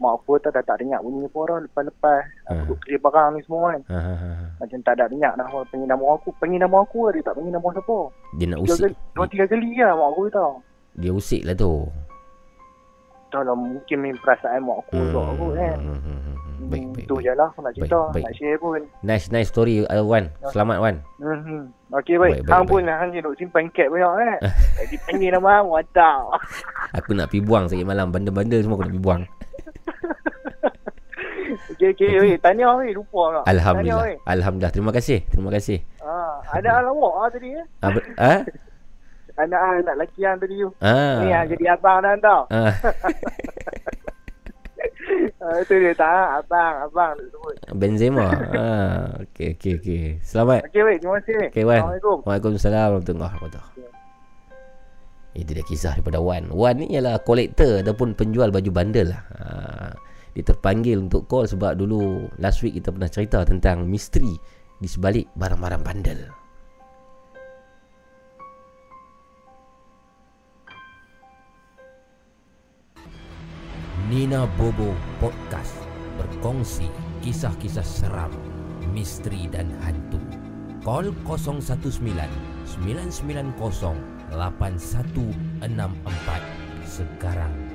mak aku tak, dah tak dengar bunyi dah lepas-lepas. Aku duduk clear barang ni semua kan. Ha, ha, ha. Macam tak ada dengar dah orang panggil nama aku. Panggil nama aku lah, dia tak panggil nama siapa. Dia nak usik. dua tiga kali lah mak aku tahu. Dia usik lah tu. Tak lah mungkin main perasaan mak aku hmm. aku kan. Hmm. Baik, baik, tu baik. je lah aku nak cerita. baik. Nak share pun. Nice, nice story uh, Wan. Selamat Wan. Hmm. Okey baik. Baik, baik, Hang baik. pun hang je duk simpan cat banyak kan. Jadi panggil nama hang. Aku nak pergi buang sikit malam. Bandel-bandel semua aku nak pergi buang. Okey okey weh. Tanya weh lupa tak. Alhamdulillah. Tanya, weh. Alhamdulillah. Terima kasih. Terima kasih. Ah, ada lawak ah tadi eh. Ah, be- ah? Anak-anak lelaki yang tadi tu. Ah. Ni yang jadi abang dah tau. Ah. Ah, itu dia tak abang, abang sebut. Benzema. ah. Okey okey okey. Selamat. Okey, weh, terima kasih. Okey Wan. Assalamualaikum. Waalaikumsalam warahmatullahi wabarakatuh. Itu dia kisah daripada Wan. Wan ni ialah kolektor ataupun penjual baju bandel lah. Ha, dia terpanggil untuk call sebab dulu last week kita pernah cerita tentang misteri di sebalik barang-barang bandel. Nina Bobo Podcast berkongsi kisah-kisah seram, misteri dan hantu. Call 019 990 8164 sekarang.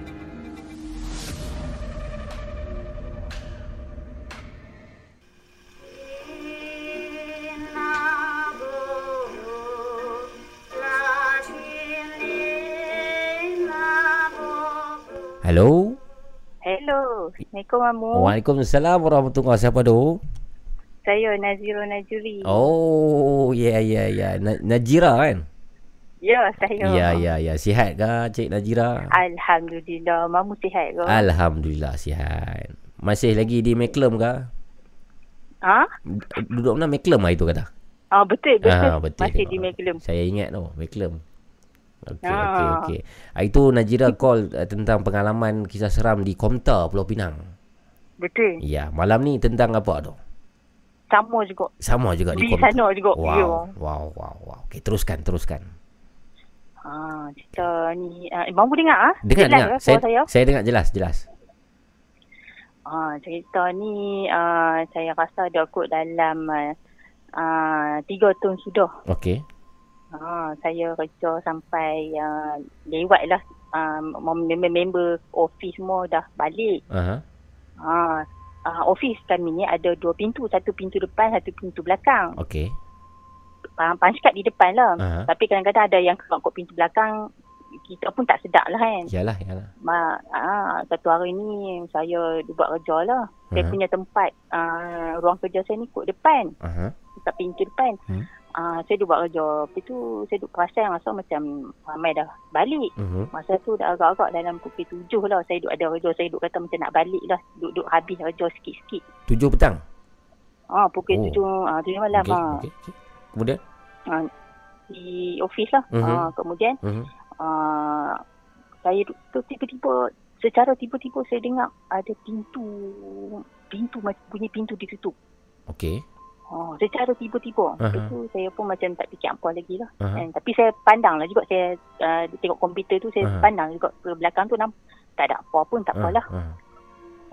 Hello. Hello. Assalamualaikum Mamu. Waalaikumsalam warahmatullahi Siapa tu? Saya Naziro Najuri. Oh, ya ya ya. Na- Najira kan? Ya, saya. Ya ya ya. Sihat ke Cik Najira? Alhamdulillah. Mamu sihat ke? Alhamdulillah sihat. Masih lagi di Meklem ke? Ha? Duduk mana Meklem lah itu kata? Ah, betul, betul. Ah, betul. Masih di Mekelum. Saya ingat tu Meklem. Okey Ah. okey okey. Ah, Itu Najira call uh, tentang pengalaman kisah seram di Komta Pulau Pinang. Betul. Ya, malam ni tentang apa tu? Sama juga. Sama juga di Di Komta. sana juga. Wow, Ya. wow, wow, wow. Okey, teruskan, teruskan. Ha, cerita ni. Uh, Mamu dengar ah? Dengar, Jelas dengar. ke Saya, saya? saya dengar jelas, jelas. Ah, cerita ni uh, saya rasa dah kot dalam uh, uh, tiga tahun sudah. Okey. Ha, saya kerja sampai uh, lewat lah. Uh, member-member office semua dah balik. Aha. Ha, uh, office kami ni ada dua pintu. Satu pintu depan, satu pintu belakang. Okey. Uh, punch card di depan lah. Aha. Tapi kadang-kadang ada yang keluar kot pintu belakang. Kita pun tak sedap lah kan. Yalah, yalah. Ma, ah, satu hari ni saya buat kerja lah. Saya Aha. punya tempat uh, ruang kerja saya ni kot depan. Aha. Dekat pintu depan. Hmm. Ah, saya duduk buat kerja. Lepas tu saya duduk perasan rasa macam ramai dah balik. Mhm. Masa tu dah agak-agak dalam pukul tujuh lah. Saya duduk ada kerja. Saya duduk kata macam nak balik lah. Duduk-duduk habis kerja sikit-sikit. Tujuh petang. Ah, pukul Oh. tujuh, ah, tujuh malam. Okey, ah. okey, okey. Kemudian? Ah, di office lah. Mhm. Ah, kemudian Mhm. Ah, saya tu tiba-tiba secara tiba-tiba saya dengar ada pintu pintu macam bunyi pintu ditutup. Okey. Oh, secara tiba-tiba. Aha. Lepas tu saya pun macam tak fikir apa lagi lah. Aha. Kan? Tapi saya pandang lah juga. Saya uh, tengok komputer tu, saya Aha. pandang juga ke belakang tu. Namp- tak ada apa pun, tak apalah. Ah, ah.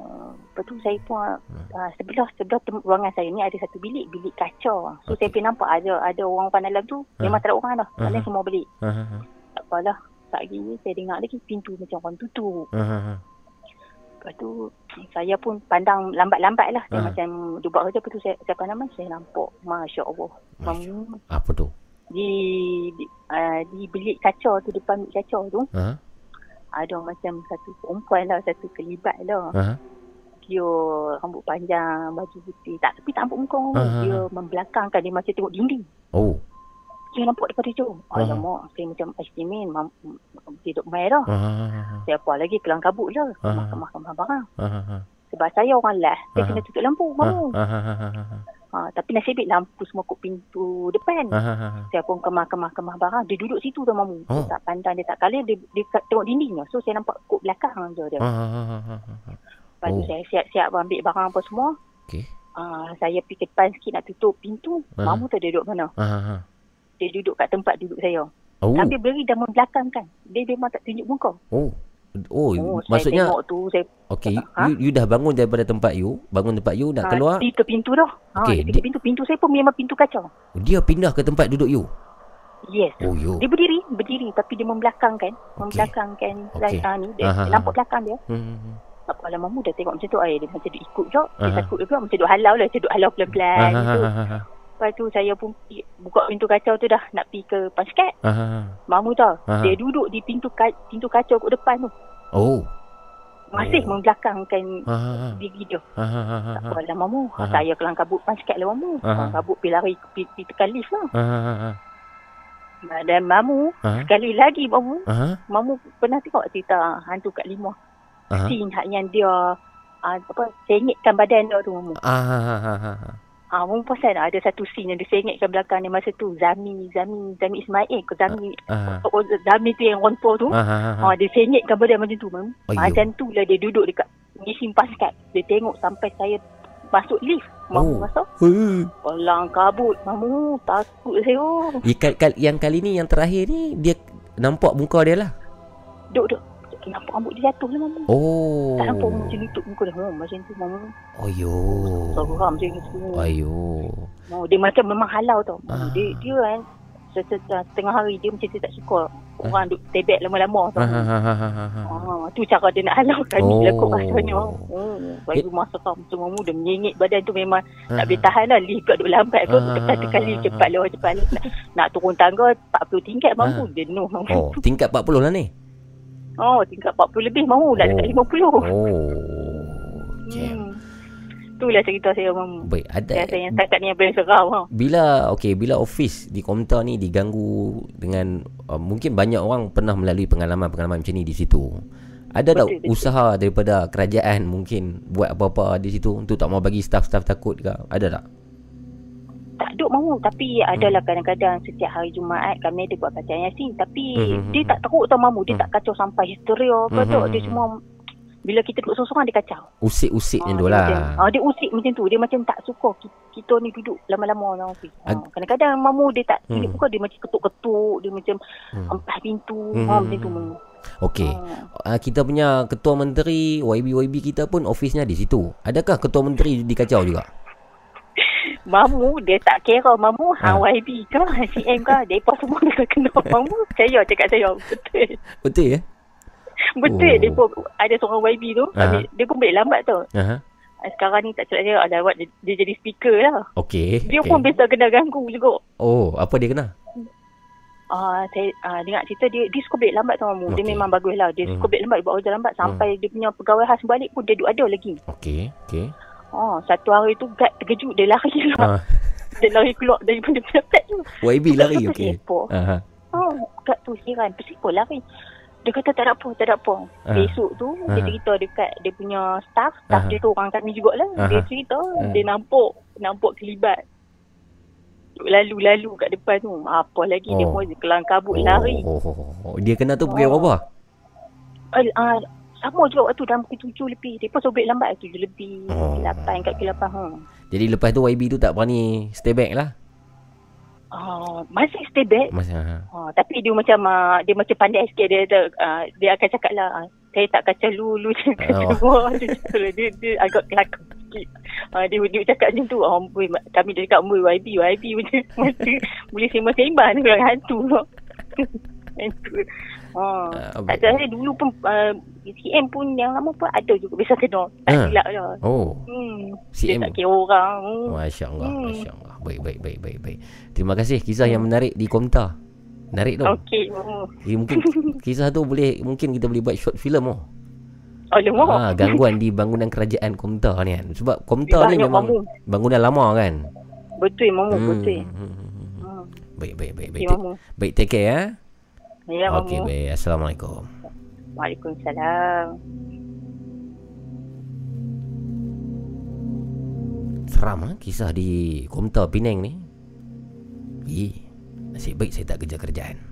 Uh, lepas tu saya pun uh, sebelah sebelah tem- ruangan saya ni ada satu bilik, bilik kaca. So saya pergi nampak ada ada orang-orang dalam tu. Ah. Memang tak ada orang. Aha. Mana semua balik. Ah, ah. Tak apalah. Lagi ni saya dengar lagi pintu macam orang tutup. Ah. Lepas tu saya pun pandang lambat-lambat lah. Saya Ah. macam duduk buat kerja. Lepas tu saya, saya pandang saya nampak. Masya Allah. Mam, Apa tu? di di, uh, di bilik kaca tu depan bilik kaca tu Ha? ada macam satu perempuan lah satu kelibat lah Ha? dia rambut panjang baju putih tak tapi tak nampak muka orang Ah. dia membelakangkan dia macam tengok dinding Oh. Saya nampak daripada jauh Ah. alamak saya macam istimin mam- dia duduk main dah Ah, ah, ah, saya apa lagi kelang kabut lah Ah. kemah-kemah barang ah, ah, ah. sebab saya orang lah saya Ah. kena tutup lampu Ah, mamu ah, ah, ah, ah, ah. ha, tapi nasib baik lampu semua kot pintu depan Ah, ah, ah. Saya pun kemah-kemah-kemah barang. Dia duduk situ tu mamu. Oh. Dia tak pandang, dia tak kalir. Dia, dia tengok dinding tu. So saya nampak kut belakang je dia. Ah, ah, ah, ah, ah. Lepas tu oh. saya siap-siap ambil barang apa semua. Okey. Uh, saya pergi depan sikit nak tutup pintu. Ah. Mamu tu dia duduk mana? Ah, ah, ah. Dia duduk kat tempat duduk saya. Oh. Sambil berdiri dan membelakangkan. Dia memang tak tunjuk muka. Oh. Oh, Oh, maksudnya saya tengok tu. Saya okey, Ha? you, you dah bangun daripada tempat you, bangun tempat you nak ah, keluar, Pergi ke pintu dah. Ha, pergi di- pintu. Pintu saya pun memang pintu kaca. dia pindah ke tempat duduk you. Yes. Oh, you. Dia berdiri. Berdiri. Tapi dia membelakangkan. Membelakangkan. Okey. Ah, ni. Dia, Aha, nampak belakang dia. Hmm. Tak apa lah mamu dah tengok macam tu ay, dia macam dia ikut je. Dia takut juga macam duk halau lah, macam duk halau pelan-pelan gitu. Lepas tu saya pun buka pintu kacau tu dah nak pergi ke paskat. Ah, ah, ah. Mamu tahu, Aha. dia duduk di pintu ka- pintu kacau kat depan tu. Oh. Masih Oh. membelakangkan Tak ah. apa lah mamu. Aha. Saya kelang kabut paskat lah mamu. Aha. Kelang kabut pergi lari pergi, tekan lift lah. Ah, ah, ah, ah. Dan Mamu, Ha? sekali lagi Mamu, Aha. Mamu pernah tengok cerita hantu kat limah. Aha. Scene yang dia uh, apa sengitkan badan dia tu Mamu. Ah, ha, ha, ha, ha. Ah, Mamu pasal ada satu scene yang dia sengitkan belakang dia masa tu. Zami, Zami, Zami Ismail ke Zami. Ah. Oh, Zami tu yang rontor tu. Ah, ha, ha, ha. Ah, dia sengitkan badan macam tu. Ayuh. Macam tu lah dia duduk dekat ngisi paskat. Dia tengok sampai saya masuk lift. Mamu Oh. masuk. Huh. Pelang kabut. Mamu takut saya. Oh. Ikat, yang kali ni yang terakhir ni dia nampak muka dia lah. Duk, duk. Nampak rambut dia jatuh lah Mamu. Oh. Tak nampak macam tutup muka dia. Oh, macam tu Mamu. Ayo. Seram macam tu. Ayo. Oh, dia macam memang halau tau. Ah. Dia, dia kan se- se- setengah hari dia macam dia tak suka orang duk tebek lama-lama tau. Ha, ha, ha, ha, ha, ha. Ah, tu cara dia nak halau kami Oh. oh. lekuk rasanya. Oh, bagi masa kam semua muda menyengit badan tu memang Ah. tak boleh tahan lah. Lift kat duk lambat ke. Ah. Tekan lift cepat lah cepat lah. Nak, nak turun tangga 40 tingkat mampu. Ah. Jenuh mampu. Oh, tingkat 40 lah ni. Oh, tingkat 40 lebih mampu. Dah dekat 50. Oh. Hmm. Itulah cerita saya mampu. Baik, ada Saya yang setakat ni yang seram. Ha. bila okey bila office di Komtar ni diganggu dengan uh, mungkin banyak orang pernah melalui pengalaman-pengalaman macam ni di situ. Ada tak betul. usaha daripada kerajaan mungkin buat apa-apa di situ untuk tak mau bagi staff-staff takut ke? Ada tak? Tak duk mahu tapi Hmm. adalah kadang-kadang setiap hari Jumaat kami ada buat bacaan Yasin tapi Hmm, hmm, dia hmm, tak teruk tau mamu dia tak kacau sampai histeria ke Hmm, tak hmm, dia hmm. cuma bila kita duduk sorang-sorang dia kacau Usik-usik macam tu dia lah. macam, ah, dia usik macam tu dia macam tak suka ki- kita ni duduk lama-lama office ah, Ag- kadang-kadang mamu dia tak Hmm. dia bukan dia macam ketuk-ketuk dia macam Hmm. empah pintu Hmm, ah, hmm, macam tu hmm. mamu Okey. Uh, kita punya ketua menteri YB-YB kita pun ofisnya di situ. Adakah ketua menteri dikacau juga? Mamu dia tak kira Mamu ha. YB ke CM ke Mereka semua dia kena Mamu Saya cakap saya Betul Betul ya? Betul Oh. dia pun Ada seorang YB tu uh Dia pun balik lambat tu Aha. Ah, Sekarang ni tak silap saya Ada buat dia, dia jadi speaker lah Okey. Dia okey. pun biasa kena ganggu juga Oh, apa dia kena? Ah, saya ah, dengar cerita dia dia suka balik lambat tu Mamu. Dia Okey. memang bagus lah. Dia Hmm. suka balik lambat, dia buat kerja lambat sampai dia punya pegawai khas balik pun dia duduk ada lagi. Okey, okey. Oh, satu hari tu guard terkejut dia lari Ah, lah. Dia lari keluar daripada pet tu. YB lari okey. Aha. Oh, guard tu heran. Kenapa lari? Dia kata tak ada apa, tak ada apa. Ah. Besok tu dia Ah. cerita dekat dia punya staff, staff Ah. dia tu orang kami jugalah. Ah. Dia cerita Ah. dia nampak nampak kelibat. Lalu-lalu kat depan tu. Apa lagi dia Oh. pun kelang kabut lari. Oh, oh, oh, oh. Dia kena tu pukul Oh. berapa? Uh, uh, sama juga waktu dalam pukul tujuh lebih. Dia pun sobek lambat tujuh lebih. Oh. Lapan kat pukul lapan. Hmm. Jadi lepas tu YB tu tak berani stay back lah. Uh, masih stay back. Masa ha. Uh, tapi dia macam uh, dia macam pandai sikit dia dia, uh, dia akan cakap lah uh, saya tak kacau lu lu cakap Oh. oh. dia, lah. dia, dia agak kelakar sikit uh, dia, dia cakap macam tu oh, boy, kami dia cakap boy YB YB macam boleh sembang-sembang ni orang hantu hantu Oh, Ah, tak saya dulu pun uh, CM pun yang lama pun ada juga biasa kena. Tak Ah. silap lah. Oh. Hmm. CM. Dia tak kira orang. Hmm. Masya Allah, Hmm. Masya Allah. Baik, baik, baik, baik, baik. Terima kasih kisah yang menarik di Komta. Menarik tu. Okey. Hmm. Eh, mungkin kisah tu boleh mungkin kita boleh buat short film oh. Alamak. Ah, gangguan di bangunan kerajaan Komta ni kan. Sebab Komta ni memang mamu. bangunan lama kan. Betul, Mamu. Hmm, Betul. hmm, hmm, hmm. Hmm. Baik, baik, baik, baik. Mamu. Baik, take care ya. Ya, Okey, baik. Assalamualaikum. Waalaikumsalam. Seram ah kisah di Komta Penang ni. Eh, nasib baik saya tak kerja kerjaan.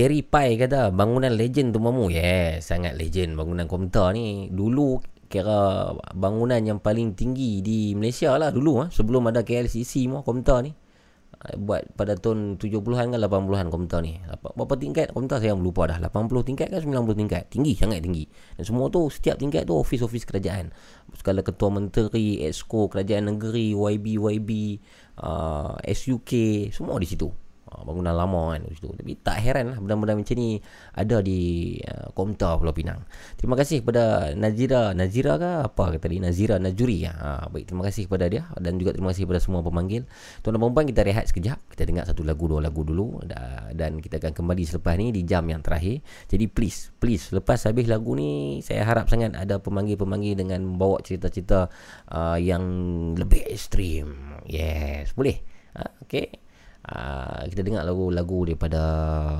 Zeri Pai kata bangunan legend tu mamu. Yes, sangat legend bangunan Komta ni. Dulu kira bangunan yang paling tinggi di Malaysia lah dulu ah sebelum ada KLCC mah Komtar ni. Ah, buat pada tahun 70-an kan 80-an Komtar ni. Apa- Berapa tingkat Komtar saya lupa dah. 80 tingkat kan 90 tingkat. Tinggi sangat tinggi. Dan semua tu setiap tingkat tu ofis-ofis kerajaan. Segala ketua menteri, exco kerajaan negeri, YB YB, uh, SUK semua di situ. Ah, bangunan lama kan situ. Tapi tak heran lah benda-benda macam ni ada di uh, Komtar Pulau Pinang. Terima kasih kepada Nazira, Nazira ke apa kata tadi? Nazira Najuri ya. Ha, baik terima kasih kepada dia dan juga terima kasih kepada semua pemanggil. Tuan dan puan kita rehat sekejap. Kita dengar satu lagu dua lagu dulu Da- dan kita akan kembali selepas ni di jam yang terakhir. Jadi please, please lepas habis lagu ni saya harap sangat ada pemanggil-pemanggil dengan membawa cerita-cerita uh, yang lebih ekstrim. Yes, boleh. Ha, okay. Ah, kita dengar lagu-lagu daripada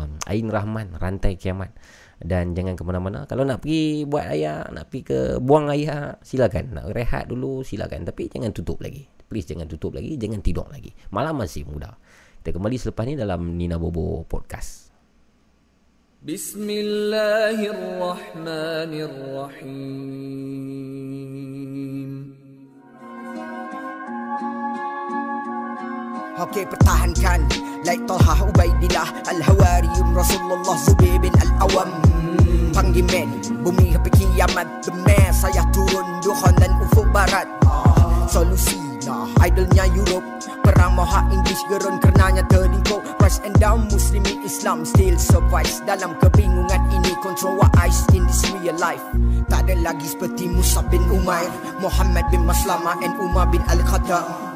um, Ain Rahman Rantai Kiamat. Dan jangan ke mana-mana kalau nak pergi buat ayah nak pergi ke buang ayah silakan. Nak rehat dulu silakan. Tapi jangan tutup lagi. Please jangan tutup lagi jangan tidur lagi. Malam masih muda. Kita kembali selepas ni dalam Nina Bobo podcast. Bismillahirrahmanirrahim. Okey pertahankan. Like Talha Ubaidillah Al-Hawariyun Rasulullah Zubair bin Al-Awam Panggil men Bumi sampai kiamat The Saya turun Duhan dan ufuk barat. Solusi lah Idolnya Europe. Perang moha English gerun Karenanya terlingkup Rise and down Muslimi Islam Still survives. Dalam kebingungan ini Control what eyes in this real life. Tak ada lagi seperti Musab bin Umair Muhammad bin Maslama And Umar bin Al-Khattab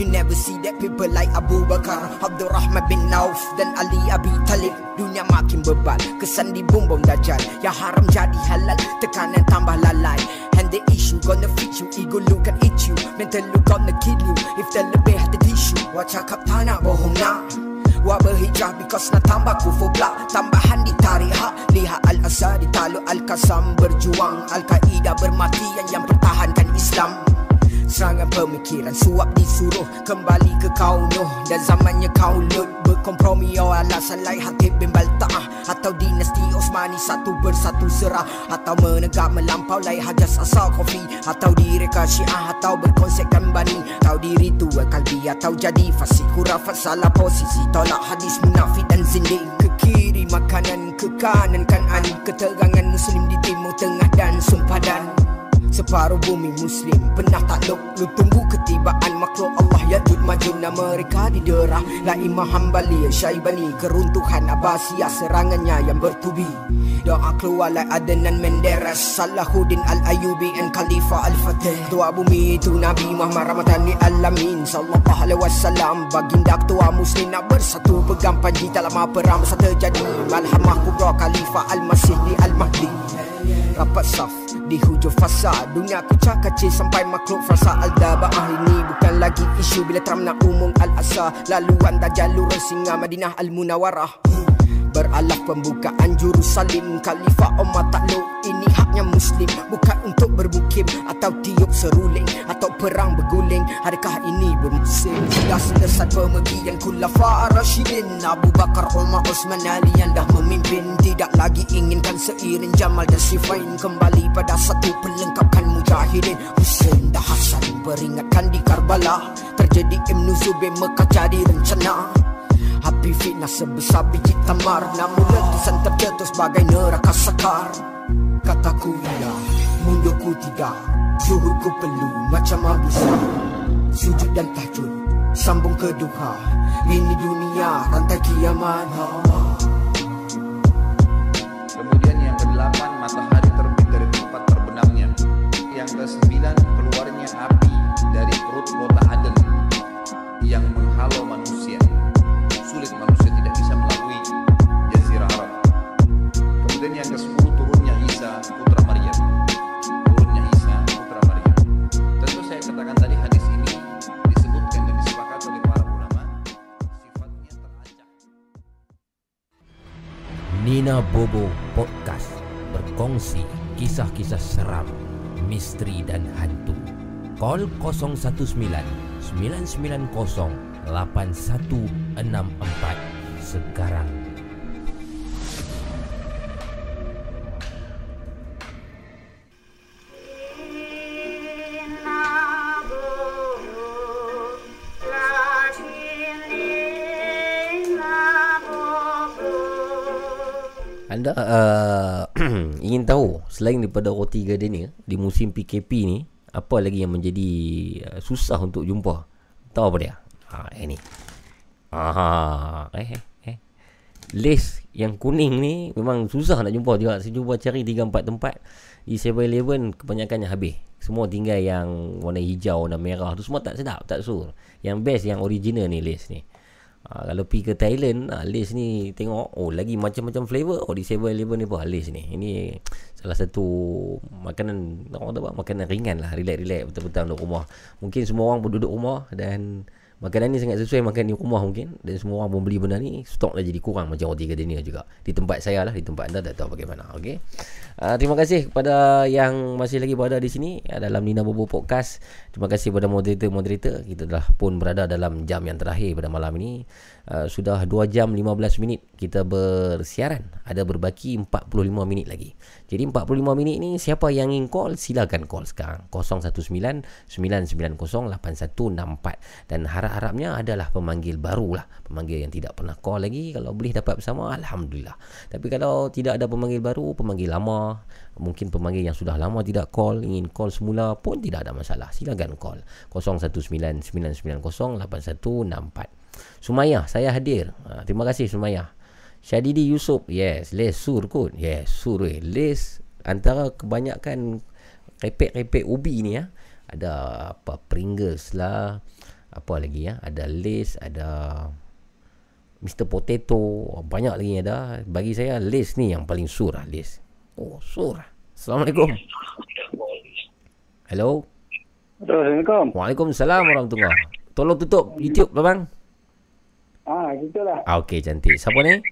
You never see that people like Abu Bakar Abdul Rahman bin Auf Dan Ali Abi Talib. Dunia makin bebal Kesan di bumbung dajjal. Yang haram jadi halal Tekanan tambah lalai. And the issue gonna fit you Ego lu can eat you. Mental lu gonna kill you If the lebih ada tisu. Wah cakap tak nak bohong nak. Wah berhijrah because nak tambah kufur pula. Tambahan di tarikh Lihat Al-Asad di Al-Qasam Berjuang. Al-Qaeda bermati Yang yang pertahankan Islam Serangan pemikiran suap disuruh Kembali ke kaum Nuh. Dan zamannya kaum Lut Berkompromi oh alasan lain Hatib bin Balta'ah Atau dinasti Osmani Satu bersatu serah Atau menegak melampau lain Hajas asal kopi Atau direka syiah Atau berkonsepkan bani. Atau diri tua kalbi Atau jadi fasik. Kurafat salah posisi Tolak hadis munafik dan zindik. Ke kiri makanan Ke kanan kanan. Keterangan muslim di timur tengah dan sumpadan Separuh bumi muslim pernah takluk Lu tunggu ketibaan makhluk Allah Yajud majuna mereka diderah. La Imam Hanbali Syaibani Keruntuhan Abbasiyah serangannya yang bertubi. Doa keluar like Adnan Menderes Salahuddin Al-Ayubi and Khalifah Al-Fatih. Ketua bumi itu Nabi Muhammad Ramadan di Alamin Sallallahu alaihi wasallam. Baginda ketua muslim nak bersatu Pegang panji dalam perang masa terjadi. Malhamah kubra Khalifah Al-Masih di Al-Mahdi Rapat saf di hujung fasa. Dunia kucak kacil sampai makhluk frasa. Al-Daba'ah ini bukan lagi isu Bila Trump nak umum Al-Asa Laluan dah jalur singa Madinah Al-Munawarah Beralaf pembukaan Jerusalem. Khalifah Omar takluk Ini haknya Muslim. Bukan untuk bermukim Atau tiup seruling Atau perang berguling. Adakah ini bermusim? Sudah selesai pemergian Khulafa Rashidin Abu Bakar Omar Osman Ali Yang dah memimpin. Tidak lagi inginkan seiring Jamal dan Sifain. Kembali pada satu pelengkapkan Mujahidin Hussein dan Hasan Peringatkan di Karbala Terjadi Ibn Zubair Mekah jadi rencana Api fitnah sebesar biji tamar. Namun letusan terjatuh sebagai neraka sakar Kataku iya, mundurku tidak Zuhudku perlu macam Abu Sa'ad Sujud dan tahjud, sambung ke duha. Ini dunia, rantai kiamat. Kemudian yang kedelapan matahari terbit dari tempat terbenamnya. Yang kesembilan keluarnya api dari perut kota Aden yang menghalau manusia. Sulit manusia tidak bisa melalui jazirah Arab. Kemudian yang kesepuluh turunnya Isa putra Maryam. Turunnya Isa putra Maryam. Tentu saya katakan tadi hadis ini disebutkan dan disepakati oleh para ulama sifatnya terancam. Nina Bobo Podcast berkongsi kisah-kisah seram, misteri dan hantu. Call 019 990 0377225664 sekarang. Anda uh, ingin tahu selain daripada roti gardenia di musim PKP ni apa lagi yang menjadi uh, susah untuk jumpa? Tahu apa dia? Ha, ini. Aha, eh eh. Lace yang kuning ni memang susah nak jumpa juga. Saya cuba cari 3 4 tempat di 7-Eleven kebanyakannya habis. Semua tinggal yang warna hijau dan merah tu semua tak sedap, tak sur. Yang best yang original ni lace ni. Ha, kalau pergi ke Thailand, ha, lace ni tengok oh lagi macam-macam flavor. Oh di 7-Eleven ni pun lace ni. Ini salah satu makanan orang tahu apa, makanan ringan lah, relax-relax betul-betul untuk rumah. Mungkin semua orang pun duduk rumah dan Makanan ni sangat sesuai makan di rumah mungkin. Dan semua orang pun beli benda ni Stok dah jadi kurang macam roti gardenia juga. Di tempat saya lah Di tempat anda tak tahu bagaimana. Okay uh, Terima kasih kepada yang masih lagi berada di sini uh, Dalam Nina Bobo Podcast. Terima kasih kepada moderator-moderator. Kita dah pun berada dalam jam yang terakhir pada malam ini uh, Sudah 2 jam 15 minit kita bersiaran. Ada berbaki 45 minit lagi. Jadi 45 minit ni siapa yang ingin call Silakan call sekarang. 019-990-8164 Dan harap-harapnya adalah pemanggil baru lah Pemanggil yang tidak pernah call lagi. Kalau boleh dapat bersama Alhamdulillah. Tapi kalau tidak ada pemanggil baru Pemanggil lama. Mungkin pemanggil yang sudah lama tidak call Ingin call semula pun tidak ada masalah. Silakan call. 019-990-8164 Sumayah saya hadir. Ha, Terima kasih Sumayah Syadidi Yusof Yes Les Sur kot. Yes Sur weh Les Antara kebanyakan Repek-repek ubi ni ya. Ada apa Pringles lah Apa lagi ya. Ada Lace Ada Mr. Potato Banyak lagi ada. Bagi saya Lace ni yang paling sur lah Lace Oh sur lah. Assalamualaikum. Hello. Assalamualaikum. Waalaikumsalam warahmatullahi Tolong tutup YouTube abang Ah, gitulah. Ah, Okey cantik Siapa ni?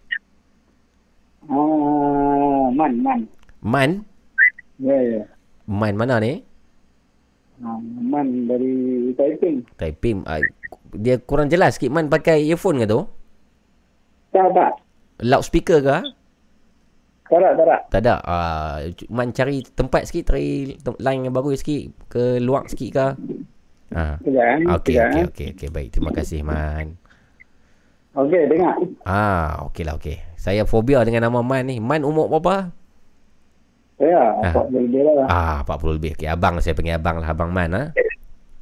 Ah, man, man. Man Ya, ya. Man mana ni? Ah, man dari Taiping. Taiping ah, Dia kurang jelas sikit Man pakai earphone ke tu? Tak, tak. Loudspeaker ke? Tak tak, tak tak. Tak ada uh, Man cari tempat sikit Cari line yang bagus sikit Ke luar sikit ke Ha. Okey okey eh. okey okey baik terima kasih Man. Okey, dengar. Ah okey lah okey. Saya fobia dengan nama Man ni. Man umur berapa? Ya, Ah. apa lebih lah. Ah 40 lebih. Okey abang saya panggil abang lah abang Man ha.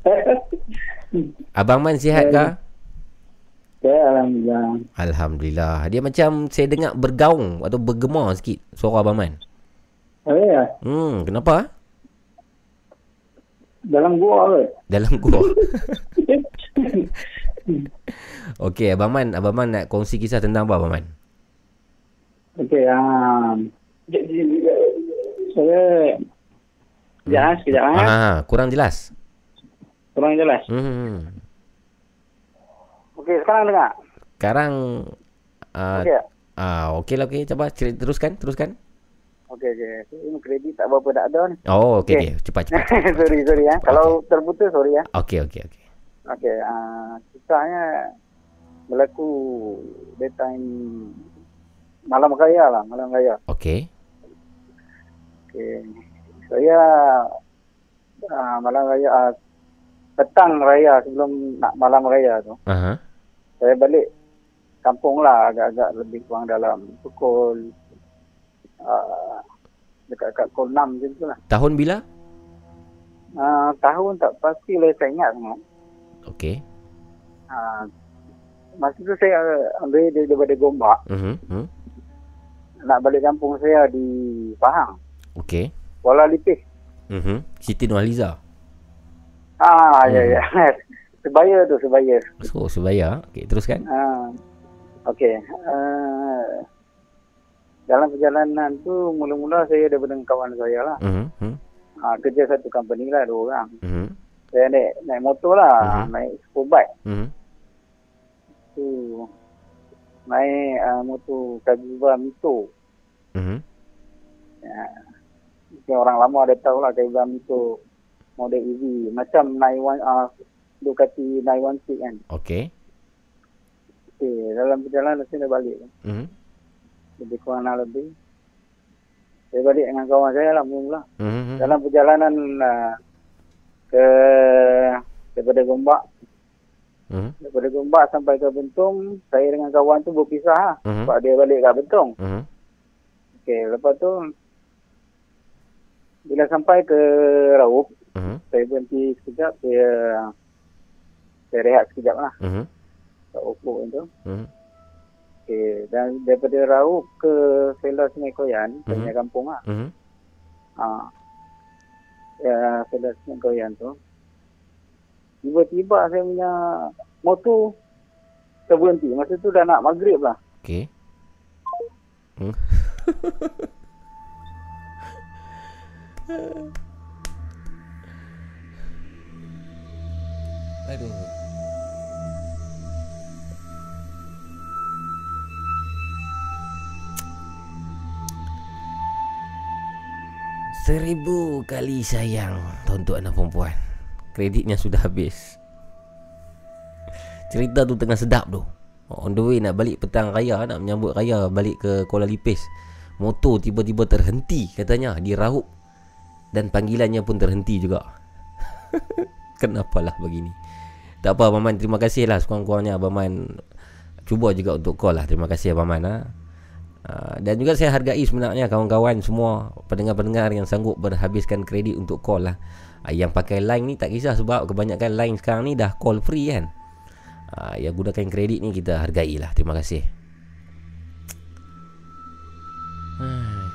Abang Man sihat ke? Ya, Alhamdulillah. Alhamdulillah. Dia macam saya dengar bergaung atau bergema sikit suara abang Man. Oh, ya. Hmm kenapa? Dalam gua ke? Dalam gua. Okey abang Man, abang Man nak kongsi kisah tentang apa abang Man? Okey, um, j- j- j- saya Sekejap, ah, ah. Kurang jelas. Kurang jelas. Hmm. Okey, sekarang dengar. Sekarang uh, Okey. Ah, okey lah okey. Cuba cerita teruskan, teruskan. Okey, okey. Ini kredit tak berapa tak ada ni. Oh, okey Okey. okey. Cepat cepat. cepat. sorry, sorry ya. Kalau terputus, sorry ya. Okey okey okey. Okey, uh, kisahnya berlaku that time malam raya lah, malam raya. Okey. Okey. Saya uh, malam raya uh, petang raya sebelum nak malam raya tu, Aha. saya balik kampung lah agak-agak lebih kurang dalam pukul uh, dekat-dekat pukul 6 macam tu lah. Tahun bila? Uh, tahun tak pasti lah saya ingat sangat. Okey. Uh, masa tu saya ambil daripada Gombak Mhm. Hmm. nak balik kampung saya di Pahang, Okey. Kuala Lipis. Mhm. Siti Nurhaliza. Ah, ya Hmm. ya. sebaya tu sebaya. So, sebaya. Okey, teruskan. Ah, Okey. Uh, dalam perjalanan tu mula-mula saya daripada kawan saya lah. Mhm. Hmm. Ah, kerja satu company lah dua orang. Mhm. Saya naik naik motor lah, Mhm. naik sport bike. Mhm. Tu naik uh, motor Kagiwa Mito. Mhm. Ya. Mungkin orang lama ada tahu lah Kagiwa Mito model EV. Macam 91 uh, Ducati 916 kan. Okey. Okey, dalam perjalanan saya dah balik. Mhm. Lebih kurang lah lebih. Saya balik dengan kawan saya lah mula. Mhm. Dalam perjalanan uh, ke daripada Gombak Mhm. daripada Gombak sampai ke Bentong saya dengan kawan tu berpisah lah Mhm. sebab dia balik kat Bentong Mhm. Okey, lepas tu bila sampai ke Raub, Mhm. saya berhenti sekejap, saya saya rehat sekejap lah Mhm. kat Oppo itu. Mhm. Okey, dan daripada Raub ke Sela Sungai Koyan, saya Mhm. punya kampung lah. Mhm. Ha. Ya, Sela Sungai Koyan tu. Tiba-tiba saya punya motor terberhenti. Masa tu dah nak maghrib lah. Okey. Hmm. Aduh. Seribu kali sayang untuk anak perempuan. Kreditnya sudah habis. Cerita tu tengah sedap tu. On the way nak balik petang raya, nak menyambut raya balik ke Kuala Lipis. Motor tiba-tiba terhenti katanya di Raup. Dan panggilannya pun terhenti juga. Kenapalah begini. Tak apa Abang Man, terima kasih lah sekurang-kurangnya Abang Man cuba juga untuk call lah. Terima kasih Abang Man ha. Uh, dan juga saya hargai sebenarnya kawan-kawan semua pendengar-pendengar yang sanggup berhabiskan kredit untuk call lah. Uh, yang pakai line ni tak kisah sebab kebanyakan line sekarang ni dah call free kan. Uh, yang gunakan kredit ni kita hargai lah. Terima kasih. Hmm.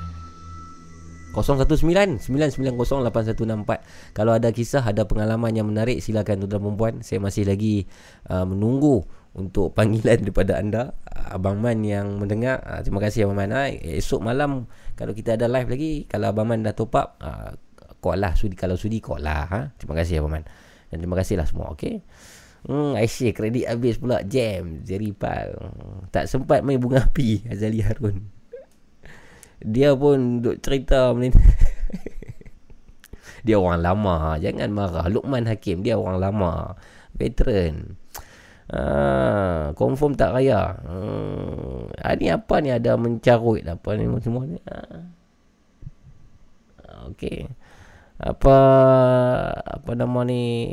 019-990-8164 Kalau ada kisah, ada pengalaman yang menarik Silakan tuan perempuan Saya masih lagi uh, menunggu Untuk panggilan daripada anda Abang Man yang mendengar uh, Terima kasih Abang Man uh, Esok malam Kalau kita ada live lagi Kalau Abang Man dah top up uh, Call lah sudi, Kalau sudi call lah ha? Terima kasih Abang Man Dan terima kasih lah semua Okay Hmm, Aisyah kredit habis pula Jam Jeripal Tak sempat main bunga api Azali Harun dia pun duk cerita dia orang lama. Jangan marah. Lukman Hakim dia orang lama. Veteran. Ah, confirm tak raya. Hmm, ah, ni apa ni ada mencarut apa ni semua ni. Ah. Okey. Apa apa nama ni?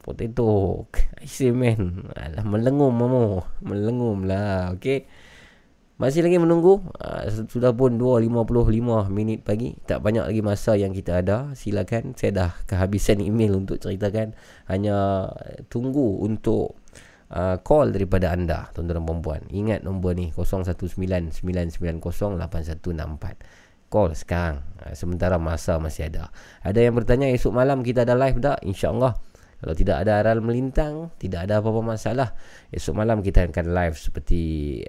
Potato. I man. Alah melengum mamu Melengum lah Okay masih lagi menunggu. Uh, Sudah pun 2.55 minit pagi. Tak banyak lagi masa yang kita ada. Silakan Saya dah kehabisan email untuk ceritakan. Hanya tunggu untuk uh, Call daripada anda Tuan-tuan dan perempuan Ingat nombor ni 0199908164 Call sekarang uh, Sementara masa masih ada Ada yang bertanya esok malam kita ada live tak? InsyaAllah kalau tidak ada aral melintang, tidak ada apa-apa masalah, esok malam kita akan live seperti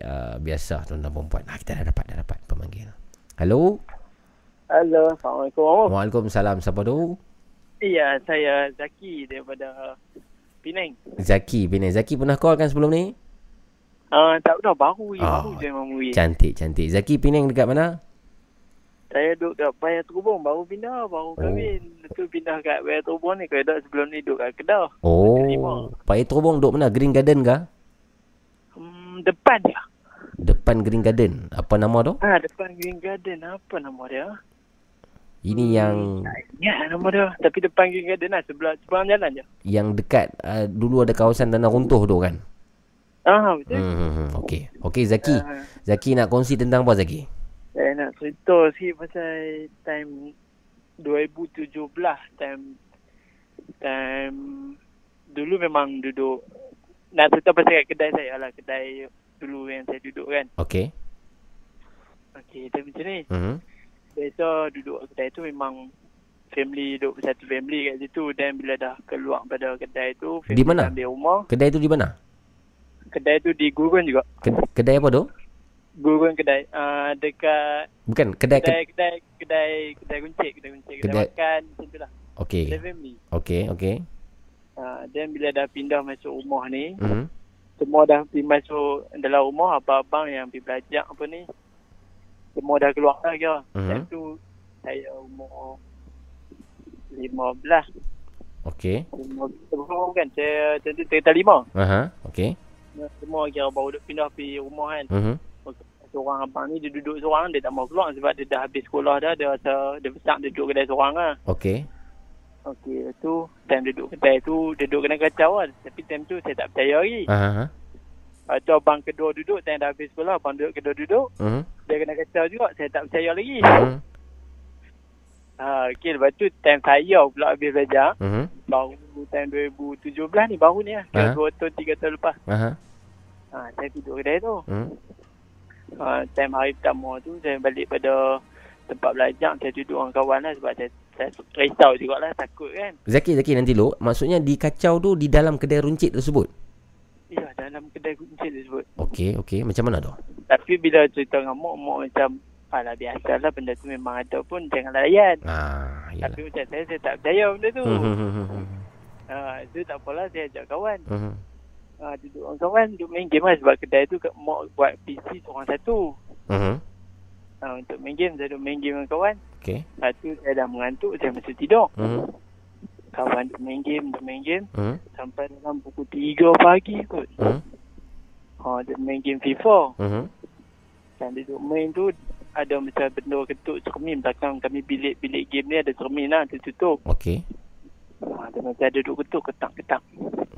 uh, biasa tuan-tuan perempuan. Ah, kita dah dapat dah dapat pemanggil. Halo. Halo, Assalamualaikum. Waalaikumsalam. Siapa tu? Iya, saya Zaki daripada Penang. Zaki. Penang. Zaki pernah call kan sebelum ni? Ah, uh, tak pernah baru Oh, oh, baru je memang. Cantik, cantik. Zaki Penang dekat mana? Saya duduk kat Paya Terubong baru pindah, baru kahwin. Oh. Tu pindah kat Paya Terubong ni kalau sebelum ni duduk kat Kedah. Oh. Paya Terubong duduk mana? Green Garden kah? Hmm, depan dia. Depan Green Garden. Apa nama tu? Ah, depan Green Garden. Apa nama dia? Ini Hmm, yang Ya, nama dia. Tapi depan Green Garden lah. Sebelah, sebelah jalan je. yang dekat uh, dulu ada kawasan tanah runtuh tu kan? Ah, betul. Hmm, hmm, hmm. Okey. Okey Zaki. Ah. Zaki nak kongsi tentang apa Zaki? Saya nak cerita sikit pasal time 2017 time time dulu memang duduk nak cerita pasal kat kedai saya lah kedai dulu yang saya duduk kan Okey. okey dia macam ni Mhm. biasa duduk kat kedai tu memang family duduk satu family kat situ dan bila dah keluar pada kedai tu Di mana? ambil rumah Kedai tu di mana? kedai tu di Gurun juga Ke- Kedai apa tu? Gurun kedai uh, dekat Bukan kedai kedai kedai. kedai kedai kedai kuncik kedai kuncik kedai, Kedai- makan macam tu lah Okey. kedai family Okey, okey. Ha, dan bila dah pindah masuk rumah ni, Mhm. semua dah pergi masuk dalam rumah, abang-abang yang pergi belajar apa ni, semua dah keluar dah kira. Mhm. Time tu, saya umur 15. Okey. Umur sebelum kan, saya tentu cerita lima. Aha, okey. Semua kira baru duk pindah pergi rumah kan. Mhm. Seorang abang ni dia duduk seorang, dia tak mau keluar sebab dia dah habis sekolah dah, dia rasa dia besar dia duduk kedai seorang lah. Okey. Okey, tu time dia duduk kedai tu, dia duduk kena kacau kan. Tapi time tu saya tak percaya lagi. Aha. Lepas tu abang kedua duduk, time dah habis sekolah, abang duduk kedua duduk. Mhm. Dia kena kacau juga. Saya tak percaya lagi. Mhm. Ha, okay, lepas tu time saya pula habis belajar. Mhm. Baru time 2017 ni, baru ni lah. Ha? Dua tahun, tiga tahun lepas. Aha. Ha, saya duduk kedai tu. Hmm. Ha, time hari pertama tu, saya balik pada tempat belajar. Saya duduk dengan kawan lah sebab saya, saya risau juga lah, takut kan. Zaki, Zaki nanti lo. Maksudnya di kacau tu di dalam kedai runcit tersebut. Ya, dalam kedai kuncin tersebut. Okey, okey. Macam mana tu? Tapi bila cerita dengan mak, mak macam Alah biasalah benda tu memang ada pun jangan layan. Ah, Tapi macam saya, saya tak percaya benda tu. Ha, itu tak apalah saya ajak kawan. Mhm. Ha, duduk dengan kawan, duduk main game lah sebab kedai tu mak buat PC seorang satu. Mhm. Ha, untuk main game, saya duduk main game dengan kawan. Okey. Lepas tu saya dah mengantuk, saya mesti tidur. Mhm. Kawan duduk main game, duduk main game. Mhm. Sampai dalam pukul 3 pagi kot. Mhm. Ha, dia main game FIFA. Mhm. Dan duduk main tu ada macam benda ketuk cermin belakang kami bilik-bilik game ni ada cermin lah tertutup. Okey. Ha, dia macam ada duduk ketuk ketak-ketak.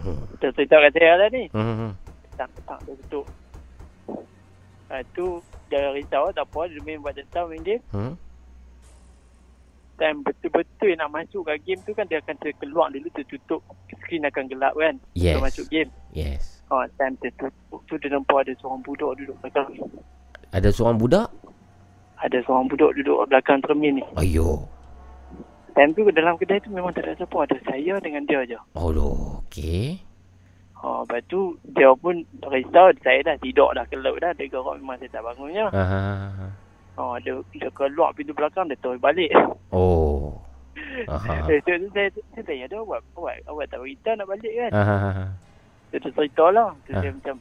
Hmm. Dia cerita kat saya lah ni. Mhm. Ketak-ketak dia ketuk. Lepas tu dia risau tak apa dia main buat datang main game. Hmm. Time betul-betul nak masuk kat game tu kan dia akan terkeluar dulu tertutup. Screen akan gelap kan. Yes. Dia masuk game. Yes. Ha, time tertutup tu dia nampak ada seorang budak duduk belakang. Ada seorang budak? Ada seorang budak duduk belakang cermin ni. Ayo. Time tu dalam kedai tu memang tak ada siapa. Ada saya dengan dia je. Oh. Okey. Ha, lepas tu dia pun risau. Saya dah tidur dah kelab dah. Dia gerak memang saya tak bangunnya. Aha. Ha, dia, dia keluar pintu belakang. Dia terus balik. Oh. Aha. Esok tu saya, saya tanya dia awak, awak, awak tak berita nak balik kan? Aha. Dia tu cerita lah. Tu Ah. saya macam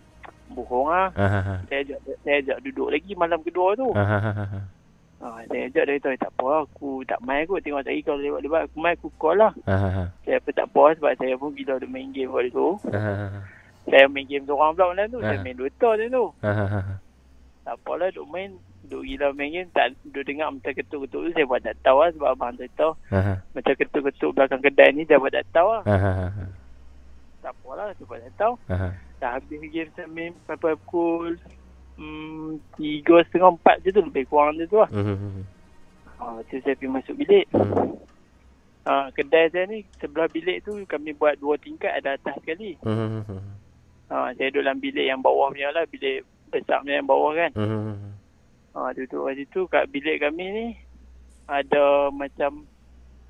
bohong lah. Aha. Saya ajak, saya ajak duduk lagi malam kedua tu. Aha. Ha, saya ajak dia kata tak apa lah, aku tak main kot tengok tadi kalau lewat-lewat aku main aku call lah. Aha. Saya pun tak apa sebab saya pun bila dia main game waktu tu. Aha. Saya main game seorang pula malam tu. Ah. Saya main Dota tu tu. Aha. Tak apalah duk main. Duk gila main game. Tak duk dengar macam ketuk-ketuk tu. Saya buat tak tahu lah sebab abang cerita. Aha. Macam ketuk-ketuk belakang kedai ni dia buat tak tahu lah. Aha. Tak apalah saya buat tak tahu. Aha. Dah habis game saya main sampai pukul hmm, tiga setengah empat je tu lebih kurang je tu lah. Mhm. Ha, tu saya pergi masuk bilik. Ha, kedai saya ni sebelah bilik tu kami buat dua tingkat ada atas sekali. Mhm. Ha, saya duduk dalam bilik yang bawah punya lah. Bilik besar punya yang bawah kan. Mhm. Ha, duduk kat situ kat bilik kami ni ada macam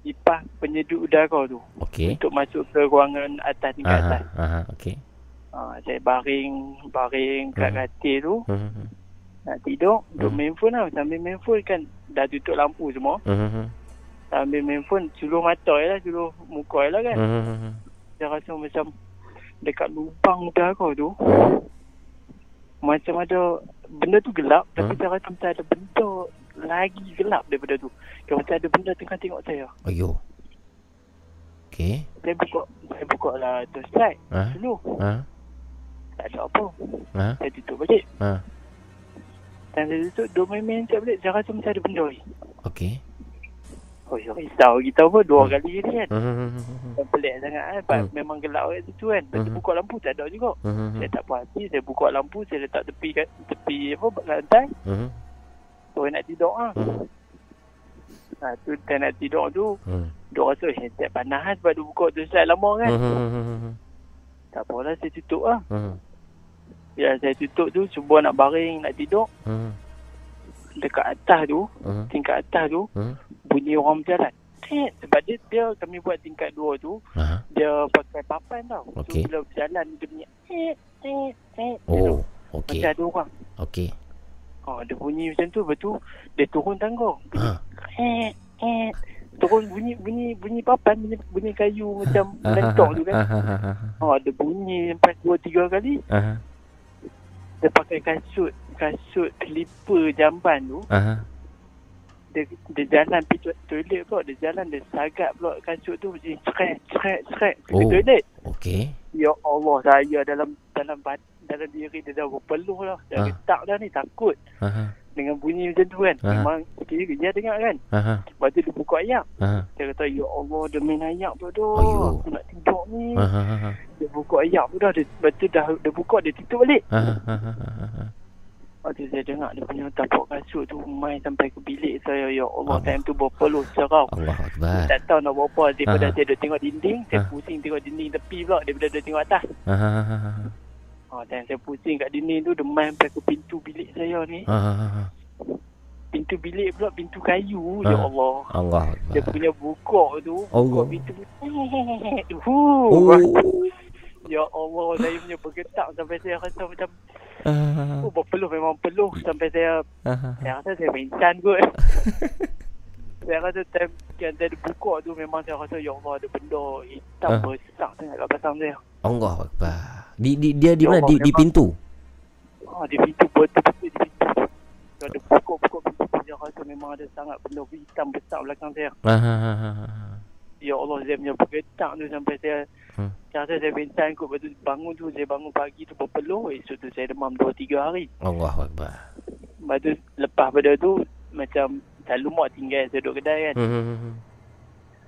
kipas penyejuk udara tu. Okey. Untuk masuk ke ruangan atas tingkat Aha. atas. Aha. Okey. Ha, saya baring baring kat Hmm. katil tu. Mhm. Nak tidur. Duduk Hmm. main phone lah. Sambil main phone kan dah tutup lampu semua. Mhm. Sambil main phone suluh mata je lah. Suluh muka je lah kan. Mhm. Saya rasa macam dekat lubang udara tu. Macam ada benda tu gelap. Tapi Hmm. saya rasa macam ada benda lagi gelap daripada tu. Kayak macam ada benda tengah tengok saya. Ayo. Okey. Saya buka saya buka lah torchlight. Ha? Dulu. Ha? Tak ada apa. Ha? Saya tutup balik. Ha? Dan saya tutup, dua main-main sekejap balik. Saya rasa macam ada benda ni. Okey. Oh, ya risau kita apa dua kali ni kan. Mhm. Dan pelik sangat kan. Sebab Hmm. memang gelap kat situ kan. Lepas tu Mhm. buka lampu tak ada juga. Mhm. Saya tak puas hati. Saya buka lampu. Saya letak tepi kat tepi apa lantai. Mhm. So nak tidur ah. Mhm. Ha, tu time nak tidur tu. Hmm. Dia rasa headset panas kan sebab dia buka tu slide lama kan. Mhm. Tak apalah saya tutup lah. Mhm. Bila saya tutup tu cuba nak baring nak tidur. Mhm. Dekat atas tu. Mhm. Tingkat atas tu. Mhm. Bunyi orang berjalan. Eh, sebab dia, dia kami buat tingkat dua tu. Aha. Dia pakai papan tau. Okey. So bila berjalan dia bunyi. Eh, eh, eh. Oh, okey. Macam ada orang. Okey. Ha, dia bunyi macam tu. Lepas tu dia turun tangga. Ha. Eh, eh. Turun bunyi bunyi bunyi papan bunyi, bunyi kayu macam lentok tu kan. Ha, dia bunyi sampai dua tiga kali. Aha. Dia pakai kasut kasut slipper jamban tu. Aha. Dia, dia jalan pergi to- toilet pula. Dia jalan dia sagap pula kasut tu. Macam ceret ceret ceret pergi Oh. toilet. Okey. Ya Allah saya dalam dalam dalam diri dia dah berpeluh lah. Dah Ah. getak dah ni takut. Aha. Dengan bunyi macam tu kan. Ah. Memang kira dia dengar kan. Aha. Lepas tu dia buka ayak. Aha. Dia kata, Ya Allah, dia main ayak pula dah. Ayuh. Aku nak tidur ni. Aha. Aha. Dia buka ayak pun dah. Dia, lepas tu dah dia buka, dia tutup balik. Aha. Aha. Aha. Ha, Waktu saya dengar dia punya tapak kasut tu main sampai ke bilik saya. Ya Allah, time tu cerau. Allah Akbar. Tak tahu nak buat apa. Daripada Aha. saya duduk tengok dinding, saya Ah. pusing tengok dinding tepi pula. Daripada duduk tengok atas. Ah, Ha, dan saya pusing kat dinding tu, main sampai ke pintu bilik saya ni. ah, Pintu bilik pula pintu kayu. Ah. Ya Allah. Allah Dia punya buka tu. Allah. Buka pintu. Oh. Ya Allah, saya punya bergetak sampai saya rasa macam Ah. Oh, berpeluh memang peluh sampai saya Ah. saya rasa saya pingsan kot. saya rasa time yang ada buka tu memang saya rasa ya Allah ada benda hitam Ah. besar sangat kat belakang saya. Allah Akbar. Di, di dia di Ya mana? Di, di pintu. Ha, di pintu betul-betul di pintu. Ada buka-buka pintu tu saya rasa memang ada sangat benda hitam besar belakang saya. Ah. Ya Allah saya punya bergetak tu sampai saya Hmm. saya rasa saya kot Lepas tu bangun tu saya bangun pagi tu berpeluh Esok tu saya demam 2-3 hari Allah Akbar. Lepas tu lepas pada tu Macam selalu mak tinggal saya duduk kedai kan Hmm.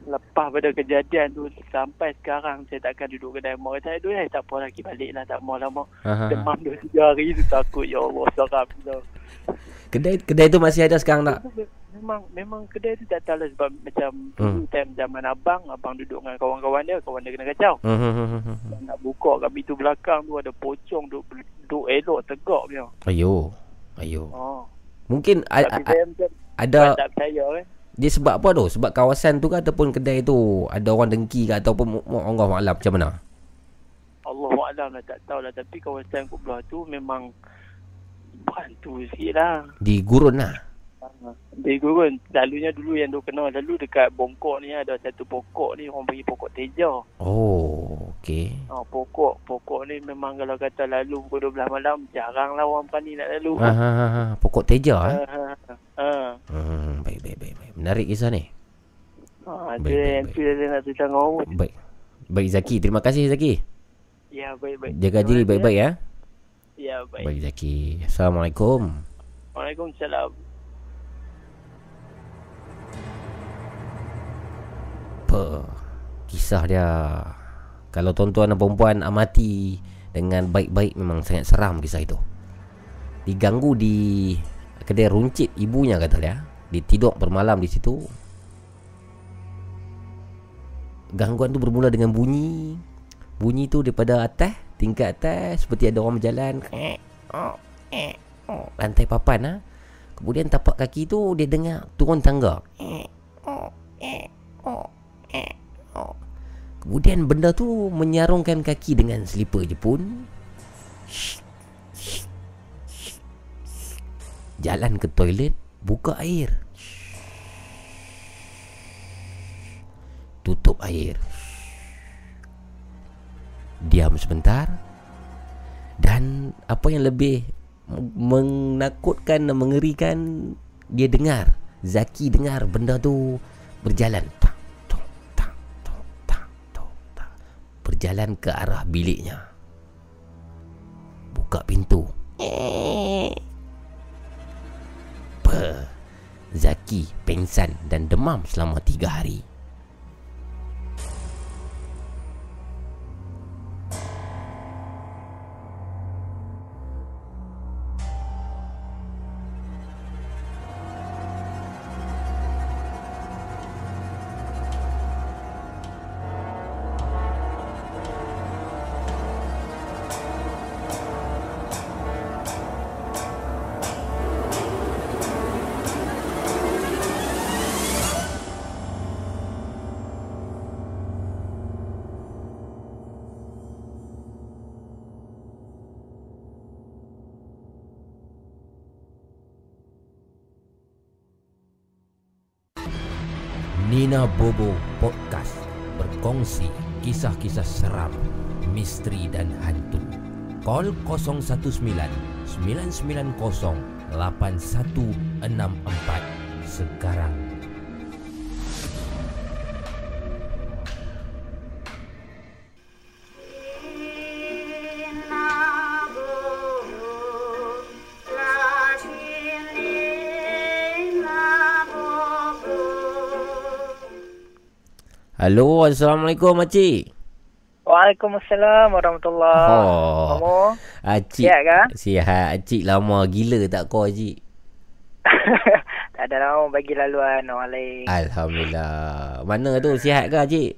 Lepas pada kejadian tu Sampai sekarang saya takkan duduk kedai Mak kata aduh eh tak apa lagi balik lah Tak mau mak Aha. Demam 2-3 hari tu takut Ya Allah seram tu Kedai kedai tu masih ada sekarang tak? Memang memang kedai tu tak tahu lah sebab macam Hmm. time zaman abang Abang duduk dengan kawan-kawan dia Kawan dia kena kacau Hmm. Dan nak buka kat pintu belakang tu ada pocong duk duk elok tegak punya. Ayo. Ayo. Oh. Mungkin a, Tapi a, saya macam ada tak percaya kan. Dia sebab apa tu? Sebab kawasan tu ke ataupun kedai tu ada orang dengki ke ataupun mu- mu- Allah Alam macam mana? Allah Alam lah tak tahulah tapi kawasan kat belah tu memang bantu sikit lah. Di gurun lah. Dia gurun Selalunya dulu yang duk kenal Lalu dekat bongkok ni ada satu pokok ni Orang panggil pokok teja Oh, okey. ha, Pokok Pokok ni memang kalau kata lalu pukul 12 malam Jarang lah orang berani nak lalu Ha ha ha, ha. Pokok teja ha, eh. ha, ha. Hmm, baik baik baik baik. Menarik kisah ni. ha, Baik, tu yang nak cerita dengan orang Baik. Baik Zaki, terima kasih Zaki. Ya baik-baik Jaga diri baik-baik ya. Ya baik Baik Zaki. Assalamualaikum. Waalaikumsalam Apa kisah dia Kalau tuan-tuan dan perempuan amati Dengan baik-baik memang sangat seram kisah itu Diganggu di Kedai runcit ibunya kata dia Dia tidur bermalam di situ. Gangguan tu bermula dengan bunyi. Bunyi tu daripada atas Tingkat atas Seperti ada orang berjalan. Lantai papan ha? Kemudian tapak kaki tu Dia dengar turun tangga. Kemudian benda tu menyarungkan kaki dengan selipar je pun. Jalan ke toilet Buka air. Tutup air. Diam sebentar. Dan apa yang lebih Menakutkan dan mengerikan Dia dengar. Zaki dengar benda tu Berjalan. Berjalan ke arah biliknya. Buka pintu Apa? Zaki pengsan dan demam selama tiga hari Call 019 990 8164 sekarang. Halo, Assalamualaikum makcik. Waalaikumsalam warahmatullahi Oh. Mamu. Acik. Sihat ke? Sihat. Acik lama gila tak call Acik. Tak ada lah bagi laluan orang lain. Alhamdulillah. Mana tu sihat ke Acik?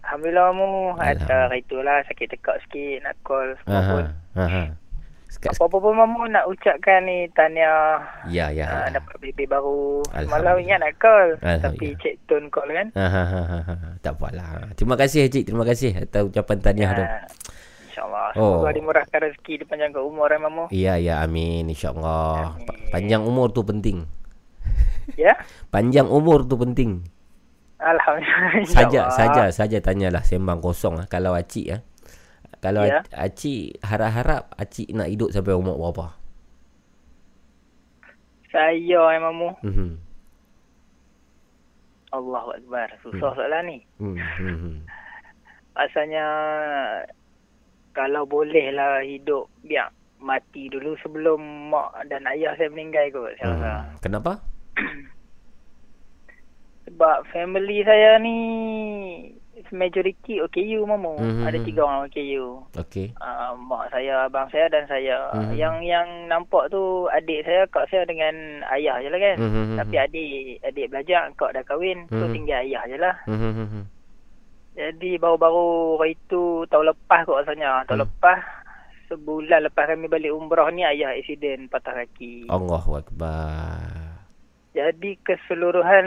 Alhamdulillah mu. Ada Alhamdulillah. itulah sakit tekak sikit nak call semua pun. Aha. Apa-apa pun mamu nak ucapkan ni tahniah ya ya. uh, dapat baby baru. Alhamdulillah. ingat nak call tapi Alhamdulillah. cek tone call kan. Aha, aha, aha. Tak apalah. Terima kasih Acik. Terima kasih atas ucapan tahniah tu. Ah, InsyaAllah. Oh. Semoga dimurahkan rezeki dipanjangkan umur eh mamu. Ya ya amin insyaallah. Pa- Panjang umur tu penting. Ya. Panjang umur tu penting. Alhamdulillah. Saja saja saja tanyalah sembang kosong ah kalau acik ah. Kalau ya. acik harap-harap acik nak hidup sampai umur berapa? Saya eh mamu. Mhm. Allahu Akbar. Susah soalan ni. Hmm. hmm, hmm. Rasanya kalau boleh lah hidup biar mati dulu sebelum mak dan ayah saya meninggal kot saya rasa. Hmm. Kenapa? Sebab family saya ni majority OKU mamu. Mhm. Ada tiga orang OKU. Okey. Uh, mak saya, abang saya dan saya. Mhm. Yang yang nampak tu adik saya, kak saya dengan ayah je lah kan. Mhm. Tapi adik adik belajar, kak dah kahwin. So Mhm. tinggal ayah je lah. Hmm, hmm, hmm. Jadi baru-baru hari tu tahun lepas kot rasanya. Tahun Hmm. lepas sebulan lepas kami balik umrah ni ayah accident patah kaki. Allahu akbar. Jadi keseluruhan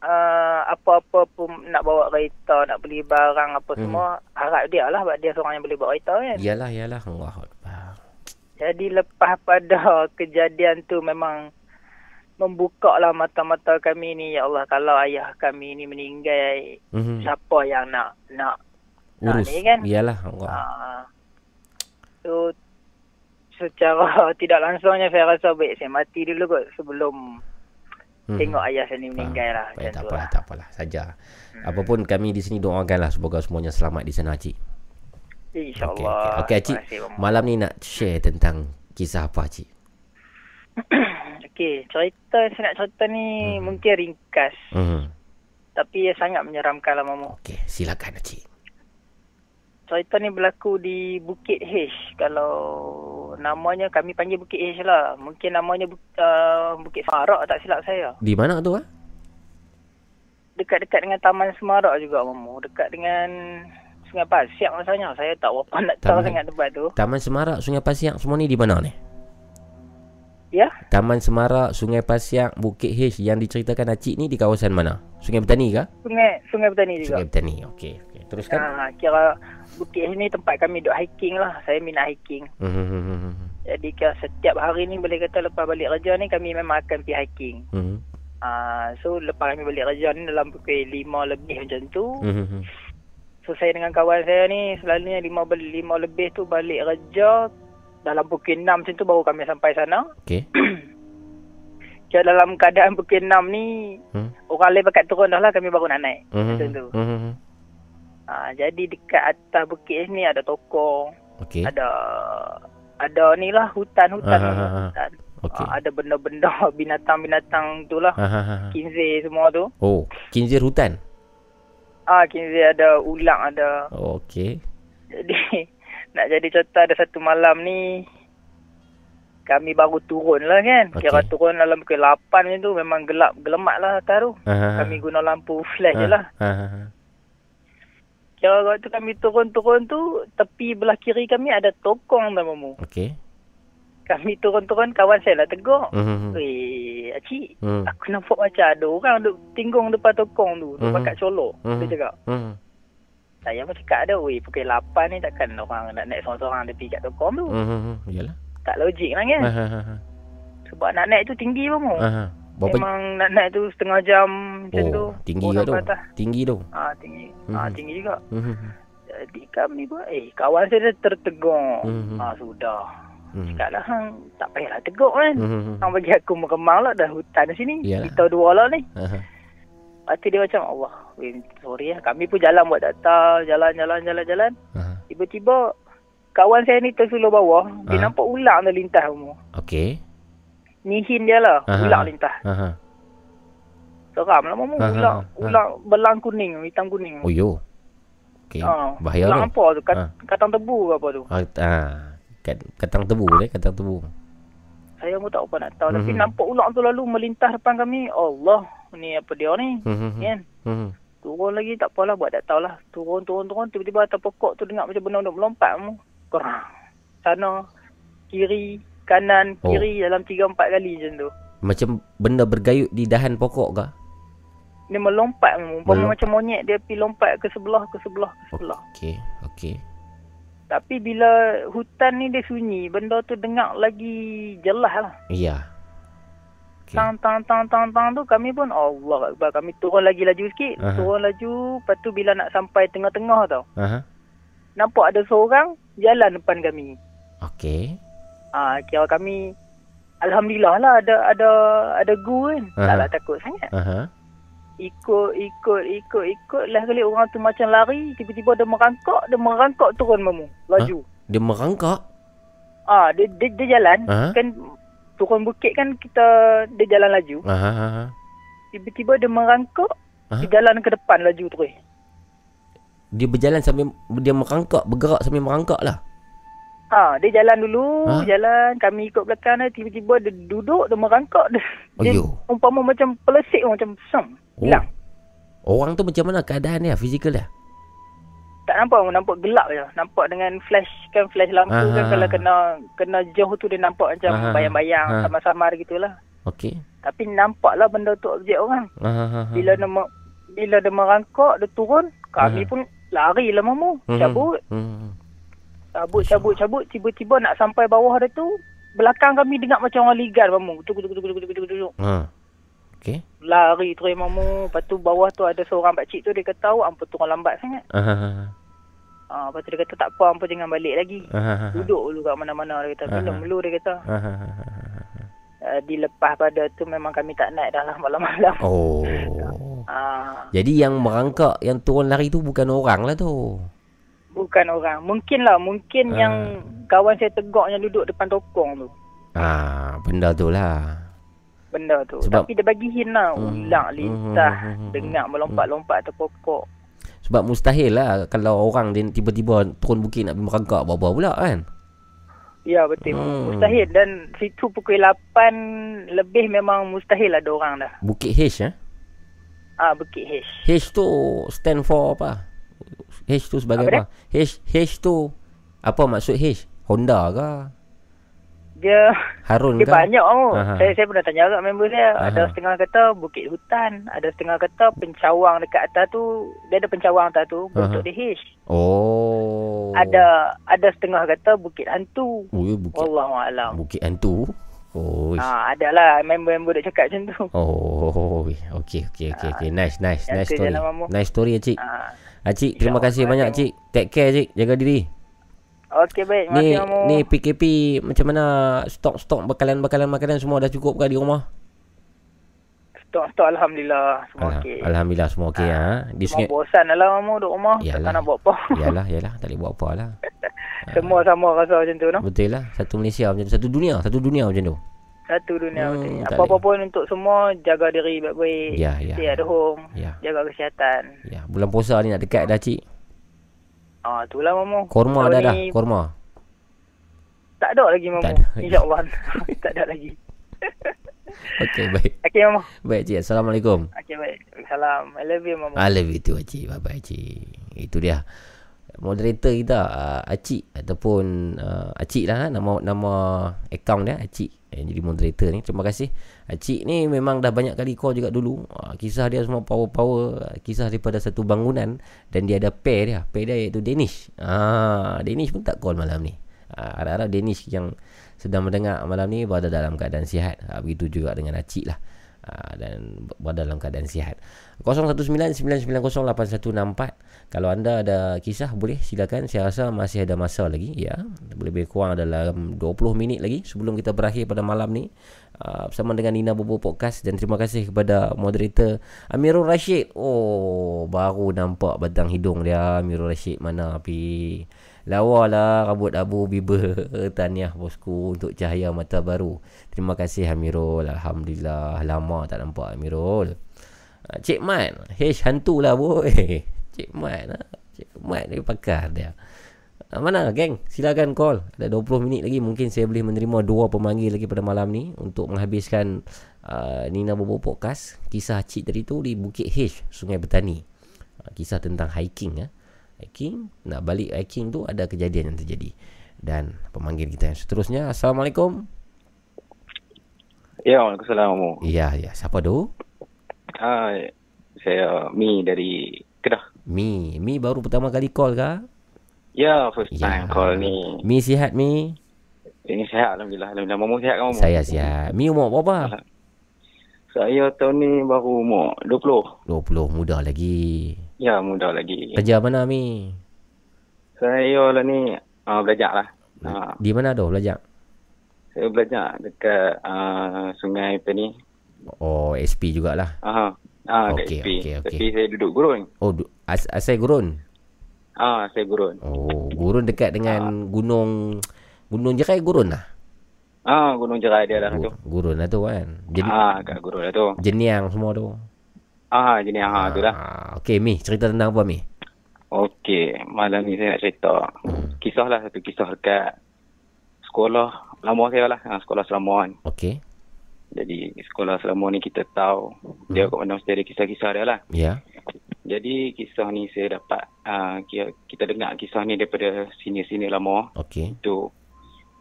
uh, apa-apa pun nak bawa kereta, nak beli barang apa Hmm. semua harap dia lah sebab dia seorang yang boleh bawa kereta kan. Yalah yalah Allahu akbar. Jadi lepas pada kejadian tu memang membuka lah mata-mata kami ni ya Allah kalau ayah kami ni meninggal Mhm. siapa yang nak nak Urus. Nah, ni kan? Yalah Allah. Ah. So secara tidak langsungnya saya rasa baik saya mati dulu kot sebelum Mhm. tengok ayah saya ni meninggal lah Baik, macam tak apalah, lah. tak apalah. Saja. Apapun kami di sini doakanlah semoga semuanya selamat di sana Cik. InsyaAllah. okey. Cik. Terima kasih, Mamu. Malam ni nak share tentang kisah apa Cik? Okey, cerita yang saya nak cerita ni mungkin ringkas Hmm. tapi ia sangat menyeramkan lah Mamu. Okey, silakan Cik. Cerita ni berlaku di Bukit H. Kalau namanya kami panggil Bukit H lah. Mungkin namanya uh, Bukit Farak tak silap saya. Di mana tu ah? Dekat-dekat dengan Taman Semarak juga Mamu. Dekat dengan Sungai Pasiak rasanya. Saya tak berapa nak tahu Taman- sangat tempat tu. Taman Semarak, Sungai Pasiak semua ni di mana ni? Ya? Taman Semarak, Sungai Pasiak, Bukit H yang diceritakan Acik ni di kawasan mana? Sungai Petani ke? Sungai Sungai Petani juga. Sungai Petani. Okey, okey. Teruskan. Ha, kira Bukit H ni tempat kami duk hiking lah. Saya minat hiking. Hmm, hmm, hmm, hmm, hmm. Jadi kira setiap hari ni boleh kata lepas balik kerja ni kami memang akan pergi hiking. Hmm. Uh, so lepas kami balik kerja ni dalam pukul 5 lebih macam tu. Hmm, hmm, hmm. So saya dengan kawan saya ni selalunya 5, bel- 5 lebih tu balik kerja. Dalam pukul 6 macam tu baru kami sampai sana. Okey. Kira dalam keadaan pukul 6 ni Hmm. orang lain bakat turun dah lah kami baru nak naik. Hmm, Macam hmm, tu. hmm, hmm, hmm. Uh, jadi dekat atas bukit ni ada toko. Okey. Ada ada ni lah hutan-hutan. Ah, ah, ah, ah. hutan. Okey. Ah, ada benda-benda binatang-binatang tu lah. Ah, ah, ah. Kinzir semua tu. Oh, kincir hutan. Ah, kinzir ada ulang ada. Oh, Okey. Jadi nak jadi cerita ada satu malam ni kami baru turun lah kan. Okey. Kira turun dalam pukul 8 macam tu memang gelap gelemat lah atas tu. Ah. Kami guna lampu flash je lah. Ah, ah, ah. Kira waktu kami turun-turun tu tepi belah kiri kami ada tokong dah mamu. Okey. Kami turun-turun kawan saya lah tegur. Hmm. Weh, acik, Hmm. aku nampak macam ada orang duk tinggung depan tokong tu. Duk Mhm. pakat colok. Mhm. Dia cakap. Hmm. Saya pun cakap ada, weh pukul 8 ni takkan orang nak naik seorang-seorang tepi kat tokong tu. Hmm. Yalah. Tak logik lah kan. Ah, ah, ah. Sebab nak naik tu tinggi pun. Ah, ah. Berapa Memang nak naik tu setengah jam macam tu. Oh, tinggi Orang ke tu? patah. Tinggi tu. Ah tinggi. Ah Mhm. tinggi juga. Hmm. Jadi kami pun eh kawan saya dah tertegur. Mhm. Ah sudah. Hmm. Cakap lah hang tak payahlah tegur kan. Mhm. Hang bagi aku meremang lah dah hutan sini. Yalah. Kita dua lah ni. Ah, tu dia macam Allah. Sorry lah. Kami pun jalan buat data. Jalan-jalan jalan-jalan. Ah. Tiba-tiba kawan saya ni tersulur bawah. Dia Ah. nampak ular dah lintas semua. Okey. Nihin dia lah. Ah, Ular lintas. Ah. Seram lah mamu. Ah, Ular, ah. ular belang kuning. Hitam kuning. Oh yo. Okey. Ah, Bahaya ular tu. hampa tu. Kat, Ah. Katang tebu ke apa tu. Ah, ah, kat, katang tebu eh, katang tebu. Saya pun tak apa nak tahu. Tapi Mhm. nampak ular tu lalu melintas depan kami. Allah. Ni apa dia ni? Mhm. Kan? Hmm. Turun lagi tak apalah buat tak tahulah. Turun turun turun tiba-tiba atas pokok tu dengar macam benda duk melompat mu. Kerang. Sana kiri kanan Oh. kiri dalam 3 4 kali macam tu. Macam benda bergayut di dahan pokok ke? Dia melompat mu. Umpama Melom- macam monyet dia pergi lompat ke sebelah ke sebelah ke sebelah. Okey, okey. Tapi bila hutan ni dia sunyi, benda tu dengar lagi jelas lah. Ya. Okay. Tang tang tang tang tang tu kami pun Allah Akbar kami turun lagi laju sikit, Aha. turun laju, lepas tu bila nak sampai tengah-tengah tau. Aha. Nampak ada seorang jalan depan kami. Okey. Ah, kira kami alhamdulillah lah ada ada ada guru kan. Aha. Taklah takut sangat. Aha. Ikut ikut ikut ikut lah kali orang tu macam lari, tiba-tiba dia merangkak, dia merangkak turun mamu, laju. Dia merangkak. Ah, dia dia, dia jalan Aha. kan turun bukit kan kita dia jalan laju. Aha. aha. Tiba-tiba dia merangkak, Aha. dia jalan ke depan laju terus. Dia berjalan sambil dia merangkak, bergerak sambil merangkak lah. Ha, dia jalan dulu, Ha? jalan, kami ikut belakang dia, tiba-tiba dia duduk, dia merangkak, dia, dia Ayuh. umpama macam pelesik macam sem, Oh. hilang. Orang tu macam mana keadaan dia, fizikal dia? Tak nampak, nampak gelap je. Nampak dengan flash, kan flash lampu Aha. kan kalau kena kena jauh tu dia nampak macam Aha. bayang-bayang, Ha. samar-samar gitulah. Okey. Tapi nampaklah benda tu objek orang. Aha. Bila dia me- bila dia merangkak, dia turun, kami Aha. pun lari lah mamu, Mhm. cabut. Hmm. Cabut, cabut, cabut. Tiba-tiba nak sampai bawah dia tu, belakang kami dengar macam orang ligar, mamu. Tuk, tuk, tuk, tuk, tuk, tuk, tuk. Ha. Okey. Lari terus, mamu. Lepas tu bawah tu ada seorang pakcik tu, dia kata, oh, ampa turun lambat sangat. Aha. Ha, lepas tu dia kata, tak apa, ampa jangan balik lagi. Aha. Duduk dulu kat mana-mana, dia kata. Minum Aha. dulu, dia kata. Aha. Uh, dilepas pada tu memang kami tak naik dah lah malam-malam. Oh. Ah, Jadi yang merangkak, yang turun lari tu bukan orang lah tu. bukan orang. Mungkin lah, mungkin Ah. yang kawan saya tegak yang duduk depan tokong tu. Ah, benda tu lah. Benda tu. Sebab- Tapi dia bagi hint lah. Hmm. Ulang lintah. Hmm, hmm, hmm, Dengar melompat-lompat atas pokok. Sebab mustahil lah kalau orang dia tiba-tiba turun bukit nak pergi merangkak bawah pula kan. Ya betul. Hmm. Mustahil. Dan situ pukul 8 lebih memang mustahil ada orang dah. Bukit H eh. Ah Bukit H. H tu stand for apa? H tu sebagai Apa apa? H H tu apa maksud H? Honda ke? Dia Harun dia ke? banyak oh. Aha. Saya saya pernah tanya agak member saya. Ada Aha. setengah kata Bukit Hutan, ada setengah kata pencawang dekat atas tu, dia ada pencawang atas tu bentuk Aha. dia H. Oh. Ada ada setengah kata Bukit Hantu. Oh, ya, bukit Wallahualam. Bukit Hantu. Oh. Ah, ada lah member-member dia cakap macam tu. Oh, okey okey okey okey. Nice nice nice tu story. Nice story cik. Ah. Cik, terima kasih banyak cik. Take care cik. Jaga diri. Okey baik, Ni kasih Mamu. ni PKP macam mana stok-stok bakalan-bakalan makanan semua dah cukup ke di rumah? Stok-stok Alhamdulillah semua Alham- okey. Alhamdulillah semua okey ha. Di Semua sungai bosan lah Mamu duduk rumah. Yalah. Tak nak buat apa. Yalah yalah tak boleh buat apa lah. Semua sama rasa macam tu no. Betul lah. Satu Malaysia macam tu. Satu dunia, satu dunia macam tu. Satu dunia Hmm, betul. Apa-apa pun untuk semua jaga diri baik-baik. Ya, ya, Stay at home. Ya. Jaga kesihatan. Ya, bulan puasa ni nak dekat dah cik. Ah, itulah Mamu. Korma Tahun dah dah, korma. Tak ada lagi Mamu. InsyaAllah. tak ada lagi. Okey baik. Okey Mamu. Baik cik. Assalamualaikum. Okey baik. Salam. I love you Mamu. I love you too Acik Bye bye Acik Itu dia Moderator kita uh, Acik Ataupun uh, Acik lah Nama nama Account dia Acik Yang jadi moderator ni. Terima kasih. Acik ni memang dah banyak kali call juga dulu. Uh, Kisah dia semua power-power uh, Kisah daripada satu bangunan Dan dia ada pair dia. Pair dia iaitu Danish. Ah, Danish pun tak call malam ni. Uh, Harap-harap Danish yang Sedang mendengar malam ni Berada dalam keadaan sihat. Uh, Begitu juga dengan Acik lah Uh, dan berada dalam keadaan sihat. 0199908164 kalau anda ada kisah boleh silakan. Saya rasa masih ada masa lagi ya. Lebih kurang dalam 20 minit lagi sebelum kita berakhir pada malam ni. Uh, bersama dengan Nina Bobo Podcast. Dan terima kasih kepada moderator Amirul Rashid. Oh baru nampak batang hidung dia Amirul Rashid. Mana api Lawa lah rambut abu biber Tahniah bosku untuk cahaya mata baru Terima kasih Amirul Alhamdulillah Lama tak nampak Amirul Ah, Cik Mat H hantu lah boy Cik Mat lah Cik Mat ni pakar dia. Ah, Mana geng? Silakan call. Ada 20 minit lagi mungkin saya boleh menerima dua pemanggil lagi pada malam ni untuk menghabiskan uh, Nina Bobo Podcast. Kisah cik tadi tu di Bukit H, Sungai Betani. Uh, kisah tentang hiking ya. Hiking, nak balik hiking tu ada kejadian yang terjadi. Dan pemanggil kita yang seterusnya, Assalamualaikum. Ya, Waalaikumsalam. Ya, ya. Siapa tu? Ah, saya Mi dari Kedah. Mi. Mi baru pertama kali call ke? Ya, first time call ni. Mi sihat Mi? Ini sihat Alhamdulillah. Alhamdulillah. Momo sihat kan Momo? Saya sihat. Mi umur berapa? Saya tahun ni baru umur 20. 20, muda lagi. Ya, muda lagi. Kerja mana Mi? Saya lah ni uh, belajar lah. Uh, Di mana tu belajar? saya belajar dekat uh, sungai apa ni. Oh, SP jugalah. Aha. Ah, Okey, kat SP. okey, okey. Tapi saya duduk gurun. Oh, du- as asal gurun? Ah, saya gurun. Oh, gurun dekat dengan gunung Gunung Jerai gurun lah. Ah, Gunung Jerai dia lah tu. Gurun lah tu kan. Jen- Ah, kat gurun lah tu. Jeniang semua tu. Ah, jenis ah, tu lah. Ah, Okey, Mi, cerita tentang apa Mi? Okey, malam ni saya nak cerita. Hmm. Kisah lah satu kisah dekat sekolah lama saya lah. Ha, sekolah Selama kan. Okey. Jadi sekolah Selama ni kita tahu dia kat mana mesti ada kisah-kisah dia lah. Ya. Jadi kisah ni saya dapat uh, kita, dengar kisah ni daripada senior-senior lama. Okey. Itu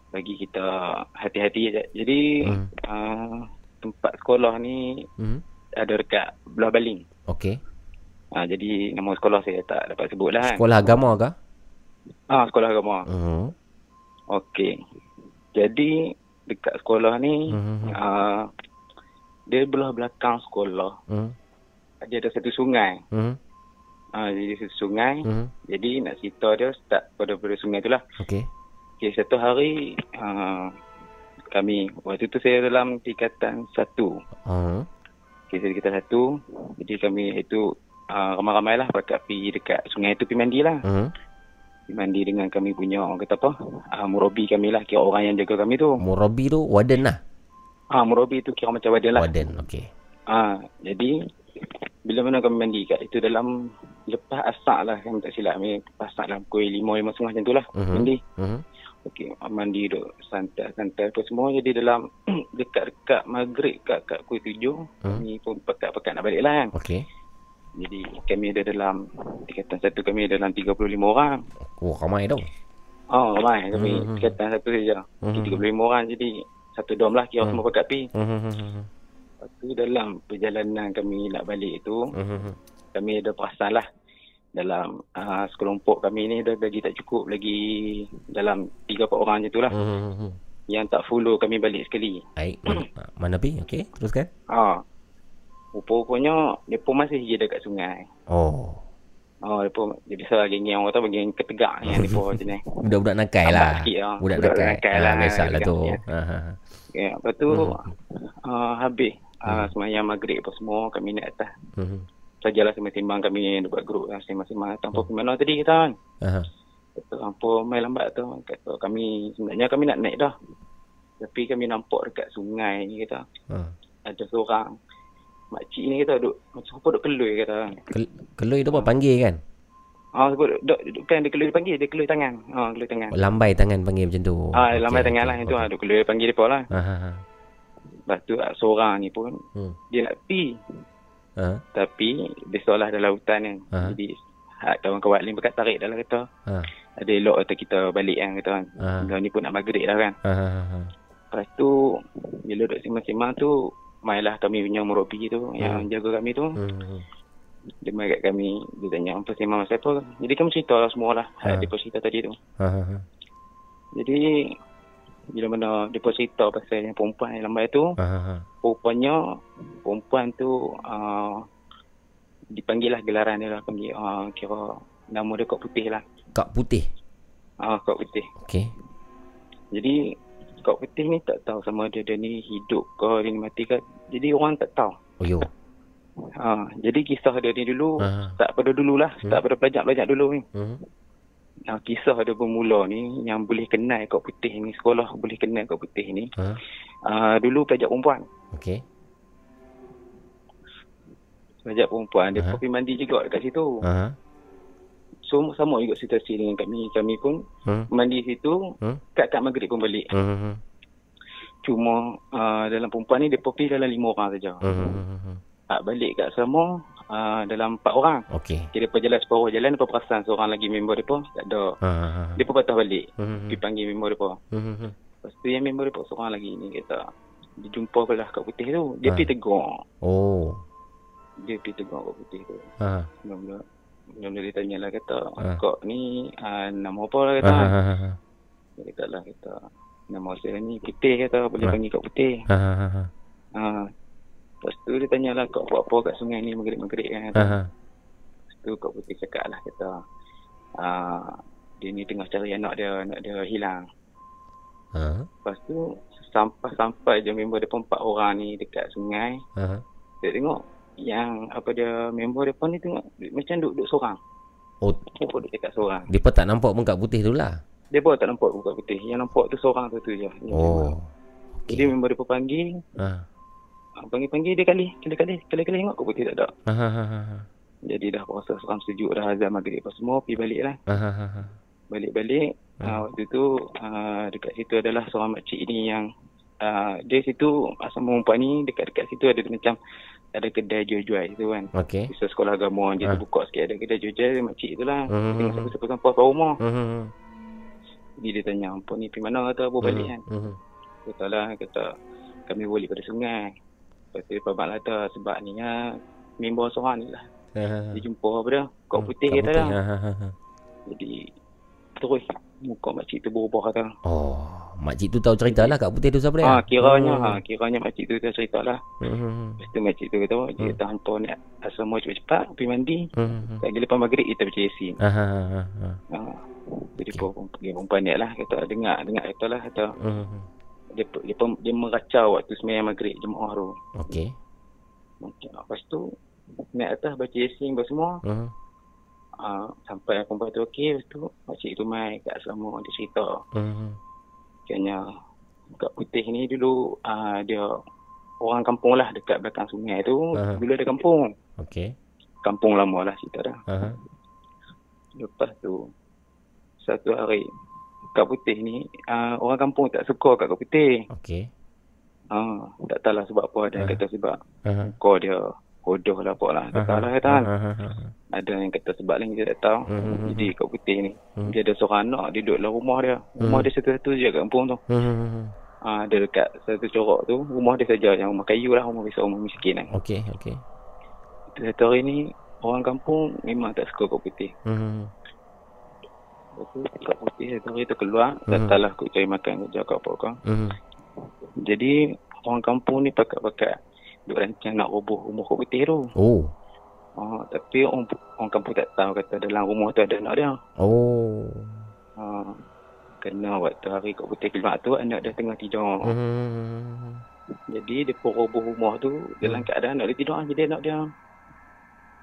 bagi kita hati-hati. Jadi Hmm. uh, tempat sekolah ni Hmm. Ada dekat Belah Baling. Okey. Uh, jadi nama sekolah saya tak dapat sebut lah kan. Sekolah agama ke? Ah, sekolah agama. Hmm. Okey. Jadi dekat sekolah ni Hmm. uh, dia belah belakang sekolah. Hmm. Dia ada satu sungai. Hmm. Ah, jadi satu sungai. Hmm. Jadi nak cerita dia start pada pada sungai tu lah. Okey. Okay, satu hari uh, kami waktu tu saya dalam tingkatan satu. Hmm. Saya tingkatan satu. Jadi kami itu uh, ramai-ramai lah pakat pergi dekat sungai tu pergi mandi lah. Hmm. Pergi mandi dengan kami punya orang kata apa? Uh, murabi kami lah. Kira orang yang jaga kami tu. Murabi tu warden lah. Ah, murabi tu kira macam wadah lah. Warden, okey. Ah, jadi bila mana kami mandi kat itu dalam lepas asak lah kan tak silap lepas asak lah pukul lima lima setengah macam tu lah Mhm. mandi. Mhm. Okey, mandi duk santai-santai apa semua jadi dalam dekat-dekat maghrib kat kat pukul tujuh Hmm. kami pun pekat-pekat nak balik lah kan. Okey. Jadi kami ada dalam tingkatan satu kami ada dalam 35 orang. Oh, ramai tau. Oh, ramai kami Hmm. tingkatan satu saja. Hmm. 35 orang jadi satu dom lah kira Hmm. semua pekat pi. Hmm. Lepas tu dalam perjalanan kami nak balik tu Hmm. kami ada perasan lah dalam uh, sekelompok kami ni dah lagi tak cukup lagi dalam 3 4 orang je tu lah Hmm. yang tak follow kami balik sekali. Baik. Mana, pi? Okey, teruskan. Ha. Rupa-rupanya dia pun masih je dekat sungai. Oh. Oh, dia pun dia biasa geng yang orang tahu geng ketegak yang dia pun macam ni. Budak-budak nakal lah. sikit lah. Budak Budak nakal. nakal Ah, lah, Biasalah dekat tu. ni. Ha, ha. Okay, lepas tu Hmm. uh, habis uh, semayang maghrib apa semua kami naik atas. Hmm. Sajalah sembang-sembang kami buat grup lah sembang-sembang tanpa hmm. mana tadi kita kan. Aha. Kata apa main lambat tu kata kami sebenarnya kami nak naik dah. Tapi kami nampak dekat sungai ni kata Ha. ada seorang makcik ni kata duk macam apa duk kelui kata. Kel- Kelui tu apa panggil kan? Ah sebut duk, duk kan dia kelui panggil dia kelui tangan. Ah kelui tangan. Lambai tangan panggil macam tu. Ah Okey, lambai okey, tangan lah itu ah duk kelui panggil depa lah. Ha ha ha. Lepas tu seorang ni pun Hmm. dia nak pi Ha. tapi dia seolah dalam hutan kan. Ha. Jadi kawan-kawan lain berkat tarik dalam kereta. Ha. Ada elok kata kita balik kan kata kan. Dah ni pun nak maghrib dah kan. Ha. Lepas tu bila duduk sembang-sembang tu mainlah kami punya murabi tu Hmm. yang jaga kami tu. Hmm. Dia main kat kami dia tanya apa sembang pasal apa. Jadi kami cerita lah semua lah. Ha. Ha. Dia cerita tadi tu. Ha. Jadi bila mana pun cerita pasal yang perempuan yang lambai tu. Ha. Rupanya perempuan tu uh, dipanggil lah gelaran dia lah panggil uh, kira nama dia Kak Putih lah. Kak putih. Ah Kak Putih. Okey. Jadi Kak Putih ni tak tahu sama dia dia ni hidup ke dia ni mati ke. Jadi orang tak tahu. Oh yo. Ha, jadi kisah dia ni dulu Ha. tak pada dulu lah, Hmm. tak pada pelajar-pelajar dulu ni. Hmm. Ha, kisah dia bermula ni yang boleh kenal Kak Putih ni sekolah boleh kenal Kak Putih ni. Ha. Uh, dulu pelajar perempuan. Okey. Pelajar perempuan dia Ha. pergi mandi juga dekat situ. Ha. So sama juga situasi dengan kami. Kami pun Hmm. mandi situ, Hmm. kat-kat maghrib pun balik. Hmm. Cuma uh, dalam perempuan ni dia pergi dalam lima orang saja. Hmm. Uh, balik kat Selama uh, dalam empat orang. Okey. Dia pun jalan separuh jalan, pun perasan seorang lagi member pun tak ada. Ha. Dia pun patah balik. Hmm. Pergi panggil member pun. Hmm. Lepas tu yang member pun seorang lagi ni kata, dia jumpa belah kat putih tu. Dia Ha. pergi tegur. Oh. Dia pergi tegur kat putih tu. Ha. Mula-mula Mula-mula dia tanya lah kata, Ha. kau ni uh, nama apa lah Ha. kata. ha, ha, ha. Dia kata lah kata, nama saya ni putih kata, boleh Ha. panggil kat putih. Ha. ha, ha, ha. Ha. Lepas tu dia tanya lah, kau buat apa kat sungai ni maghrib-maghrib kan. Ha. Lepas tu Kak Putih cakap lah kata uh, dia ni tengah cari anak dia, anak dia hilang. Ha. Lepas tu sampai-sampai je member dia pun empat orang ni dekat sungai. Ha. Dia tengok yang apa dia member dia pun ni tengok macam duduk, duduk seorang. Oh, Dia pun duduk dekat seorang. pun tak nampak pun kat putih tu lah. Dia pun tak nampak buka putih. Yang nampak tu seorang tu tu je. Yang member. Oh. Jadi member pun panggil. Ha. Ah, Panggil-panggil dia kali. Kali-kali. Kali-kali tengok Kak Putih tak ada. Ha. ha, ha, ha. Jadi dah rasa seram sejuk dah azan maghrib apa semua. Pergi balik lah. Ha. ha, ha, ha. balik-balik Hmm. uh, waktu tu uh, dekat situ adalah seorang makcik ni yang uh, dia situ asal perempuan ni dekat-dekat situ ada macam ada kedai jual-jual tu kan Okey. Bisa sekolah agama dia Ah. terbuka sikit ada kedai jual-jual makcik tu lah Hmm. tengok siapa-siapa sampai kat rumah Hmm. jadi dia tanya apa ni pergi mana kata apa balik kan Hmm. kata lah kata kami balik pada sungai lepas tu dia pabak lah tu sebab ni ya member seorang ni lah Ha. dia jumpa apa dia kau putih Kat kata putih. lah Ha. ha, ha, ha. jadi terus muka makcik tu berubah kata Oh, makcik tu tahu cerita lah kat putih tu siapa dia? Ha, kiranya Hmm. ha, kiranya makcik tu dia cerita lah. Hmm. Lepas tu makcik tu kata, dia kata hampa ni asal cepat-cepat pergi mandi. Hmm. Tak lepas maghrib kita baca yasin. Ha. ha, ha. Ha. Jadi okay. pun pergi perempuan ni lah kata dengar dengar kata lah kata Hmm. Dia dia, dia, dia meracau waktu sembahyang maghrib jemaah tu. Okey. Okay. Lepas tu naik atas baca yasin apa semua. Hmm. Uh, sampai perempuan tu okey lepas tu makcik tu mai kat selama dia cerita. Hmm. Kayaknya Kak Putih ni dulu uh, dia orang kampung lah dekat belakang sungai tu. Aha. Dulu ada kampung. Okey. Kampung lama lah cerita dah. Ha. Lepas tu satu hari Kak Putih ni uh, orang kampung tak suka kat Kak Putih. Okey. Uh, tak tahulah sebab apa ada yang Ah. kata sebab Ha. kau dia hodoh lah apa lah. Tak Aha. tahulah kata kan. Ha, ha. Ada yang kata sebab lain kita tak tahu. Hmm. Jadi Kak Putih ni Hmm. dia ada seorang anak dia duduk dalam rumah dia. Rumah Hmm. dia satu-satu je kat kampung tu. Hmm. Ah, dia dekat satu corak tu rumah dia saja yang rumah kayu lah rumah biasa rumah miskin kan. Okey, okey. Satu hari ni orang kampung memang tak suka Kak Putih. Hmm. Lepas tu Kak Putih satu hari tu keluar tak Hmm. tahulah kau cari makan kerja kat apa kau. Hmm. Jadi orang kampung ni pakat-pakat duk rancang nak roboh rumah Kak Putih tu. Oh. Ah, tapi orang orang kampung tak tahu kata dalam rumah tu ada anak dia. Oh. Ah, kena waktu hari Kak Putih keluar tu anak dia tengah tidur. Hmm. Jadi dia pun roboh rumah tu dalam keadaan anak dia tidur jadi anak dia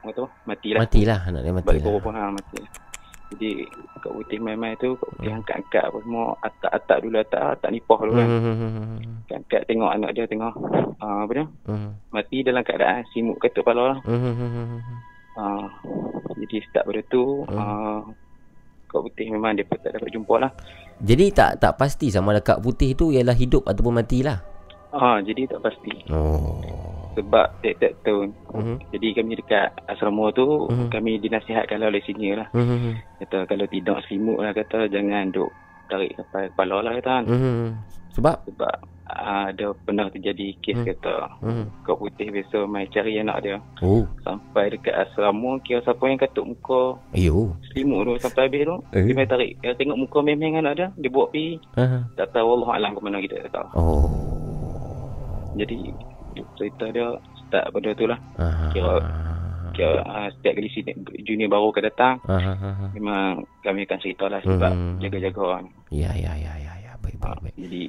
Orang tu matilah. Matilah anak dia Balik matilah. roboh ha, mati. Jadi Kak Putih main-main tu Kak Putih angkat-angkat apa semua atak-atak dulu atak atak nipah dulu kan. Hmm. Angkat tengok anak dia tengok uh, apa dia? Hmm. Mati dalam keadaan simuk ketuk kepala lah. Hmm. Uh, jadi start pada tu uh, Kak Putih memang dia pun tak dapat jumpa lah. Jadi tak tak pasti sama ada kak putih tu ialah hidup ataupun matilah. Ah, jadi tak pasti. Oh. Sebab tiap-tiap tahun. Mhm. Jadi kami dekat asrama tu Mhm. kami dinasihatkan oleh senior lah. Hmm. Kata kalau tidak selimut lah kata jangan duk tarik sampai kepala lah kata kan. Hmm. Sebab Sebab uh, ada pernah terjadi kes Hmm. kata Hmm. Kak Putih biasa main cari anak dia. Oh. Sampai dekat asrama kira siapa yang katuk muka Ayo. selimut tu sampai habis tu. Eh. Dia main tarik. Dia tengok muka memang anak dia. Dia buat pergi. Ha. Tak tahu Allah Alam ke mana kita tak tahu. Oh. Jadi cerita dia start pada tu lah. Kira kira uh, setiap kali sini junior baru akan datang. Ha. ha, ha, ha. Memang kami akan cerita lah sebab Hmm. jaga-jaga kan. Ya ya ya ya ya. Baik baik baik. Jadi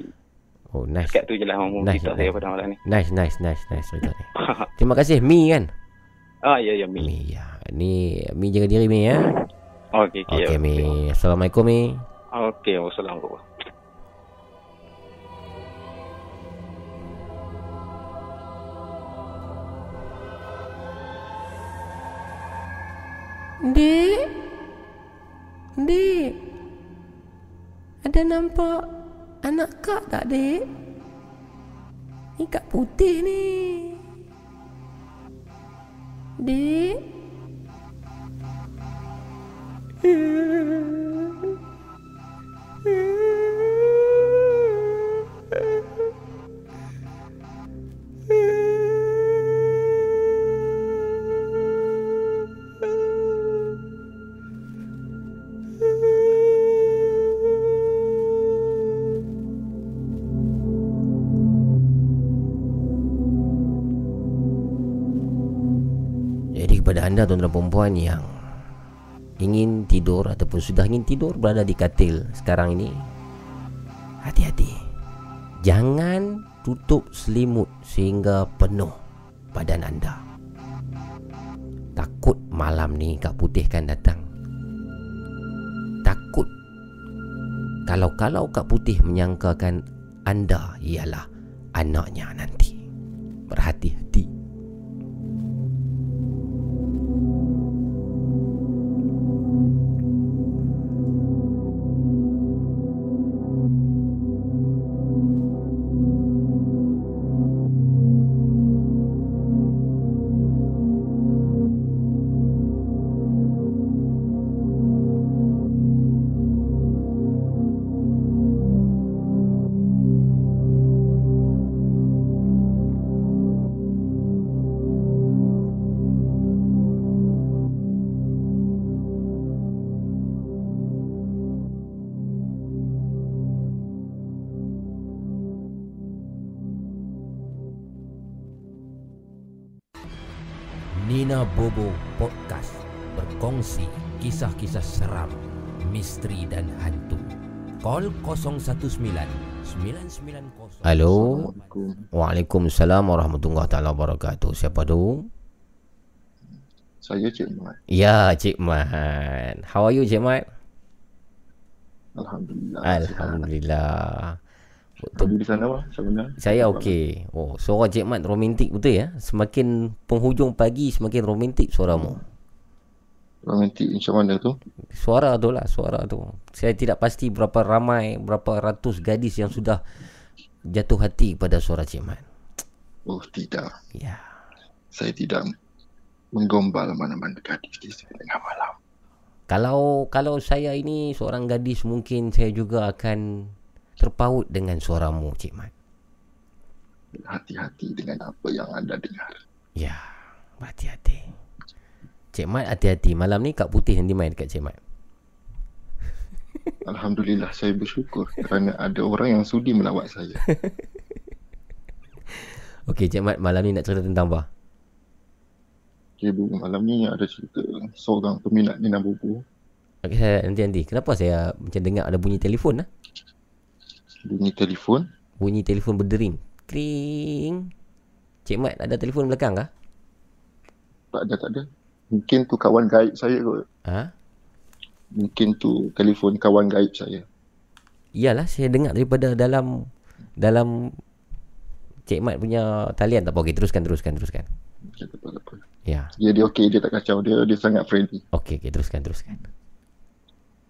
Oh nice. dekat tu je lah ngomong Nice, cerita nice. saya pada malam ni. Nice nice nice nice cerita ni. Terima kasih Mi kan. ah ya ya Mi. Mi ya. Ni Mi jaga diri Mi ya. Okey okey. Okey. Mi. Assalamualaikum Mi. Okey, wassalamualaikum. Dek, Dek. Ada nampak anak kak tak, Dek? Ni kak putih ni. Dek. Jadi anda tuan-tuan perempuan yang ingin tidur ataupun sudah ingin tidur berada di katil sekarang ini hati-hati. Jangan tutup selimut sehingga penuh badan anda. Takut malam ni Kak Putih kan datang. Takut kalau-kalau Kak Putih menyangkakan anda ialah anaknya nanti. Berhati-hati. Kisah-kisah seram, misteri dan hantu. Call 019 990 Halo. Waalaikumsalam warahmatullahi taala wabarakatuh. Siapa tu? Saya Cik Mat. Ya, Cik Mat. How are you, Cik Mat? Alhamdulillah. Alhamdulillah. Betul. di sana apa? Sebenarnya. Saya okey. Oh, suara Cik Mat romantik betul ya? Semakin penghujung pagi semakin romantik suaramu. Romantik macam mana tu? Suara tu lah, suara tu. Saya tidak pasti berapa ramai, berapa ratus gadis yang sudah jatuh hati kepada suara Cik Mat. Oh, tidak. Ya. Saya tidak menggombal mana-mana gadis di tengah malam. Kalau kalau saya ini seorang gadis mungkin saya juga akan terpaut dengan suaramu Cik Mat. Hati-hati dengan apa yang anda dengar. Ya, hati-hati. Cik Mat hati-hati. Malam ni Kak Putih nanti main dekat Cik Mat. Alhamdulillah saya bersyukur kerana ada orang yang sudi melawat saya. Okey Cik Mat, malam ni nak cerita tentang apa? Okay, bu, malam ni ada cerita seorang peminat Nina Bobo. Okey, saya nanti-nanti. Kenapa saya macam dengar ada bunyi telefon lah? Bunyi telefon? Bunyi telefon berdering. Kring. Cik Mat, ada telefon belakang kah? Tak ada, tak ada. Mungkin tu kawan gaib saya kot. Ha? Mungkin tu telefon kawan gaib saya. Iyalah, saya dengar daripada dalam dalam Cik Mat punya talian tak apa. Okey, teruskan, teruskan, teruskan. Okay, tak apa, tak apa. Ya. Dia, dia okey, dia tak kacau. Dia dia sangat friendly. Okey, okey, teruskan, teruskan.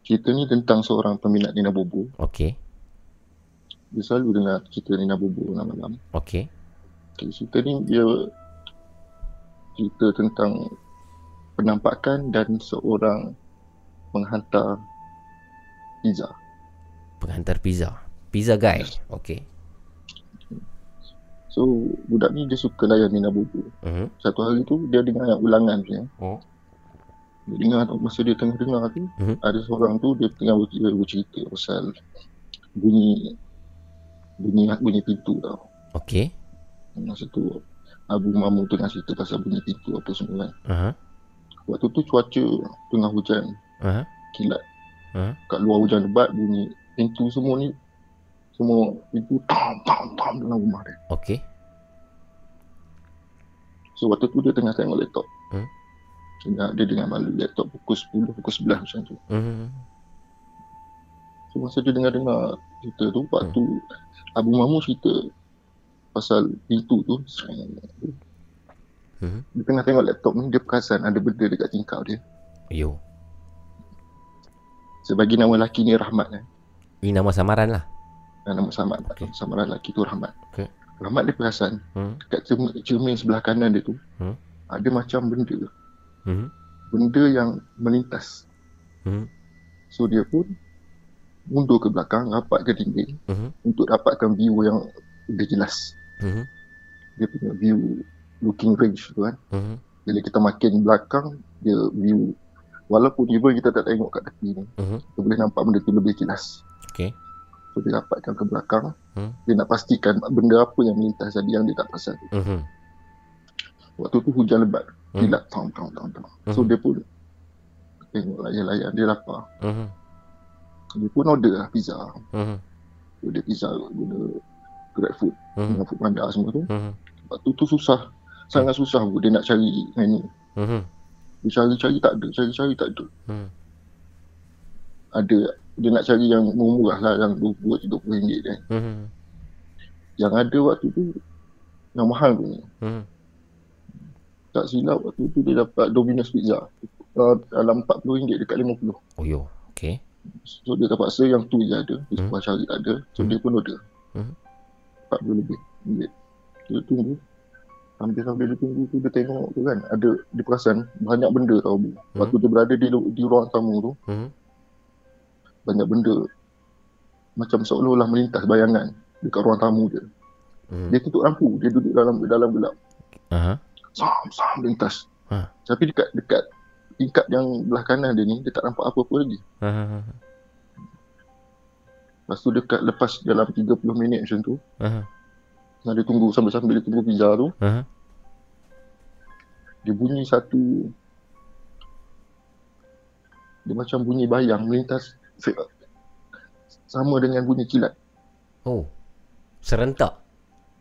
Cerita ni tentang seorang peminat Nina Bobo. Okey. Dia selalu dengar cerita Nina Bobo malam-malam. Okey. Okay, cerita ni dia cerita tentang penampakan dan seorang menghantar pizza. Penghantar pizza. Pizza guy. Okey. So budak ni dia suka layan Nina Bobo. Uh-huh. Satu hari tu dia dengar ulangan dia. Oh. Dia dengar tu, masa dia tengah dengar tu Mhm. ada seorang tu dia tengah bercerita, bercerita pasal bunyi bunyi bunyi pintu tau. Okey. Masa tu Abu Mamu tengah cerita pasal bunyi pintu apa semua kan. Aha. Waktu tu cuaca tengah hujan. Aha. Kilat. Aha. Kat luar hujan lebat bunyi pintu semua ni semua pintu tam tam tam dalam rumah dia. Okey. So waktu tu dia tengah tengok laptop. Hmm. Dengar, dia dengar malu laptop pukul 10, pukul 11 macam tu. Hmm. So masa dia dengar-dengar cerita tu, waktu Abu Mamu cerita pasal pintu tu, Hmm. dia tengah tengok laptop ni, dia perasan ada benda dekat tingkap dia. Yo. Saya bagi nama lelaki ni Rahmat kan. Ini nama samaran lah. Dan nama samaran, okay. samaran lelaki tu Rahmat. Okay. Rahmat dia perasan Hmm. dekat cermin, cermin sebelah kanan dia tu Hmm. ada macam benda. Hmm. Benda yang melintas. Hmm. So dia pun mundur ke belakang, rapat ke dinding Mhm. untuk dapatkan view yang lebih jelas. Mhm. Dia punya view looking range tu kan. Mhm. Bila kita makin belakang, dia view walaupun even kita tak tengok kat tepi ni, Mhm. kita boleh nampak benda tu lebih jelas. Okey. So dia dapatkan ke belakang, Hmm. dia nak pastikan benda apa yang melintas tadi yang dia tak perasan. Mhm. Waktu tu hujan lebat, Hmm. kilat tang tang tang tang. So Mhm. dia pun tengok layan-layan dia lapar. Mhm. Dia pun order lah pizza. Mhm. Dia pizza guna grab food Mhm. dengan food panda semua tu. Mhm. Waktu tu susah. Sangat susah pun dia nak cari menu. Mhm. Dia cari-cari tak ada, cari-cari tak ada. Hmm. Ada dia nak cari yang murah lah yang 20 30 ringgit kan. Mhm. Yang ada waktu tu yang mahal tu ni. Mhm. Tak silap waktu tu dia dapat Domino's Pizza. Uh, dalam 40 ringgit dekat 50. Oh yo. Okey. So dia terpaksa yang tu je ada. Dia hmm. cari tak ada. So dia pun order. Hmm. 40 lebih. Dia tunggu. Sambil-sambil dia tunggu tu dia tengok tu kan. Ada dia perasan banyak benda tau. Bu. Waktu dia berada di, di ruang tamu tu. Mhm. Banyak benda. Macam seolah-olah melintas bayangan dekat ruang tamu dia. Hmm. Dia tutup lampu. Dia duduk dalam dalam gelap. Aha. Sam, sam lintas. Ha. Tapi dekat dekat tingkat yang belah kanan dia ni, dia tak nampak apa-apa lagi. Aha. Lepas tu dekat lepas dalam 30 minit macam tu, Aha. Nah, dia tunggu sambil-sambil dia tunggu pizza tu, Aha. Dia bunyi satu dia macam bunyi bayang melintas se- sama dengan bunyi kilat. Oh. Serentak.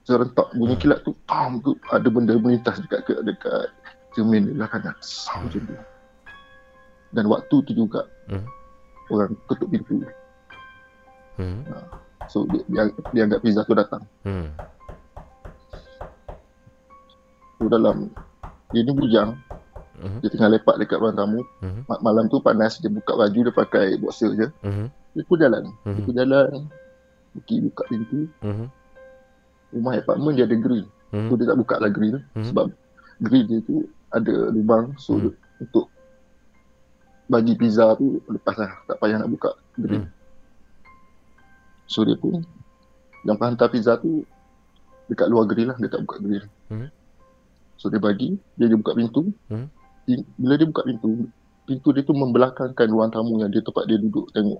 Serentak bunyi kilat tu, pam tu ada benda melintas dekat dekat, dekat cermin dia belah kanan. Sam macam tu. Dan waktu tu juga Hmm. orang ketuk pintu. Hmm. So dia, dia, dia anggap pizza tu datang. Hmm. Tu dalam dia ni bujang. Mhm. Dia tengah lepak dekat ruang tamu. Mhm. Ma- Malam tu panas dia buka baju dia pakai boxer je. Mhm. Dia pun jalan. Dia Mhm. pun jalan. Buki buka pintu. Mhm. Rumah apartment dia ada grill. Mhm. So dia tak buka lah grill. Mhm. Sebab grill dia tu ada lubang. So Mhm. untuk bagi pizza tu lepas lah. Tak payah nak buka grill. Mhm. So dia pun yang hantar pizza tu dekat luar grill lah. Dia tak buka grill. Mhm. So dia bagi. Dia, dia buka pintu. Pin- Bila dia buka pintu. Pintu dia tu membelakangkan ruang tamu yang dia tempat dia duduk tengok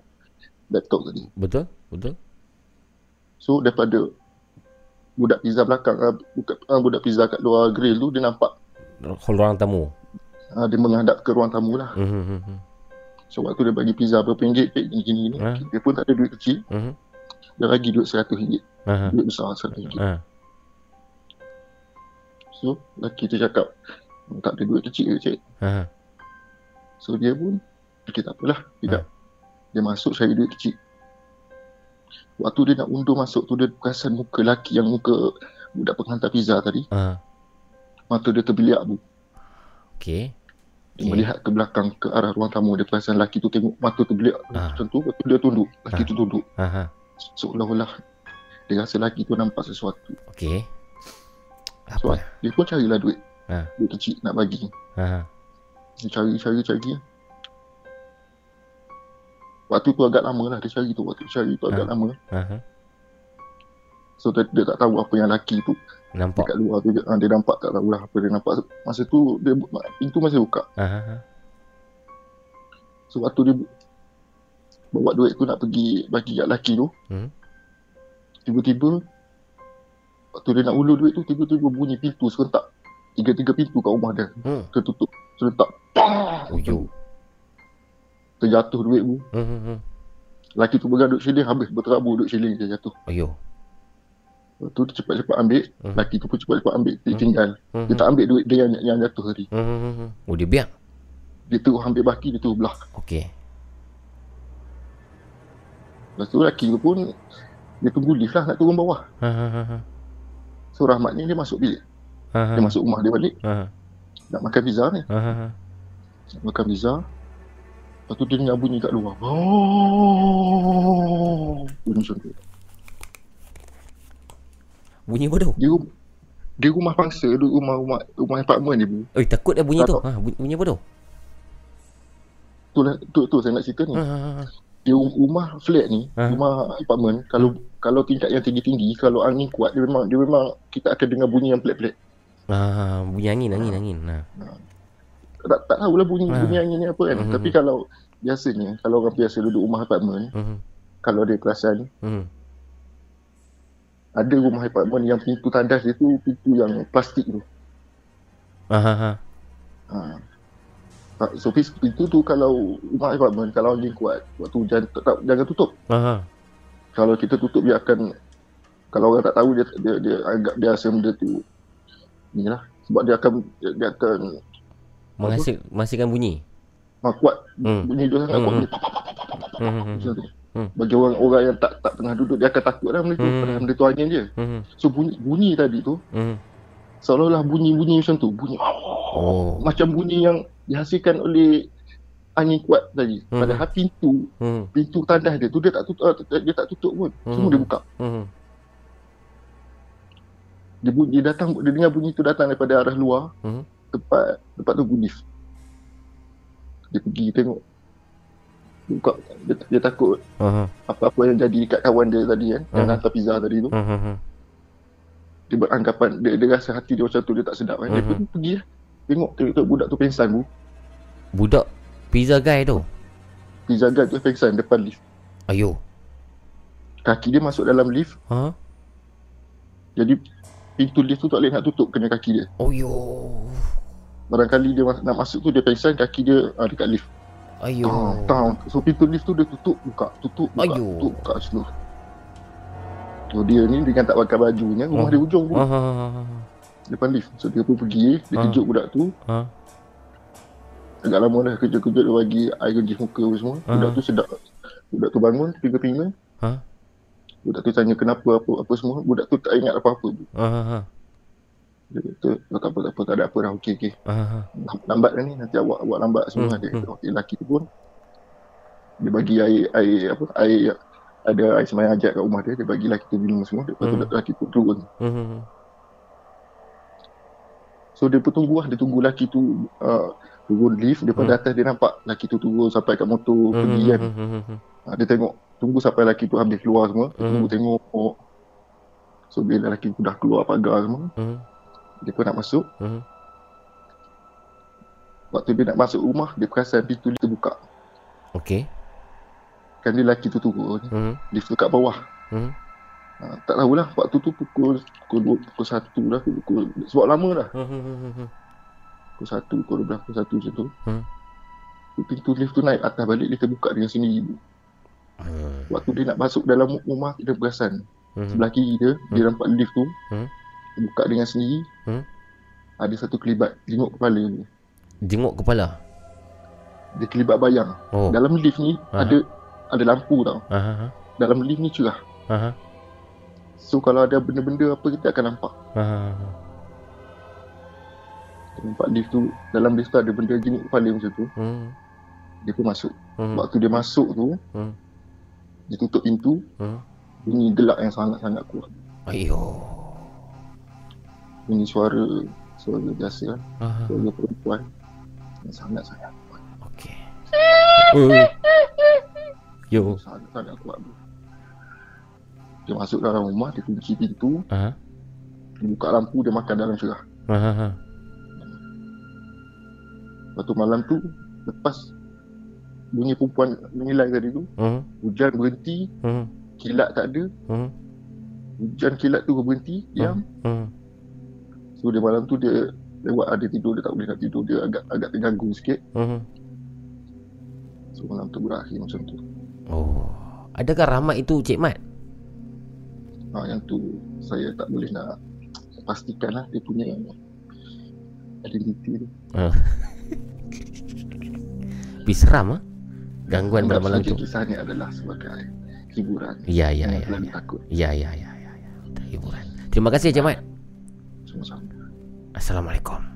laptop tadi. Betul? Betul? So daripada budak pizza belakang uh, buka, uh, budak pizza kat luar grill tu dia nampak Hall ruang tamu. uh, dia menghadap ke ruang tamu lah. Mhm. mhm. So waktu dia bagi pizza berapa ringgit pek gini-gini ni, Ha. dia pun tak ada duit kecil. Mhm. Dia bagi duit 100 ringgit. Aha. Duit besar 100 ringgit. Ha. So lelaki tu cakap tak ada duit kecil ke cik. Ha. So dia pun okay tak apalah. Tidak. Dia masuk cari duit kecil. Waktu dia nak undur masuk tu dia perasan muka lelaki yang muka budak penghantar pizza tadi. Ha. Mata dia terbiliak bu. Okey. Dia melihat ke belakang ke arah ruang tamu dia perasan lelaki tu tengok mata terbiliak Ah. macam tu lepas tu dia tunduk lelaki tu tunduk Aha. seolah-olah dia rasa lelaki tu nampak sesuatu Okey. So dia pun carilah duit Ha. duit kecil nak bagi Aha. dia cari cari cari waktu tu agak lama lah dia cari tu waktu cari tu agak Ah. lama Aha. so dia, dia tak tahu apa yang lelaki tu Nampak. dekat luar tu ah, dia nampak tak tahulah apa dia nampak masa tu dia pintu masih buka Aha. so waktu dia bawa duit tu nak pergi bagi kat lelaki tu Hmm. tiba-tiba waktu dia nak ulur duit tu tiba-tiba bunyi pintu serentak tiga-tiga pintu kat rumah dia Hmm. tertutup serentak Oh yo. terjatuh duit bu Hmm. hmm, lelaki tu pegang duit shilling habis berterabur duit shilling dia jatuh Oh yo. Lepas tu dia cepat-cepat ambil Hmm. lelaki tu pun cepat-cepat ambil dia tinggal Hmm. dia tak ambil duit dia yang, yang jatuh tadi Hmm. hmm, hmm. Oh dia biar. dia terus ambil baki dia terus belah Okey. lepas tu lelaki tu pun dia tunggu lift lah nak turun bawah Ha ha ha. So Rahmat ni dia masuk bilik Ha, ha. dia masuk rumah dia balik Ha. nak makan pizza ni Ha ha. ha. makan pizza Lepas tu dia dengar bunyi kat luar. Oh, bunyi macam tu. Bunyi apa tu? Dia, dia rumah pangsa, dia rumah rumah rumah apartment ni bu. Oi, takut dah bunyi tu. Tak Ha, bunyi, bunyi apa tu? Tu lah, tu, tu saya nak cerita ni. Ha, ha, ha. Dia rum- rumah flat ni, Ha. rumah apartment, kalau kalau tingkat yang tinggi-tinggi, kalau angin kuat, dia memang dia memang kita akan dengar bunyi yang pelik-pelik. Ah, bunyi angin, angin, angin. Ha. Tak, tak tahulah bunyi Ha. bunyi angin ni apa kan. Mhm. Tapi kalau biasanya, kalau orang biasa duduk rumah apartment, Mhm. kalau dia perasan, Mhm. ada rumah apartment yang pintu tandas dia tu pintu yang plastik tu. Ha, ha, ha. Ha. Ha, So pis- pintu tu kalau rumah apartment kalau angin kuat waktu hujan tak, tak, jangan tutup. Ha, ha. Kalau kita tutup dia akan kalau orang tak tahu dia dia, dia agak dia rasa benda tu ni lah sebab dia akan dia, dia akan Menghasil, menghasilkan bunyi. ha, kuat Hmm. bunyi dia sangat Hmm, kuat hmm. Hmm, hmm, macam tu. hmm. Bagi orang orang yang tak tak tengah duduk dia akan takut lah benda tu Hmm. benda tu angin je. Hmm. So bunyi bunyi tadi tu Hmm. seolah-olah bunyi-bunyi macam tu bunyi Oh. macam bunyi yang dihasilkan oleh angin kuat tadi. Hmm. Padahal pintu Hmm. pintu tandas dia tu dia tak tutup dia tak tutup pun. Semua Hmm. dia buka. Hmm. Dia bunyi dia datang dia dengar bunyi tu datang daripada arah luar Hmm. tempat tempat tu lift. Dia pergi tengok. Dia buka dia, dia takut Ha. apa-apa yang jadi kat kawan dia tadi kan yang Hmm. hantar pizza tadi tu. Ha. Dia beranggapan dia, dia rasa hati dia macam tu dia tak sedap kan. Dia Mhm. pun pergi lah. Tengok tengok budak tu pengsan bu. Budak pizza guy tu. Pizza guy tu pengsan depan lift. Ayo. Kaki dia masuk dalam lift. Ha? Jadi pintu lift tu tak boleh nak tutup kena kaki dia. Oh yo. Barangkali dia nak masuk tu dia pengsan kaki dia ah, dekat lift. Ayo. Tang, tang. So pintu lift tu dia tutup buka, tutup buka, Ayo. tutup buka tu. So dia ni dengan tak pakai bajunya rumah Oh. dia ujung pun Ha, ha, ha, ha. Depan lift. So dia pun pergi, dia Ah. kejut budak tu. Ha. Agak lama dah kejut-kejut dia bagi air kejut muka apa semua. Ah. Budak tu sedap. Budak tu bangun, pinga-pinga. Ha? Budak tu tanya kenapa apa apa semua. Budak tu tak ingat apa-apa. Ha, ha, ha. Dia kata, oh, tak apa, tak apa, tak ada apa dah. Okey, okey. Ha, ha. Lam- Lambat dah ni, nanti awak awak lambat semua. Hmm, Dia kata, okey, lelaki tu pun dia bagi air, air apa, air ada air semayang ajak kat rumah dia, dia bagi lelaki tu minum semua. Lepas tu Hmm. lelaki tu turun. Hmm. So dia pun tunggu lah, dia tunggu lelaki tu uh, turun lift, daripada Hmm. atas dia nampak lelaki tu turun sampai kat motor pergi kan. Hmm. Ha, dia tengok, tunggu sampai lelaki tu habis keluar semua, dia Hmm. tunggu tengok. So bila lelaki tu dah keluar pagar semua, Hmm. dia pun nak masuk. Hmm. Waktu dia nak masuk rumah, dia perasan pintu lift terbuka. Okey. Kan dia lelaki tu turun, Hmm. lift tu kat bawah. Hmm. Ha, tak tahulah, waktu tu pukul pukul 2, pukul 1 dah, pukul, sebab lama dah. Hmm. Pukul 1, pukul 12, pukul 1 macam tu. Hmm. Pintu lift tu naik atas balik, lift terbuka dengan sendiri. Hmm. Waktu dia nak masuk dalam rumah, dia perasan. Hmm. Sebelah kiri dia, dia nampak lift tu, Hmm. buka dengan sendiri. Hmm. Ada satu kelibat, jenguk kepala dia. Jenguk kepala. Dia kelibat bayang. Oh. Dalam lift ni, Aha. ada ada lampu tau. Ha, ha, ha. Dalam lift ni cerah. Ha, ha. So kalau ada benda-benda apa, kita akan nampak. Ha, ha, ha. Nampak lift tu, dalam lift tu ada benda jenguk kepala macam tu. Hmm. Dia pun masuk. Hmm. Waktu dia masuk tu, Hmm. dia tutup pintu, Hmm. bunyi gelak yang sangat-sangat kuat. Ayo. Bunyi suara, suara biasa lah. Aha. Suara perempuan yang sangat-sangat Oh. Yo. sangat-sangat kuat tu. Dia masuk dalam rumah, dia kunci pintu, Ha. dia buka lampu, dia makan dalam cerah. Ha. Lepas tu malam tu, lepas bunyi perempuan menilai tadi tu, Hmm. hujan berhenti, Hmm. kilat tak ada, Hmm. hujan kilat tu berhenti, diam. Hmm. So dia malam tu dia lewat ada tidur, dia tak boleh nak tidur, dia agak agak terganggu sikit. Hmm. So malam tu berakhir macam tu. Oh. Adakah rahmat itu Cik Mat? Ha, yang tu saya tak boleh nak pastikan lah dia punya identiti tu. Ha. Tapi seram ah. Gangguan pada Anggap malam tu. Kisah ni adalah sebagai hiburan. Ya, ya, Jangan ya. terlalu ya. takut. Ya, ya, ya, ya, ya. Hiburan. Terima kasih Mat. Sama-sama. Assalamualaikum.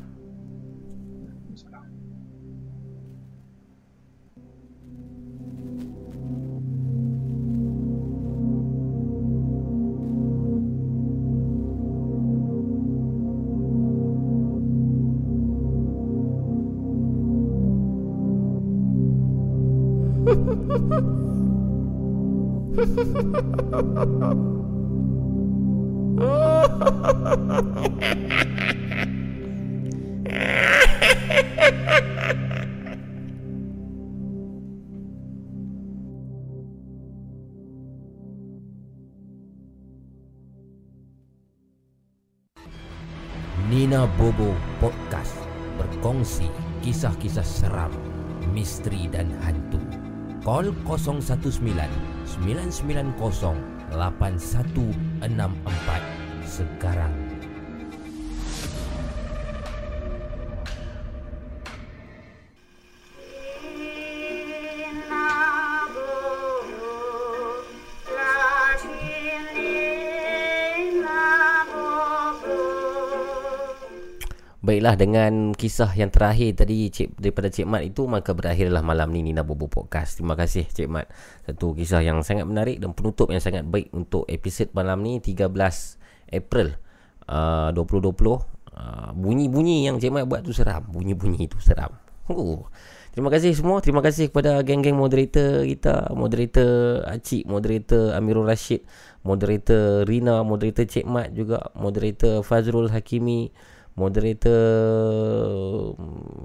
Nina Bobo Podcast berkongsi kisah-kisah seram, misteri dan hantu. Call 019 990 8164 sekarang. Baiklah dengan kisah yang terakhir tadi Cik, daripada Cik Mat itu maka berakhirlah malam ni Nina Bobo Podcast. Terima kasih Cik Mat. Satu kisah yang sangat menarik dan penutup yang sangat baik untuk episod malam ni 13 April uh, 2020. Uh, bunyi-bunyi yang Cik Mat buat tu seram. Bunyi-bunyi tu seram. Oh. Terima kasih semua. Terima kasih kepada geng-geng moderator kita, moderator Acik, moderator Amirul Rashid, moderator Rina, moderator Cik Mat juga, moderator Fazrul Hakimi, moderator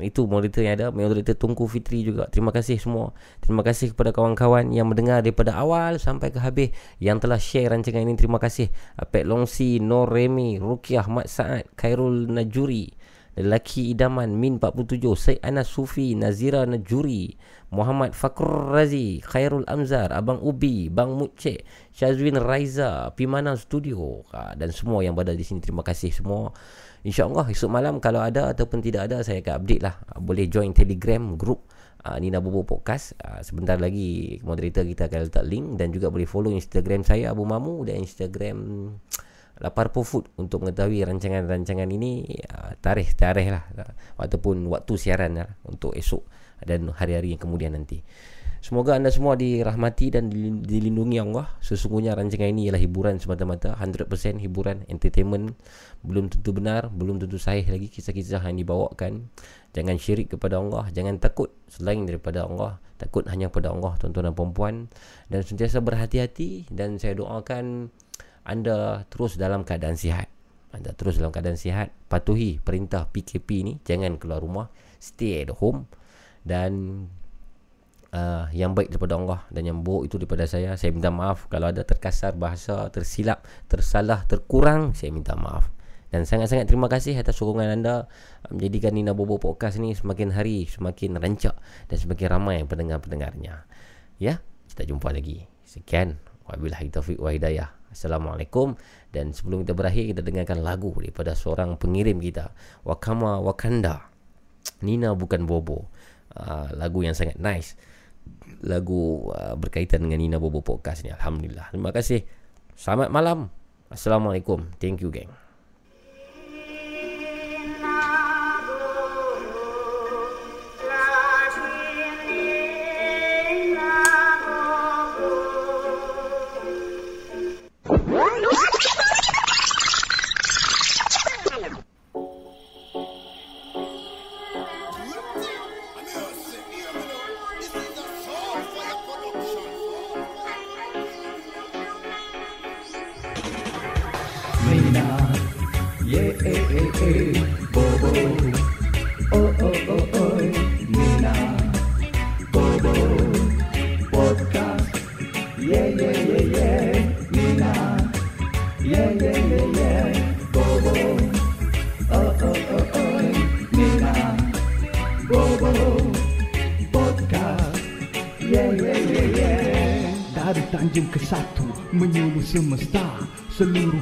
itu moderator yang ada moderator Tungku Fitri juga. Terima kasih semua. Terima kasih kepada kawan-kawan yang mendengar daripada awal sampai ke habis yang telah share rancangan ini. Terima kasih. Apek Longsi Nur Remy Rukiah Mat Saad Khairul Najuri Lelaki Idaman Min 47 Syed Anas Sufi Nazira Najuri Muhammad Fakr Razi Khairul Amzar Abang Ubi Bang Mucek Syazwin Raiza Pimana Studio. Ah, dan semua yang berada di sini. Terima kasih semua InsyaAllah esok malam kalau ada ataupun tidak ada saya akan update lah. Boleh join telegram group uh, Nina Bobo Podcast. Uh, sebentar lagi moderator kita akan letak link dan juga boleh follow Instagram saya Abu Mamu dan Instagram Lapar Po Food untuk mengetahui rancangan-rancangan ini uh, tarikh-tarikh lah uh, ataupun waktu siaran lah untuk esok dan hari-hari yang kemudian nanti. Semoga anda semua dirahmati dan dilindungi Allah. Sesungguhnya rancangan ini ialah hiburan semata-mata, 100% hiburan, entertainment. Belum tentu benar, belum tentu sahih lagi kisah-kisah yang dibawakan. Jangan syirik kepada Allah, jangan takut selain daripada Allah. Takut hanya pada Allah, tuan-tuan dan puan Dan sentiasa berhati-hati dan saya doakan anda terus dalam keadaan sihat. Anda terus dalam keadaan sihat. Patuhi perintah PKP ni, jangan keluar rumah, stay at home dan uh, yang baik daripada Allah dan yang buruk itu daripada saya. Saya minta maaf kalau ada terkasar bahasa, tersilap, tersalah, terkurang, saya minta maaf. Dan sangat-sangat terima kasih atas sokongan anda menjadikan Nina Bobo Podcast ni semakin hari semakin rancak dan semakin ramai pendengar-pendengarnya. Ya, kita jumpa lagi. Sekian. Wabillahi taufiq wa hidayah. Assalamualaikum dan sebelum kita berakhir kita dengarkan lagu daripada seorang pengirim kita Wakama Wakanda Nina bukan Bobo uh, lagu yang sangat nice lagu uh, berkaitan dengan Nina Bobo Podcast ni. Alhamdulillah. Terima kasih. Selamat malam. Assalamualaikum. Thank you, gang. Menyuluh semesta Seluruh